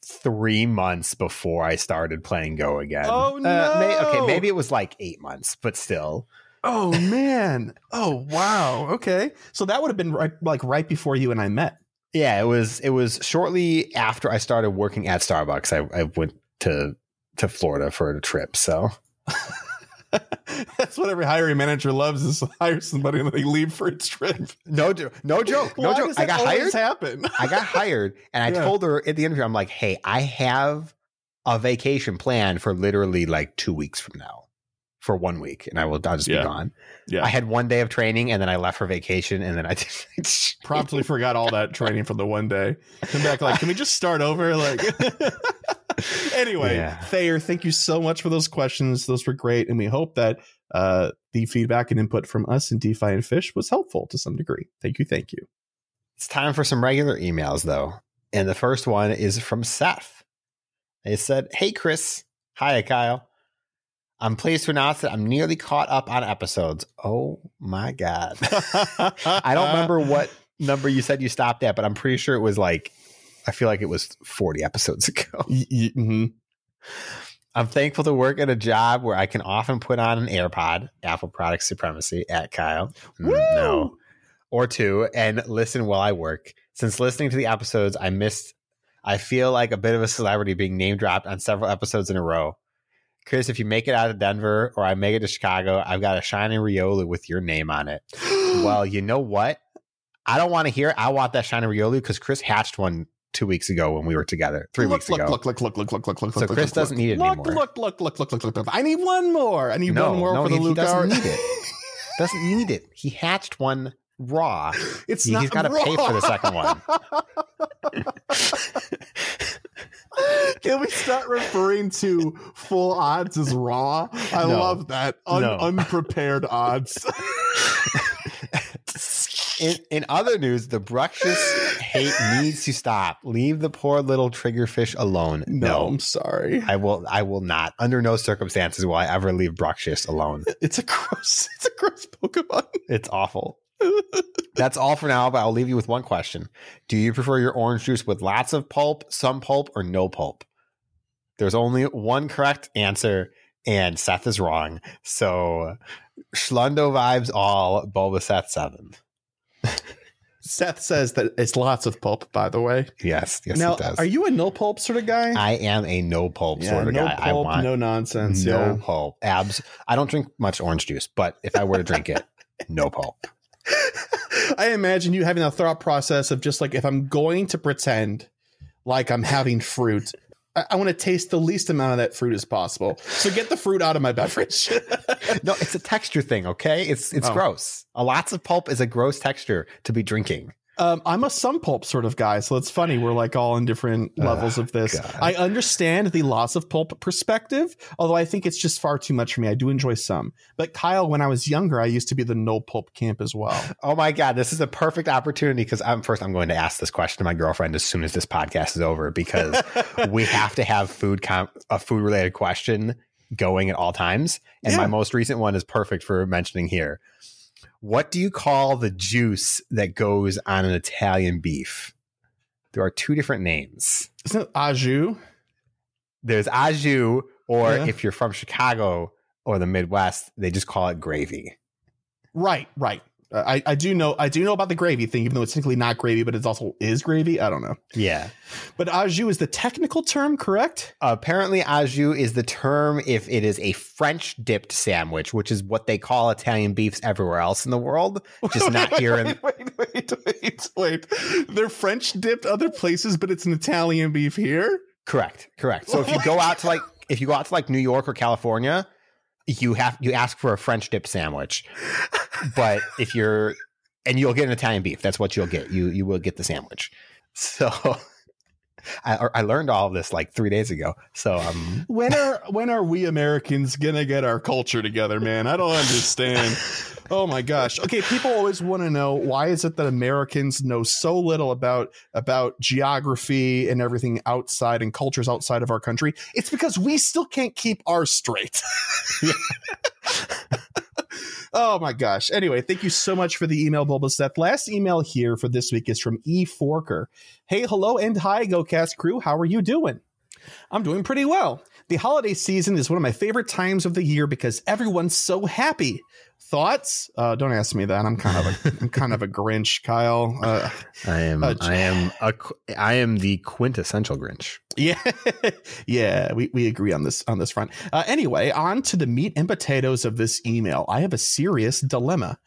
three months before I started playing Go again. Oh no! Uh, may, okay, maybe it was like eight months, but still. Oh man! Oh wow! Okay, so that would have been right, like right before you and I met. Yeah, it was. It was shortly after I started working at Starbucks. I, I went to to Florida for a trip. So [LAUGHS] that's what every hiring manager loves is hire somebody and they leave for a trip. No, joke, no joke, no joke. I got hired. Happen. I got hired, and I [LAUGHS] yeah. told her at the interview, I'm like, "Hey, I have a vacation plan for literally like two weeks from now." For one week and I will I'll just yeah. be gone. Yeah. I had one day of training and then I left for vacation and then I [LAUGHS] just promptly forgot all that training from the one day. Come back like, can we just start over? Like [LAUGHS] anyway, yeah. Thayer, thank you so much for those questions. Those were great. And we hope that uh, the feedback and input from us and DeFi and Fish was helpful to some degree. Thank you. Thank you. It's time for some regular emails though. And the first one is from Seth. They said, Hey Chris. Hi Kyle. I'm pleased to announce that I'm nearly caught up on episodes. Oh my God. [LAUGHS] I don't remember [LAUGHS] what number you said you stopped at, but I'm pretty sure it was like, I feel like it was 40 episodes [LAUGHS] ago. Mm-hmm. I'm thankful to work at a job where I can often put on an AirPod, Apple product supremacy at Kyle. Mm, no. Or two, and listen while I work. Since listening to the episodes, I missed, I feel like a bit of a celebrity being name dropped on several episodes in a row. Chris, if you make it out of Denver or I make it to Chicago, I've got a shiny Riolu with your name on it. well, you know what? I don't want to hear it. I want that shiny Riolu because Chris hatched one two weeks ago when we were together. Three look, weeks look, ago. Look, look, look, look, look, look, look. So Chris look, doesn't need it look, anymore. Look, look, look, look, look, look, look. I need one more. I need no, one more no, for the he, he doesn't need it. doesn't need it. He hatched one raw. It's he, not He's got to pay for the second one. [LAUGHS] Can we start referring to full odds as raw? I No. love that. Un- No. Unprepared odds. [LAUGHS] in, in other news, the Bruxish hate needs to stop. Leave the poor little triggerfish alone. No, No, I'm sorry. I will. I will not. Under no circumstances will I ever leave Bruxish alone. It's a gross. [LAUGHS] It's a gross Pokemon. It's awful. That's all for now, but I'll leave you with one question. Do you prefer your orange juice with lots of pulp, some pulp, or no pulp? There's only one correct answer, and Seth is wrong. So, Schlundo vibes all, Bulbasaur 7. [LAUGHS] Seth says that it's lots of pulp, by the way. Yes, yes, now, it does. are you a no pulp sort of guy? I am a no pulp sort of no guy. I pulp, want no nonsense. no yeah. pulp. Abs. I don't drink much orange juice, but if I were to drink it, [LAUGHS] no pulp. [LAUGHS] I imagine you having a thought process of just like if I'm going to pretend like I'm having fruit, I, I want to taste the least amount of that fruit as possible. So get the fruit out of my beverage. [LAUGHS] No, it's a texture thing. Okay, it's it's Oh. gross. A lots of pulp is a gross texture to be drinking. Um, I'm a some pulp sort of guy, so it's funny we're like all in different levels of this. God. I understand the loss of pulp perspective, although I think it's just far too much for me. I do enjoy some, but Kyle, when I was younger, I used to be the no pulp camp as well. [LAUGHS] Oh my god, this is a perfect opportunity because I'm first. I'm going to ask this question to my girlfriend as soon as this podcast is over because [LAUGHS] we have to have food com- a food related question going at all times. And Yeah. my most recent one is perfect for mentioning here. What do you call the juice that goes on an Italian beef? There are two different names. Isn't it au jus? There's au jus, or Yeah. if you're from Chicago or the Midwest, they just call it gravy. Right, right. I, I do know I do know about the gravy thing, even though it's technically not gravy, but it's also is gravy. I don't know. Yeah. But au jus is the technical term, correct? Apparently, au jus is the term if it is a French dipped sandwich, which is what they call Italian beefs everywhere else in the world, just not [LAUGHS] here in. Wait, wait, wait, wait. They're French dipped other places, but it's an Italian beef here. Correct, correct. So if you go out to like if you go out to like New York or California, you have you ask for a French dip sandwich, but if you're and you'll get an Italian beef, that's what you'll get. You you will get the sandwich. So. I, I learned all of this like three days ago. So um, When are when are we Americans gonna get our culture together, man? I don't understand. [LAUGHS] Oh my gosh. Okay, people always want to know why is it that Americans know so little about about geography and everything outside and cultures outside of our country? It's because we still can't keep ours straight. [LAUGHS] Oh my gosh. Anyway, thank you so much for the email, Bulbaseth. Last email here for this week is from E Forker. Hey, hello and hi, GoCast crew. How are you doing? I'm doing pretty well. The holiday season is one of my favorite times of the year because everyone's so happy. Thoughts? Uh, don't ask me that. I'm kind of a I'm kind of a Grinch, Kyle. Uh, [LAUGHS] I am Uh, I am a I am the quintessential Grinch. Yeah, [LAUGHS] yeah, we, we agree on this on this front. Uh, anyway, on to the meat and potatoes of this email. I have a serious dilemma.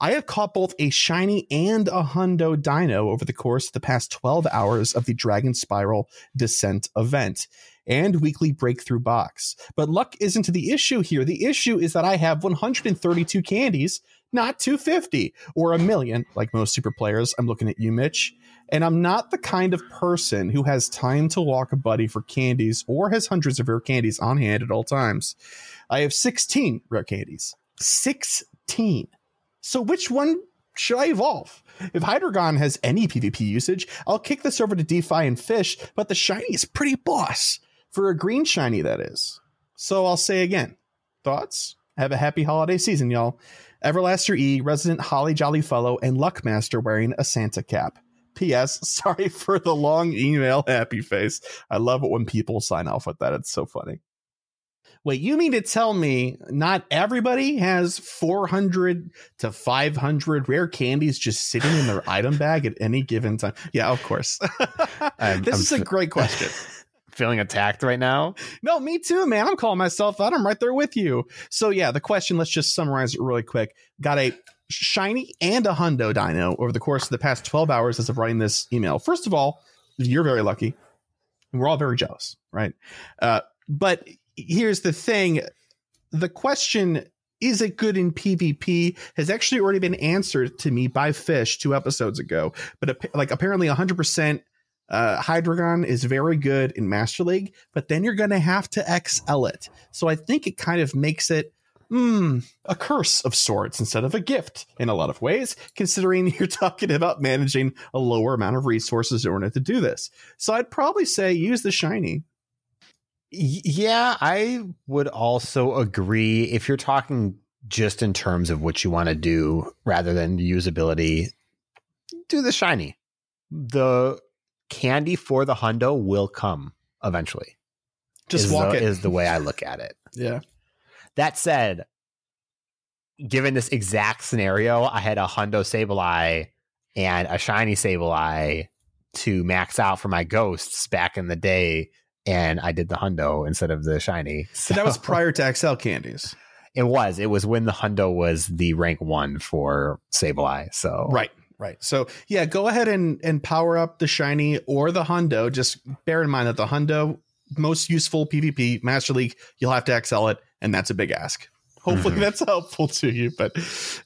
I have caught both a shiny and a hundo Deino over the course of the past 12 hours of the Dragon Spiral Descent event and weekly breakthrough box. But luck isn't the issue here. The issue is that I have 132 candies, not 250 or a million, like most super players. I'm looking at you, Mitch. And I'm not the kind of person who has time to walk a buddy for candies or has hundreds of rare candies on hand at all times. I have 16 rare candies. 16. So which one should I evolve? If Hydreigon has any PvP usage, I'll kick this over to DeFi and Fish, but the shiny is pretty boss. For a green shiny, that is. So I'll say again thoughts? Have a happy holiday season, y'all. Everlaster E, resident Holly Jolly Fellow, and Luckmaster wearing a Santa cap. P.S. [LAUGHS] Sorry for the long email, happy face. I love it when people sign off with that. It's so funny. Wait, you mean to tell me not everybody has 400 to 500 rare candies just sitting in their [LAUGHS] item bag at any given time? Yeah, of course. [LAUGHS] I'm- this I'm is a great question. Feeling attacked right now. No, me too, man. I'm calling myself out. I'm right there with you. So yeah, the question, let's just summarize it really quick. Got a shiny and a hundo Deino over the course of the past 12 hours as of writing this email. First of all, you're very lucky. We're all very jealous, right? Uh, but here's the thing. The question is it good in PvP has actually already been answered to me by Fish two episodes ago. But like apparently 100% uh, is very good in Master League, but then you're going to have to XL it. So I think it kind of makes it hmm, a curse of sorts instead of a gift in a lot of ways, considering [LAUGHS] you're talking about managing a lower amount of resources in order to do this. So I'd probably say use the shiny. Yeah, I would also agree if you're talking just in terms of what you want to do rather than usability, do the shiny. The candy for the hundo will come eventually. Just is walk the, it. is the way I look at it. [LAUGHS] yeah. That said, given this exact scenario, I had a Hundo Sableye and a shiny Sableye to max out for my ghosts back in the day. And I did the hundo instead of the shiny. So that was prior to [LAUGHS] XL candies. It was. It was when the hundo was the rank one for Sableye. So Right. Right. So yeah, go ahead and and power up the shiny or the hundo. Just bear in mind that the hundo most useful PvP Master League, you'll have to excel it, and that's a big ask. Hopefully Mhm. that's helpful to you. But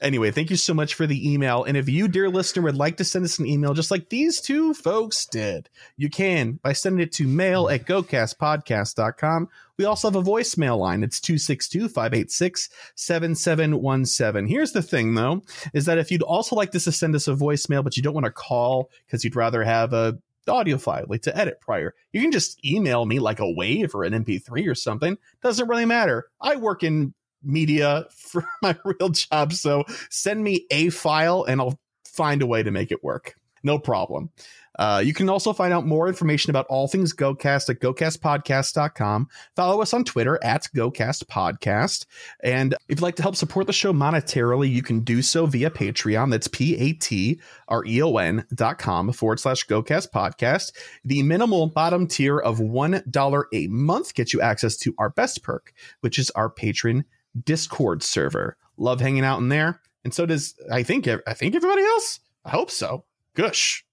anyway, thank you so much for the email. And if you, dear listener, would like to send us an email just like these two folks did, you can by sending it to mail at gocastpodcast.com. We also have a voicemail line. It's 262 586 7717. Here's the thing, though, is that if you'd also like this to send us a voicemail, but you don't want to call because you'd rather have a audio file like to edit prior, you can just email me like a wave or an MP3 or something. Doesn't really matter. I work in media for [LAUGHS] my real job, so send me a file and I'll find a way to make it work. No problem. Uh, you can also find out more information about all things GoCast at GoCastPodcast.com. Follow us on Twitter at GoCastPodcast. And if you'd like to help support the show monetarily, you can do so via Patreon. That's P A T R E O N dot com forward slash GoCast Podcast. The minimal bottom tier of $1 a month gets you access to our best perk, which is our patron Discord server. Love hanging out in there. And so does, I think, I think everybody else. I hope so. Gush.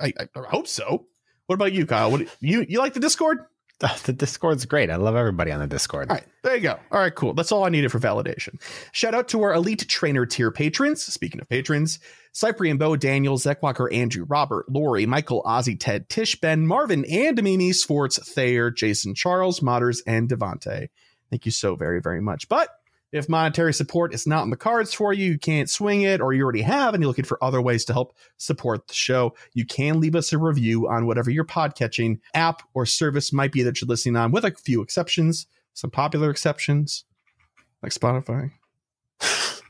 I, I hope so. What about you, Kyle? What you you like the Discord? [LAUGHS] the Discord's great. I love everybody on the Discord. All right, there you go. All right, cool. That's all I needed for validation. Shout out to our elite trainer tier patrons. Speaking of patrons, Cyprian Bo, Daniel, Zach Walker, Andrew, Robert, Lori, Michael, Ozzy, Ted, Tish, Ben, Marvin, and Mimi, Swartz, Thayer, Jason, Charles, Modders, and Devante. Thank you so very, very much. But if monetary support is not in the cards for you, you can't swing it, or you already have, and you're looking for other ways to help support the show, you can leave us a review on whatever your podcatching app or service might be that you're listening on, with a few exceptions, some popular exceptions, like Spotify. [LAUGHS]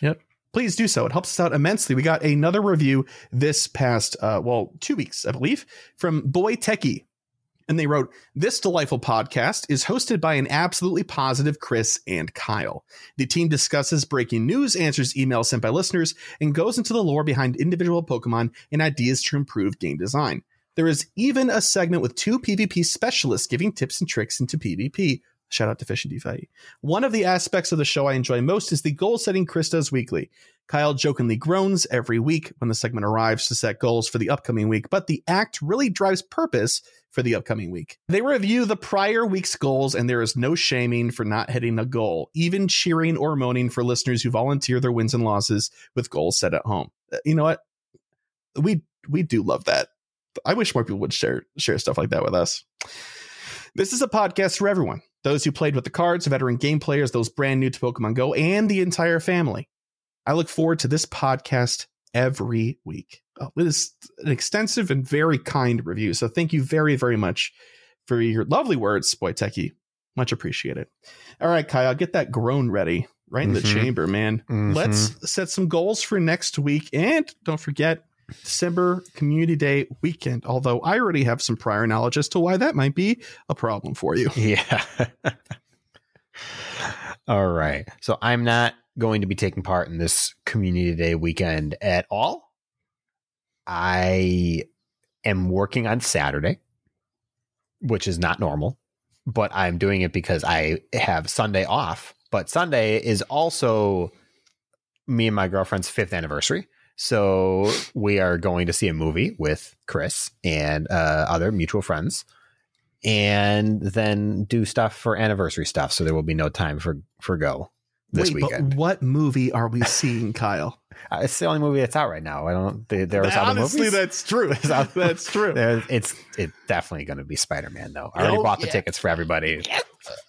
yep. Please do so. It helps us out immensely. We got another review this past, uh, well, two weeks, I believe, from Boy Techie. And they wrote, This delightful podcast is hosted by an absolutely positive Chris and Kyle. The team discusses breaking news, answers emails sent by listeners, and goes into the lore behind individual Pokemon and ideas to improve game design. There is even a segment with two PvP specialists giving tips and tricks into PvP. Shout out to Fish and DPhiE. One of the aspects of the show I enjoy most is the goal setting Chris does weekly. Kyle jokingly groans every week when the segment arrives to set goals for the upcoming week, but the act really drives purpose for the upcoming week. They review the prior week's goals, and there is no shaming for not hitting a goal, even cheering or moaning for listeners who volunteer their wins and losses with goals set at home. Uh, You know what? We we do love that. I wish more people would share share stuff like that with us. This is a podcast for everyone. Those who played with the cards, veteran game players, those brand new to Pokemon Go, and the entire family. I look forward to this podcast every week. Oh, it is an extensive and very kind review. So thank you very, very much for your lovely words, Boy Techie. Much appreciated. All right, Kyle, get that groan ready right in the Mhm. chamber, man. Mhm. Let's set some goals for next week. And don't forget, December Community Day weekend. Although I already have some prior knowledge as to why that might be a problem for you. [LAUGHS] Yeah. all right. So I'm not going to be taking part in this community day weekend at all. I am working on Saturday, which is not normal, but I'm doing it because I have Sunday off. But Sunday is also me and my girlfriend's fifth anniversary. So we are going to see a movie with Chris and uh, other mutual friends and then do stuff for anniversary stuff. So there will be no time for for go this Wait, weekend. but what movie are we seeing, Kyle? Uh, it's the only movie that's out right now. I don't. There, there's other Honestly, movies. that's true. [LAUGHS] Other- [LAUGHS] that's true. There- it's it's definitely going to be Spider Man though. I already Oh, bought the yeah. tickets for everybody.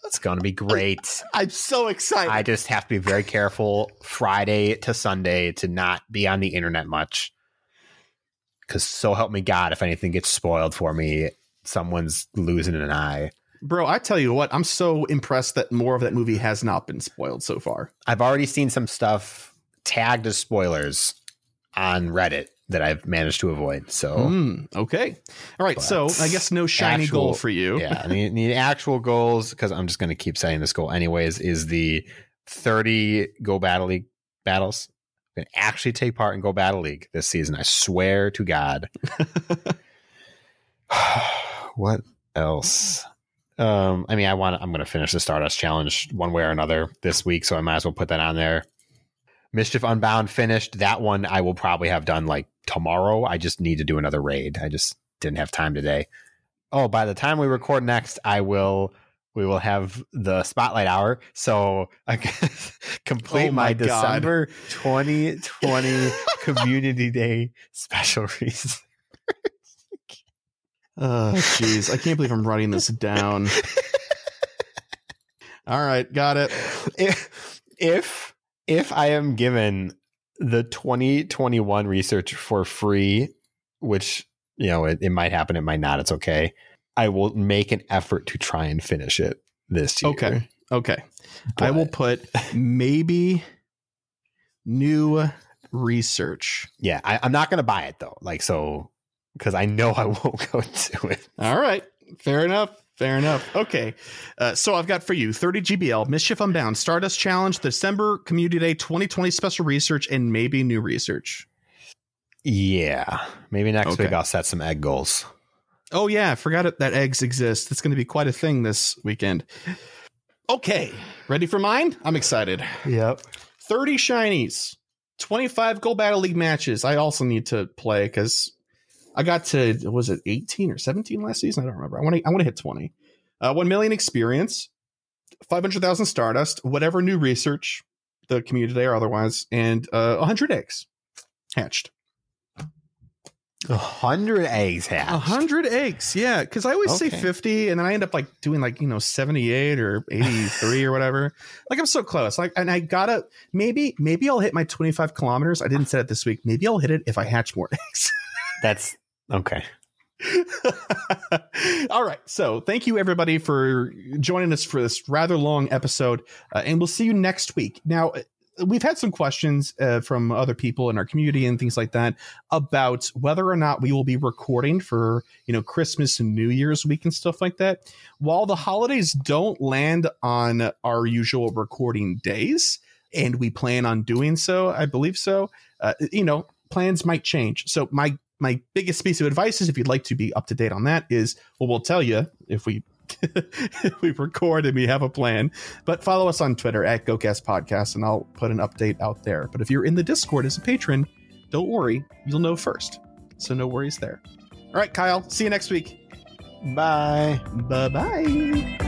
It's going to be great. [LAUGHS] I'm so excited. I just have to be very careful Friday to Sunday to not be on the internet much. Because so help me God, if anything gets spoiled for me, someone's losing an eye. Bro, I tell you what, I'm so impressed that more of that movie has not been spoiled so far. I've already seen some stuff tagged as spoilers on Reddit that I've managed to avoid. So Mm, okay. All right. But So I guess no shiny actual- goal for you. yeah, I mean, the actual goals because I'm just going to keep setting this goal anyways. Is the 30 go battle league battles I'm gonna actually take part in Go Battle League this season. I swear to God. [LAUGHS] [SIGHS] what else? Um, I mean, I want. I'm going to finish the Stardust Challenge one way or another this week, so I might as well put that on there. Mischief Unbound finished. That one I will probably have done like tomorrow. I just need to do another raid. I just didn't have time today. Oh, by the time we record next, I will we will have the spotlight hour. So I can [LAUGHS] complete Oh my, my. December 2020 [LAUGHS] Community Day special reason. [LAUGHS] Oh, jeez. I can't believe I'm writing this down. All right. Got it. if if if I am given the 2021 research for free, which you know it, it might happen, it might not. It's okay. I will make an effort to try and finish it this year. Okay. Okay. I will put maybe new research. Yeah, I, I'm not going to buy it though. Like so, because I know I [LAUGHS] won't go to it. All right. Fair enough. Fair enough. Okay. Uh, so I've got for you 30 GBL, Mischief Unbound, Stardust Challenge, December Community Day 2020 special research, and maybe new research. Yeah, maybe next Okay. week I'll set some egg goals. Oh, yeah. I forgot that eggs exist. It's going to be quite a thing this weekend. Okay. Ready for mine? I'm excited. Yep. 30 shinies, 25 Go Battle League matches. I also need to play because I got to was it 18 or 17 last season? I don't remember. I want to I want to hit 20. Uh, 1 million experience, 500,000 Stardust, whatever new research the community day or otherwise, and uh, 100 eggs hatched. A hundred eggs hatched. 100 eggs, yeah. Because I always say 50, and then I end up like doing like you know 78 or 83 or whatever. Like I'm so close. Like, and I gotta maybe maybe I'll hit my 25 kilometers. I didn't set it this week. Maybe I'll hit it if I hatch more [LAUGHS] eggs. That's okay. [LAUGHS] All right. So thank you everybody for joining us for this rather long episode, uh, and we'll see you next week. Now. uh, We've had some questions uh, from other people in our community and things like that about whether or not we will be recording for you know Christmas and New Year's week and stuff like that. While the holidays don't land on our usual recording days, and we plan on doing so, I believe so. Uh, you know, plans might change. So my my biggest piece of advice is if you'd like to be up to date on that is well we'll tell you if we [LAUGHS] if we record and we have a plan but follow us on twitter at gocast podcast and i'll put an update out there. But if you're in the discord as a patron don't worry you'll know first. So no worries there. All right kyle see you next week. Bye. bye bye